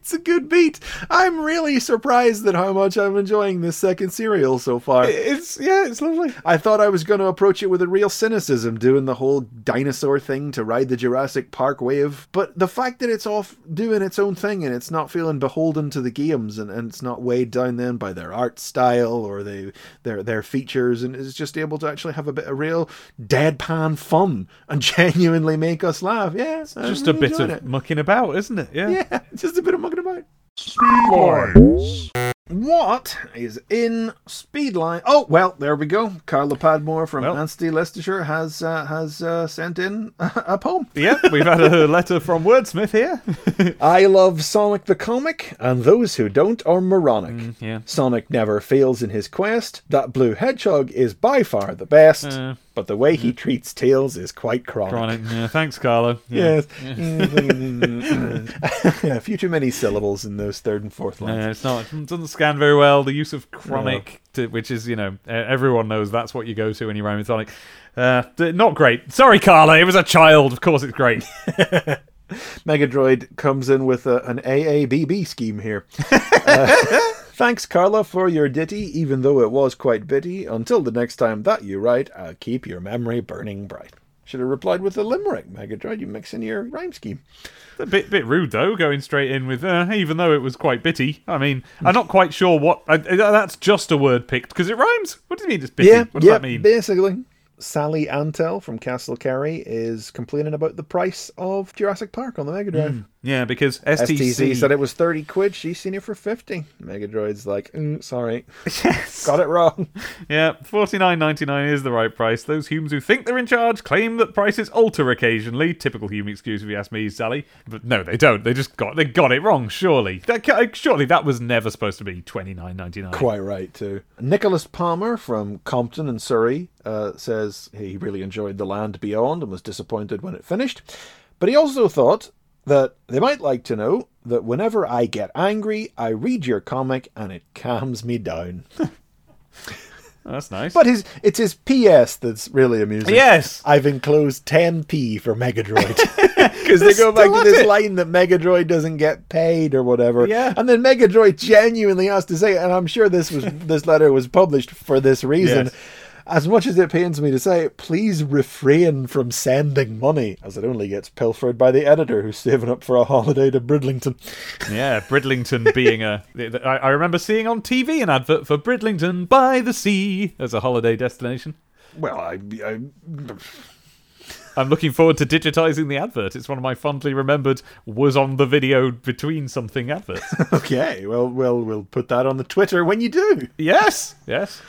It's a good beat. I'm really surprised at how much I'm enjoying this second serial so far. It's yeah, it's lovely. I thought I was going to approach it with a real cynicism, doing the whole dinosaur thing to ride the Jurassic Park wave. But the fact that it's off doing its own thing and it's not feeling beholden to the games and, and it's not weighed down then by their art style or they, their their features and is just able to actually have a bit of real deadpan fun and genuinely make us laugh. Yeah, I'm Just a really bit of it. mucking about, isn't it? Yeah. Yeah, just a bit of mucking about. Speedlines. What is in Speedline? Oh well, there we go. Carla Padmore from Well. Anstey, Leicestershire has uh, has uh, sent in a poem. Yeah, we've had a letter from Wordsmith here. I love Sonic the comic, and those who don't are moronic. yeah. Sonic never fails in his quest. That blue hedgehog is by far the best, Uh, but the way he treats Tails is quite chronic. Chronic. Yeah, thanks, Carlo. Yeah. Yes. Yeah, a few too many syllables in those third and fourth lines. Yeah, it's not. It doesn't scan very well. The use of chronic, to, which is you know everyone knows that's what you go to when you rhyme with Sonic. Uh, not great. Sorry, Carla. It was a child. Of course, it's great. Megadroid comes in with a, an AABB scheme here. Uh, thanks, Carla, for your ditty, even though it was quite bitty. Until the next time that you write, I'll keep your memory burning bright. Should have replied with a limerick, Megadroid. You mix in your rhyme scheme. a bit bit rude though, going straight in with uh, even though it was quite bitty. I mean, I'm not quite sure what. Uh, I, I- that's just a word picked because it rhymes. What do you mean it's bitty? what does yeah, that mean? basically. Sally Antel from Castle Cary is complaining about the price of Jurassic Park on the Mega Drive. Hmm. Yeah, because STC, STC said it was 30 quid. She's seen it for 50. Megadroid's like, mm, sorry. Got it wrong. Yeah, forty nine ninety nine is the right price. Those humans who think they're in charge claim that prices alter occasionally. Typical human excuse if you ask me, Sally. But no, they don't. They just got they got it wrong. Surely, that, surely that was never supposed to be twenty nine ninety nine. Quite right, too. Nicholas Palmer from Compton in Surrey uh, says he really enjoyed The Land Beyond and was disappointed when it finished. But he also thought that they might like to know that whenever I get angry, I read your comic and it calms me down. Oh, that's nice. But his it's his PS that's really amusing. yes, I've enclosed 10p for Megadroid. Because they go back to this it. line that Megadroid doesn't get paid or whatever. Yeah. And then Megadroid genuinely has to say, and I'm sure this was this letter was published for this reason. Yes. As much as it pains me to say, please refrain from sending money, as it only gets pilfered by the editor who's saving up for a holiday to Bridlington. yeah. Bridlington being a. I remember seeing on TV an advert for Bridlington by the sea as a holiday destination. Well, I, I I'm looking forward to digitizing the advert. It's one of my fondly remembered was on the video between something adverts. okay. Well, well, we'll put that on the Twitter when you do. yes, yes.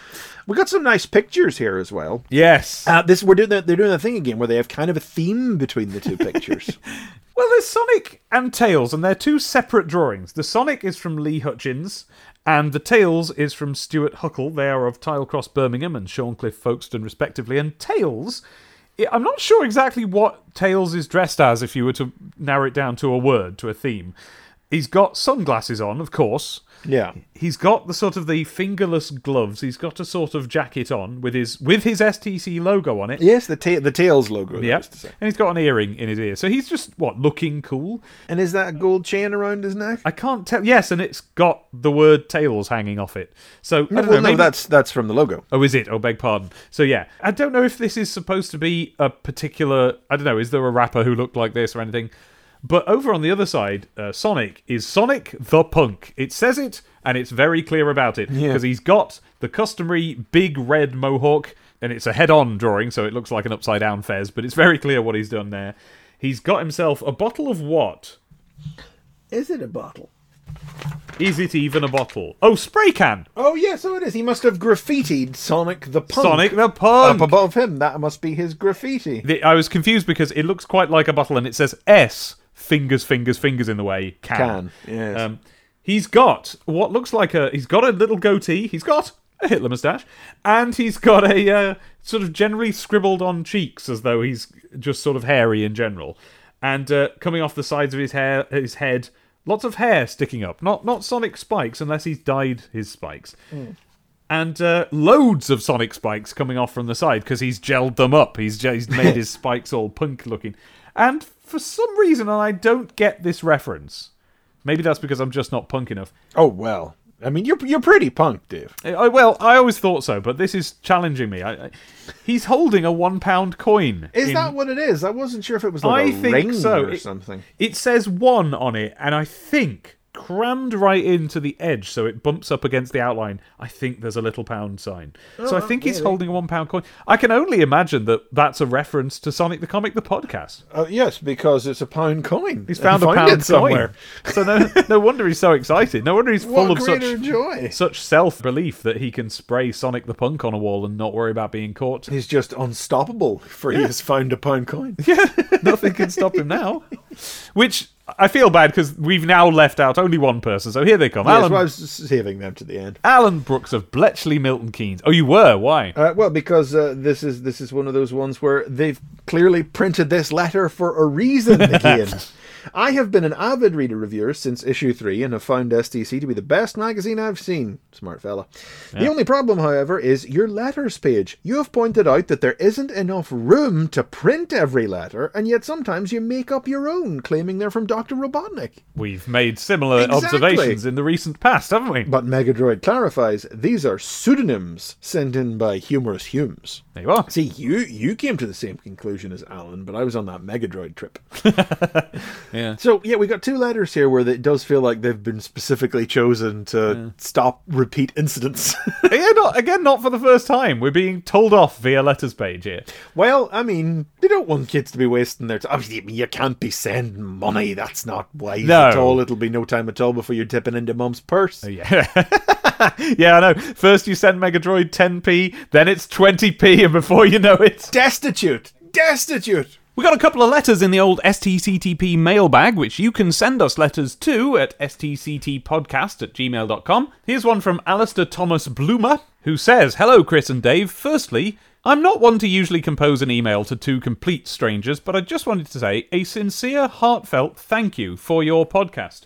We got some nice pictures here as well. Yes. Uh, this we're doing the, they're doing the thing again where they have kind of a theme between the two pictures. Well, there's Sonic and Tails, and they're two separate drawings. The Sonic is from Lee Hutchins, and the Tails is from Stuart Huckle. They are of Tilecross Birmingham and Shorncliffe Folkestone, respectively. And Tails, I'm not sure exactly what Tails is dressed as if you were to narrow it down to a word, to a theme. He's got sunglasses on, of course. Yeah. He's got the sort of the fingerless gloves. He's got a sort of jacket on with his with his STC logo on it. Yes, the ta- the tails logo. Yep. Yep. And he's got an earring in his ear. So he's just what looking cool. And is that a gold chain around his neck? I can't tell. Yes, and it's got the word tails hanging off it. So I No, don't well, know, no, that's that's from the logo. Oh, is it? Oh, beg pardon. So yeah, I don't know if this is supposed to be a particular. I don't know. Is there a rapper who looked like this or anything? But over on the other side, uh, Sonic is Sonic the Punk. It says it, and it's very clear about it because he's got the customary big red mohawk, and it's a head-on drawing, so it looks like an upside-down fez. But it's very clear what he's done there. He's got himself a bottle of what? Is it a bottle? Is it even a bottle? Oh, spray can. Oh yeah, so it is. He must have graffitied Sonic the Punk. Sonic the Punk up above him. That must be his graffiti. The- I was confused because it looks quite like a bottle and it says S, fingers, fingers, fingers in the way, can. Can, yes. Um, he's got what looks like a. He's got a little goatee. He's got a Hitler moustache. And he's got a uh, sort of generally scribbled on cheeks as though he's just sort of hairy in general. And uh, coming off the sides of his hair, his head, lots of hair sticking up. Not not Sonic spikes unless he's dyed his spikes and uh, loads of sonic spikes coming off from the side because he's gelled them up. He's, he's made his spikes all punk looking. And for some reason, and I don't get this reference. Maybe that's because I'm just not punk enough. Oh well. I mean, you're you're pretty punk, Dave. I, well, I always thought so, but this is challenging me. I, I, he's holding a one pound coin. Is in- that what it is? I wasn't sure if it was like I think ring so. or It- something. It says one on it, and I think crammed right into the edge so it bumps up against the outline. I think there's a little pound sign. so I think he's holding a one pound coin. I can only imagine that that's a reference to Sonic the Comic, the podcast. Uh, yes, because it's a pound coin. He's found a pound somewhere. coin. So no, no wonder he's so excited. No wonder he's full What of such joy! such self belief that he can spray Sonic the Punk on a wall and not worry about being caught. He's just unstoppable, for he has found a pound coin. yeah Nothing can stop him now. Which I feel bad because we've now left out only one person. So here they come. Yes, Alan, well, I was saving them to the end. Alan Brooks of Bletchley Milton Keynes. Oh, you were? Why? Uh, well, because uh, this is this is one of those ones where they've clearly printed this letter for a reason again. I have been an avid reader of yours since issue three and have found STC to be the best magazine I've seen. Smart fella. The only problem, however, is your letters page. You have pointed out that there isn't enough room to print every letter, and yet sometimes you make up your own, claiming they're from Dr. Robotnik. We've made similar Exactly. observations in the recent past, haven't we? But Megadroid clarifies these are pseudonyms sent in by humorous Humes. There you are. See, you you came to the same conclusion as Alan, but I was on that Megadroid trip. Yeah. So yeah, we got two letters here where it does feel like they've been specifically chosen to stop repeat incidents. yeah, not again, not for the first time. We're being told off via letters page here. well, I mean, they don't want kids to be wasting their time. You can't be sending money. That's not wise No. at all. It'll be no time at all before you're dipping into mum's purse. Uh, yeah. yeah, I know. First you send Megadroid 10p, then it's 20p, and before you know it. Destitute, destitute. We got a couple of letters in the old STCTP mailbag, which you can send us letters to at stctpodcast at gmail.com. Here's one from Alistair Thomas Bloomer, who says, Hello, Chris and Dave. Firstly, I'm not one to usually compose an email to two complete strangers, but I just wanted to say a sincere, heartfelt thank you for your podcast.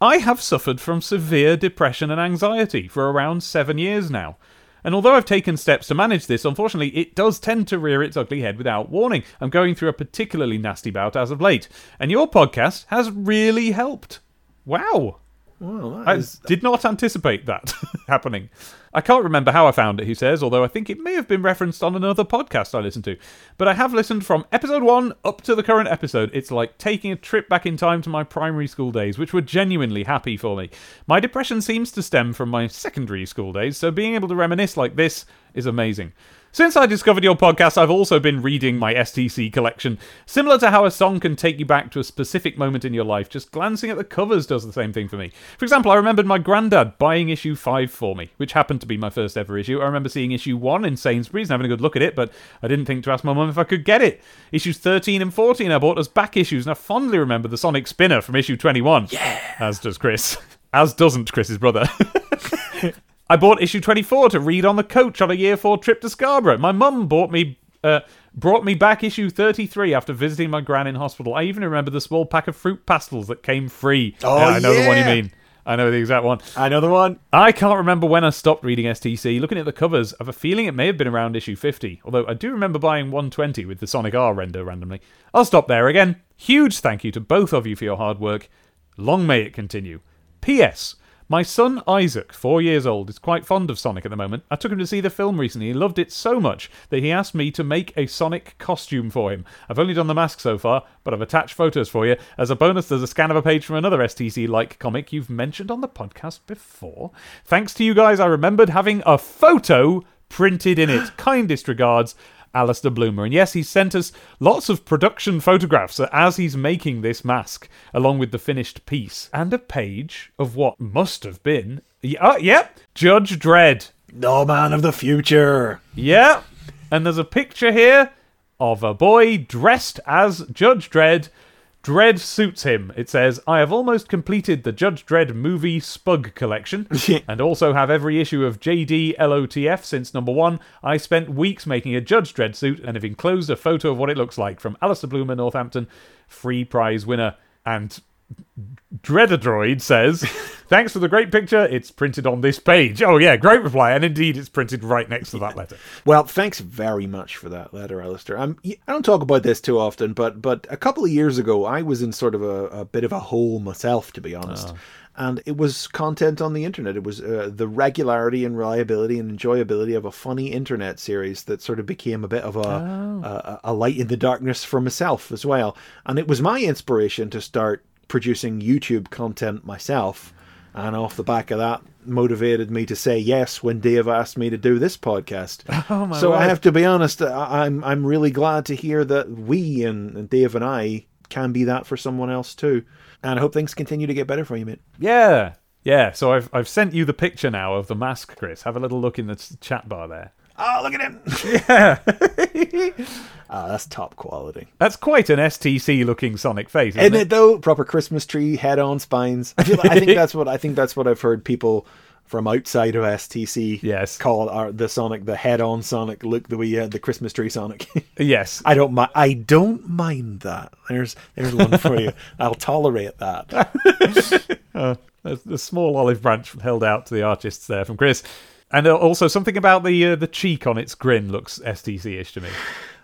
I have suffered from severe depression and anxiety for around seven years now. And although I've taken steps to manage this, unfortunately, it does tend to rear its ugly head without warning. I'm going through a particularly nasty bout as of late, and your podcast has really helped. Wow. Well, that I is- did not anticipate that happening. I can't remember how I found it, he says, although I think it may have been referenced on another podcast I listened to. But I have listened from episode one up to the current episode. It's like taking a trip back in time to my primary school days, which were genuinely happy for me. My depression seems to stem from my secondary school days, so being able to reminisce like this is amazing. Since I discovered your podcast, I've also been reading my STC collection. Similar to how a song can take you back to a specific moment in your life, just glancing at the covers does the same thing for me. For example, I remembered my granddad buying issue 5 for me, which happened to be my first ever issue. I remember seeing issue 1 in Sainsbury's and having a good look at it, but I didn't think to ask my mum if I could get it. Issues 13 and 14 I bought as back issues, and I fondly remember the Sonic Spinner from issue 21. Yeah! As does Chris. As doesn't Chris's brother. I bought issue 24 to read on the coach on a year four trip to Scarborough. My mum bought me. Uh, brought me back issue 33 after visiting my gran in hospital. I even remember the small pack of fruit pastels that came free. Oh, Yeah, I know the one you mean. I know the exact one. Another one. I can't remember when I stopped reading STC. Looking at the covers, I have a feeling it may have been around issue 50, although I do remember buying 120 with the Sonic R render randomly. I'll stop there again. Huge thank you to both of you for your hard work. Long may it continue. P.S. My son Isaac, four years old, is quite fond of Sonic at the moment. I took him to see the film recently. He loved it so much that he asked me to make a Sonic costume for him. I've only done the mask so far, but I've attached photos for you. As a bonus, there's a scan of a page from another STC like comic you've mentioned on the podcast before. Thanks to you guys, I remembered having a photo printed in it. Kindest regards, Alistair Bloomer. And yes, he sent us lots of production photographs as he's making this mask, along with the finished piece, and a page of what must have been. Oh, yep, Judge Dredd. Lawman of the Future. Yep. And there's a picture here of a boy dressed as Judge Dredd. Dredd suits him. It says, I have almost completed the Judge Dredd movie Spug collection and also have every issue of JD LOTF since number one. I spent weeks making a Judge Dredd suit and have enclosed a photo of what it looks like from Alistair Bloomer, Northampton, free prize winner. And Dreadadroid says, Thanks for the great picture. It's printed on this page. Oh, yeah, great reply. And indeed, it's printed right next to that letter. Well, thanks very much for that letter, Alistair. I'm, I don't talk about this too often, but but a couple of years ago, I was in sort of a, a bit of a hole myself, to be honest. And it was content on the internet. It was uh, the regularity and reliability and enjoyability of a funny internet series that sort of became a bit of a, a a light in the darkness for myself as well. And it was my inspiration to start producing YouTube content myself. And off the back of that, motivated me to say yes when Dave asked me to do this podcast. Oh, my so I have to be honest, I- I'm I'm really glad to hear that we and, and Dave and I can be that for someone else too. And I hope things continue to get better for you, mate. Yeah. Yeah, so I've I've sent you the picture now of the mask, Chris. Have a little look in the chat bar there. Oh, look at him! Yeah, ah, that's top quality, That's quite an STC looking Sonic face, isn't, isn't it? Though proper Christmas tree head-on spines. I feel like, I think that's what I think that's what I've heard people from outside of STC Yes. call our, the Sonic the head-on Sonic look the way uh, the Christmas tree Sonic. Yes. I don't mind. I don't mind that. There's there's one for you. I'll tolerate that. There's the small olive branch held out to the artists there from Chris. And uh, also something about the uh, the cheek on its grin looks STC-ish to me.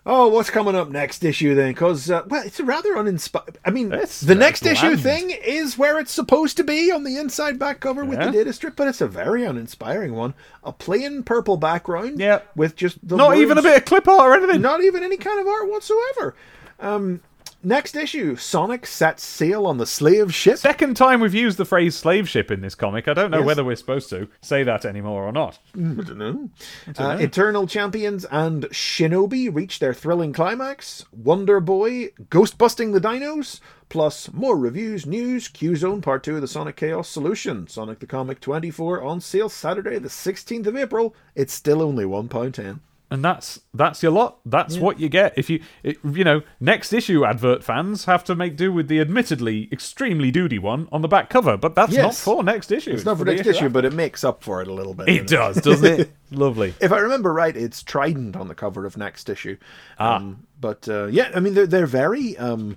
Oh, what's coming up next issue then? Because uh, well, it's a rather uninspired. I mean, It's the next issue thing is where it's supposed to be on the inside back cover with the data strip, but it's a very uninspiring one. A plain purple background, Yeah. with just the Not even a bit of clip art or anything. not even any kind of art whatsoever. Um, next issue, Sonic sets sail on the slave ship. Second time we've used the phrase slave ship in this comic. I don't know Yes. whether we're supposed to say that anymore or not. I don't know. Uh, Eternal Champions and Shinobi reach their thrilling climax. Wonder Boy ghostbusting the dinos. Plus more reviews, news, Q Zone Part 2 of the Sonic Chaos Solution. Sonic the Comic 24 on sale Saturday, the 16th of April. It's still only £1.10. And that's that's your lot. That's what you get if you it, you know next issue advert fans have to make do with the admittedly extremely duty one on the back cover, but that's not for next issue. It's not for next issue, after. but it makes up for it a little bit. it does, doesn't it? Lovely. If I remember right, it's Trident on the cover of next issue. Ah. Um, but uh, yeah, I mean they're they're very um,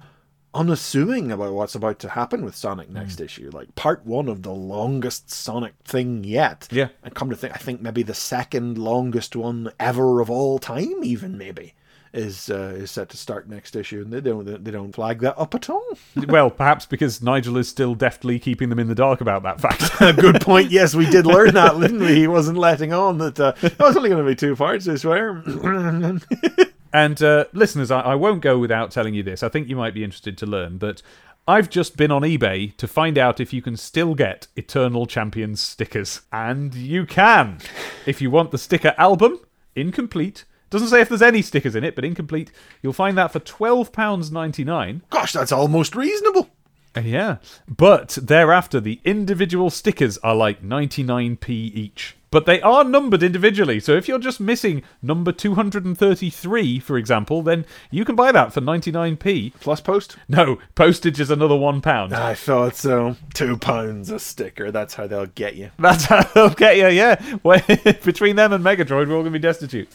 unassuming about what's about to happen with Sonic Hmm. next issue. Like part one of the longest Sonic thing yet. Yeah. And come to think, I think maybe the second longest one ever of all time, even maybe. Is uh, is set to start next issue, and they don't they don't flag that up at all. well, perhaps because Nigel is still deftly keeping them in the dark about that fact. Good point. Yes, we did learn that, didn't we? He wasn't letting on that. Uh, oh, it's only going to be two parts. I swear. And uh, listeners, I, I won't go without telling you this. I think you might be interested to learn that I've just been on eBay to find out if you can still get Eternal Champions stickers. And you can. if you want the sticker album, incomplete, Doesn't say if there's any stickers in it, but incomplete. You'll find that for £12.99. Gosh, that's almost reasonable. Uh, Yeah. But thereafter, the individual stickers are like 99p each. But they are numbered individually. So if you're just missing number 233, for example, then you can buy that for 99p. Plus post? No, postage is another one pound. I thought so. Two pounds a sticker. That's how they'll get you. That's how they'll get you, yeah. Well, between them and Megadroid, we're all going to be destitute.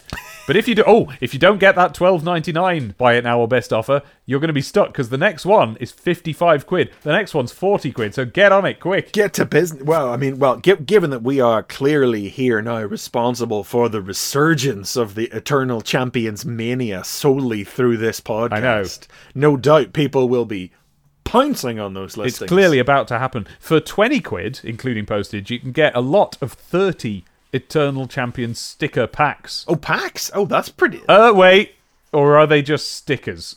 But if you do, oh, if you don't get that twelve ninety nine buy it now or best offer, you're going to be stuck because the next one is fifty five quid. The next one's forty quid. So get on it quick. Get to business. Well, I mean, well, gi- given that we are clearly here now responsible for the resurgence of the Eternal Champions mania solely through this podcast, know. no doubt people will be pouncing on those listings. It's clearly about to happen. For twenty quid, including postage, you can get a lot of thirty Eternal Champions sticker packs. Oh, packs? Oh, that's pretty. Uh, wait, or are they just stickers?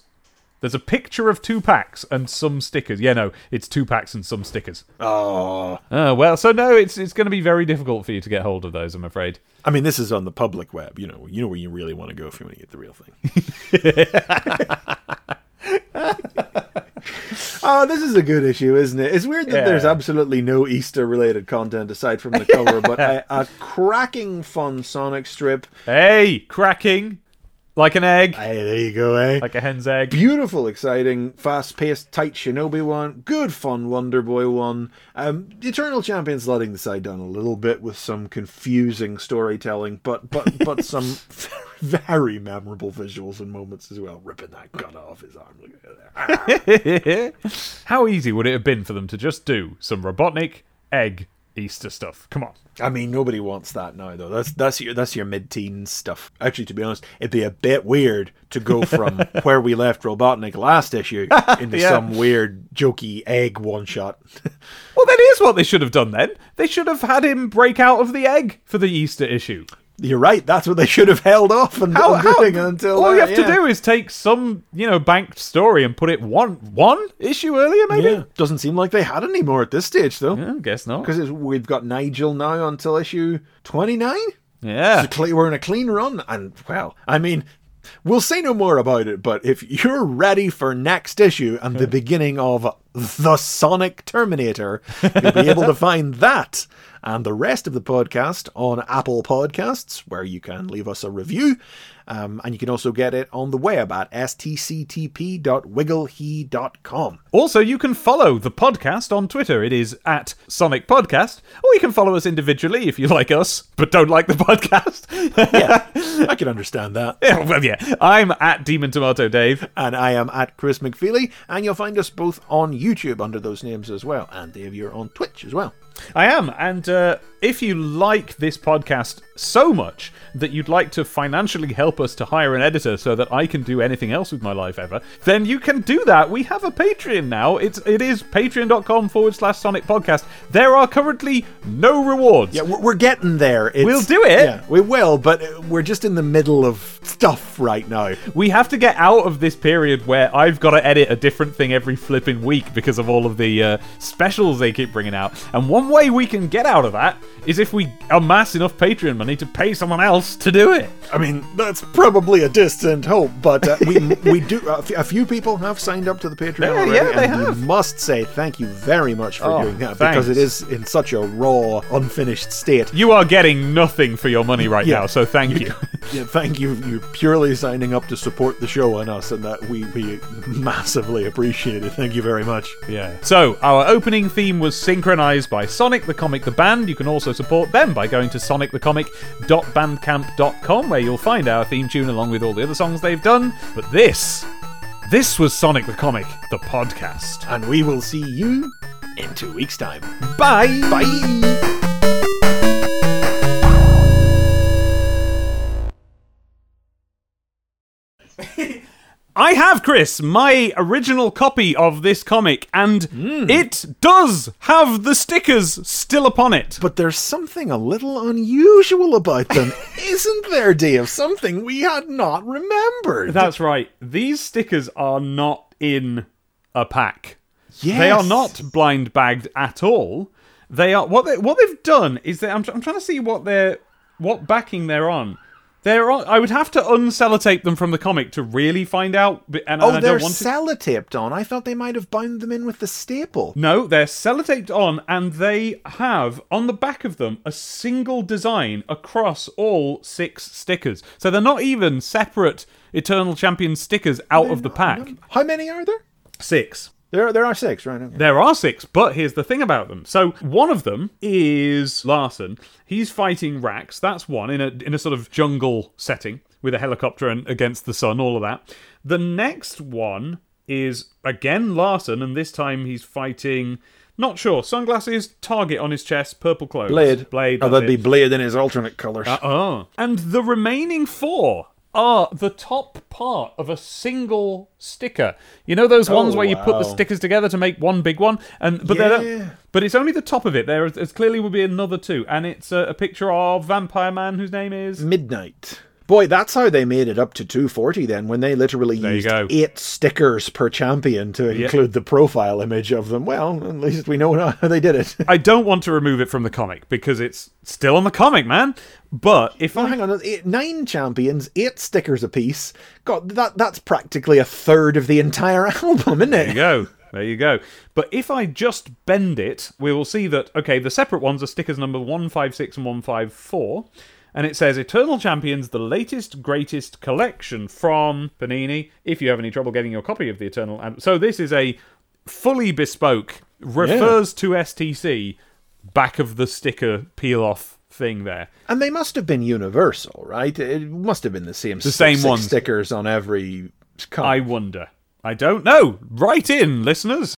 There's a picture of two packs and some stickers. Yeah, no, it's two packs and some stickers. Oh, Oh well, so no, it's it's going to be very difficult for you to get hold of those. I'm afraid. I mean, this is on the public web. You know, you know where you really want to go if you want to get the real thing. Oh, this is a good issue, isn't it? It's weird that Yeah. there's absolutely no Easter-related content aside from the cover, but a, a cracking fun Sonic strip. Hey, cracking like an egg, Hey, there you go, eh? like a hen's egg. Beautiful, exciting, fast-paced, tight Shinobi one. Good fun Wonder Boy one. Um, Eternal Champions letting the side down a little bit with some confusing storytelling, but but but some very memorable visuals and moments as well. Ripping that gun off his arm. Look at that. How easy would it have been for them to just do some Robotnik egg Easter stuff? Come on. I mean, nobody wants that now, though. That's that's your that's your mid-teens stuff. Actually, to be honest, it'd be a bit weird to go from where we left Robotnik last issue into Yeah. some weird jokey egg one-shot. Well, that is what they should have done then. They should have had him break out of the egg for the Easter issue. You're right. That's what they should have held off and How, how- doing until all you that, have to do is take some, you know, banked story and put it one one issue earlier, maybe. Yeah. Doesn't seem like they had any more at this stage, though. Yeah, guess not. Because we've got Nigel now until issue 29. Yeah. It's a we're in a clean run, and well, I mean, we'll say no more about it. But if you're ready for next issue and the beginning of the Sonic Terminator, you'll be able to find that and the rest of the podcast on Apple Podcasts, where you can leave us a review. Um, and you can also get it on the web at stctp.wigglehe.com. Also, you can follow the podcast on Twitter. It is at Sonic Podcast, or you can follow us individually if you like us but don't like the podcast. Yeah, I can understand that. Yeah, well, yeah, I'm at Demon Tomato Dave. And I am at Chris McFeely, and you'll find us both on YouTube under those names as well. And Dave, you're on Twitch as well. I am, and uh, if you like this podcast so much that you'd like to financially help us to hire an editor so that I can do anything else with my life ever, then you can do that. We have a Patreon now. It's it is patreon.com forward slash Sonic Podcast. There are currently no rewards. Yeah, we're, we're getting there. It's, We'll do it. Yeah, we will, but we're just in the middle of stuff right now. We have to get out of this period where I've got to edit a different thing every flipping week because of all of the uh, specials they keep bringing out. And one way we can get out of that is if we amass enough Patreon money to pay someone else to do it. I mean, that's probably a distant hope, but uh, we we do. A f- a few people have signed up to the Patreon Yeah, already, yeah, they and have. we must say thank you very much for Oh, doing that thanks. because it is in such a raw, unfinished state. You are getting nothing for your money right Yeah. now, so thank you. Yeah, thank you. You're purely signing up to support the show and us, and that we we massively appreciate it. Thank you very much. Yeah. So, our opening theme was synchronized by Sonic the Comic the Band. You can also support them by going to sonicthecomic.bandcamp.com where you'll find our theme tune along with all the other songs they've done. But this, this was Sonic the Comic, the podcast. And we will see you in two weeks' time. Bye! Bye. I have, Chris, my original copy of this comic, and Hmm. it does have the stickers still upon it. But there's something a little unusual about them, isn't there, Dave? Something we had not remembered. That's right. These stickers are not in a pack. yes. They are not blind bagged at all. They are what they what they've done is that I'm, I'm trying to see what they're what backing they're on. They're on, I would have to unsellotape them from the comic to really find out. And Oh, I they're don't want to. sellotaped on. I thought they might have bound them in with the staple. No, they're sellotaped on, and they have on the back of them a single design across all six stickers. So they're not even separate Eternal Champion stickers out of the pack. How many are there? Six. There, there are six, right? Okay. There are six, but here's the thing about them. So one of them is Larcen. He's fighting Rax. That's one in a in a sort of jungle setting with a helicopter and against the sun, all of that. The next one is again Larcen, and this time he's fighting. Not sure. Sunglasses, target on his chest, purple clothes. Blade. Blade. Oh, that'd be. Blade in his alternate colours. Uh oh. And the remaining four are the top part of a single sticker. You know those ones Oh, where you put the stickers together to make one big one, and but they're Yeah. but it's only the top of it. There is clearly will be another two, and it's a, a picture of Vampire Man whose name is. Midnight. Boy, that's how they made it up to 240 then, when they literally you used go. eight stickers per champion to include the profile image of them. Well, at least we know how they did it. I don't want to remove it from the comic because it's still on the comic, man. But if Well, I hang on, uh, eight, nine champions, eight stickers apiece. God, that that's practically a third of the entire album, isn't it? There you go. There you go. But if I just bend it, we will see that, okay, the separate ones are stickers number 156 and 154. And it says Eternal Champions, the latest, greatest collection from Panini. If you have any trouble getting your copy of the Eternal. So this is a fully bespoke, refers to STC, back of the sticker peel off thing there. And they must have been universal, right? It must have been the same. The same ones. stickers on every. I wonder. I don't know. Write in, listeners.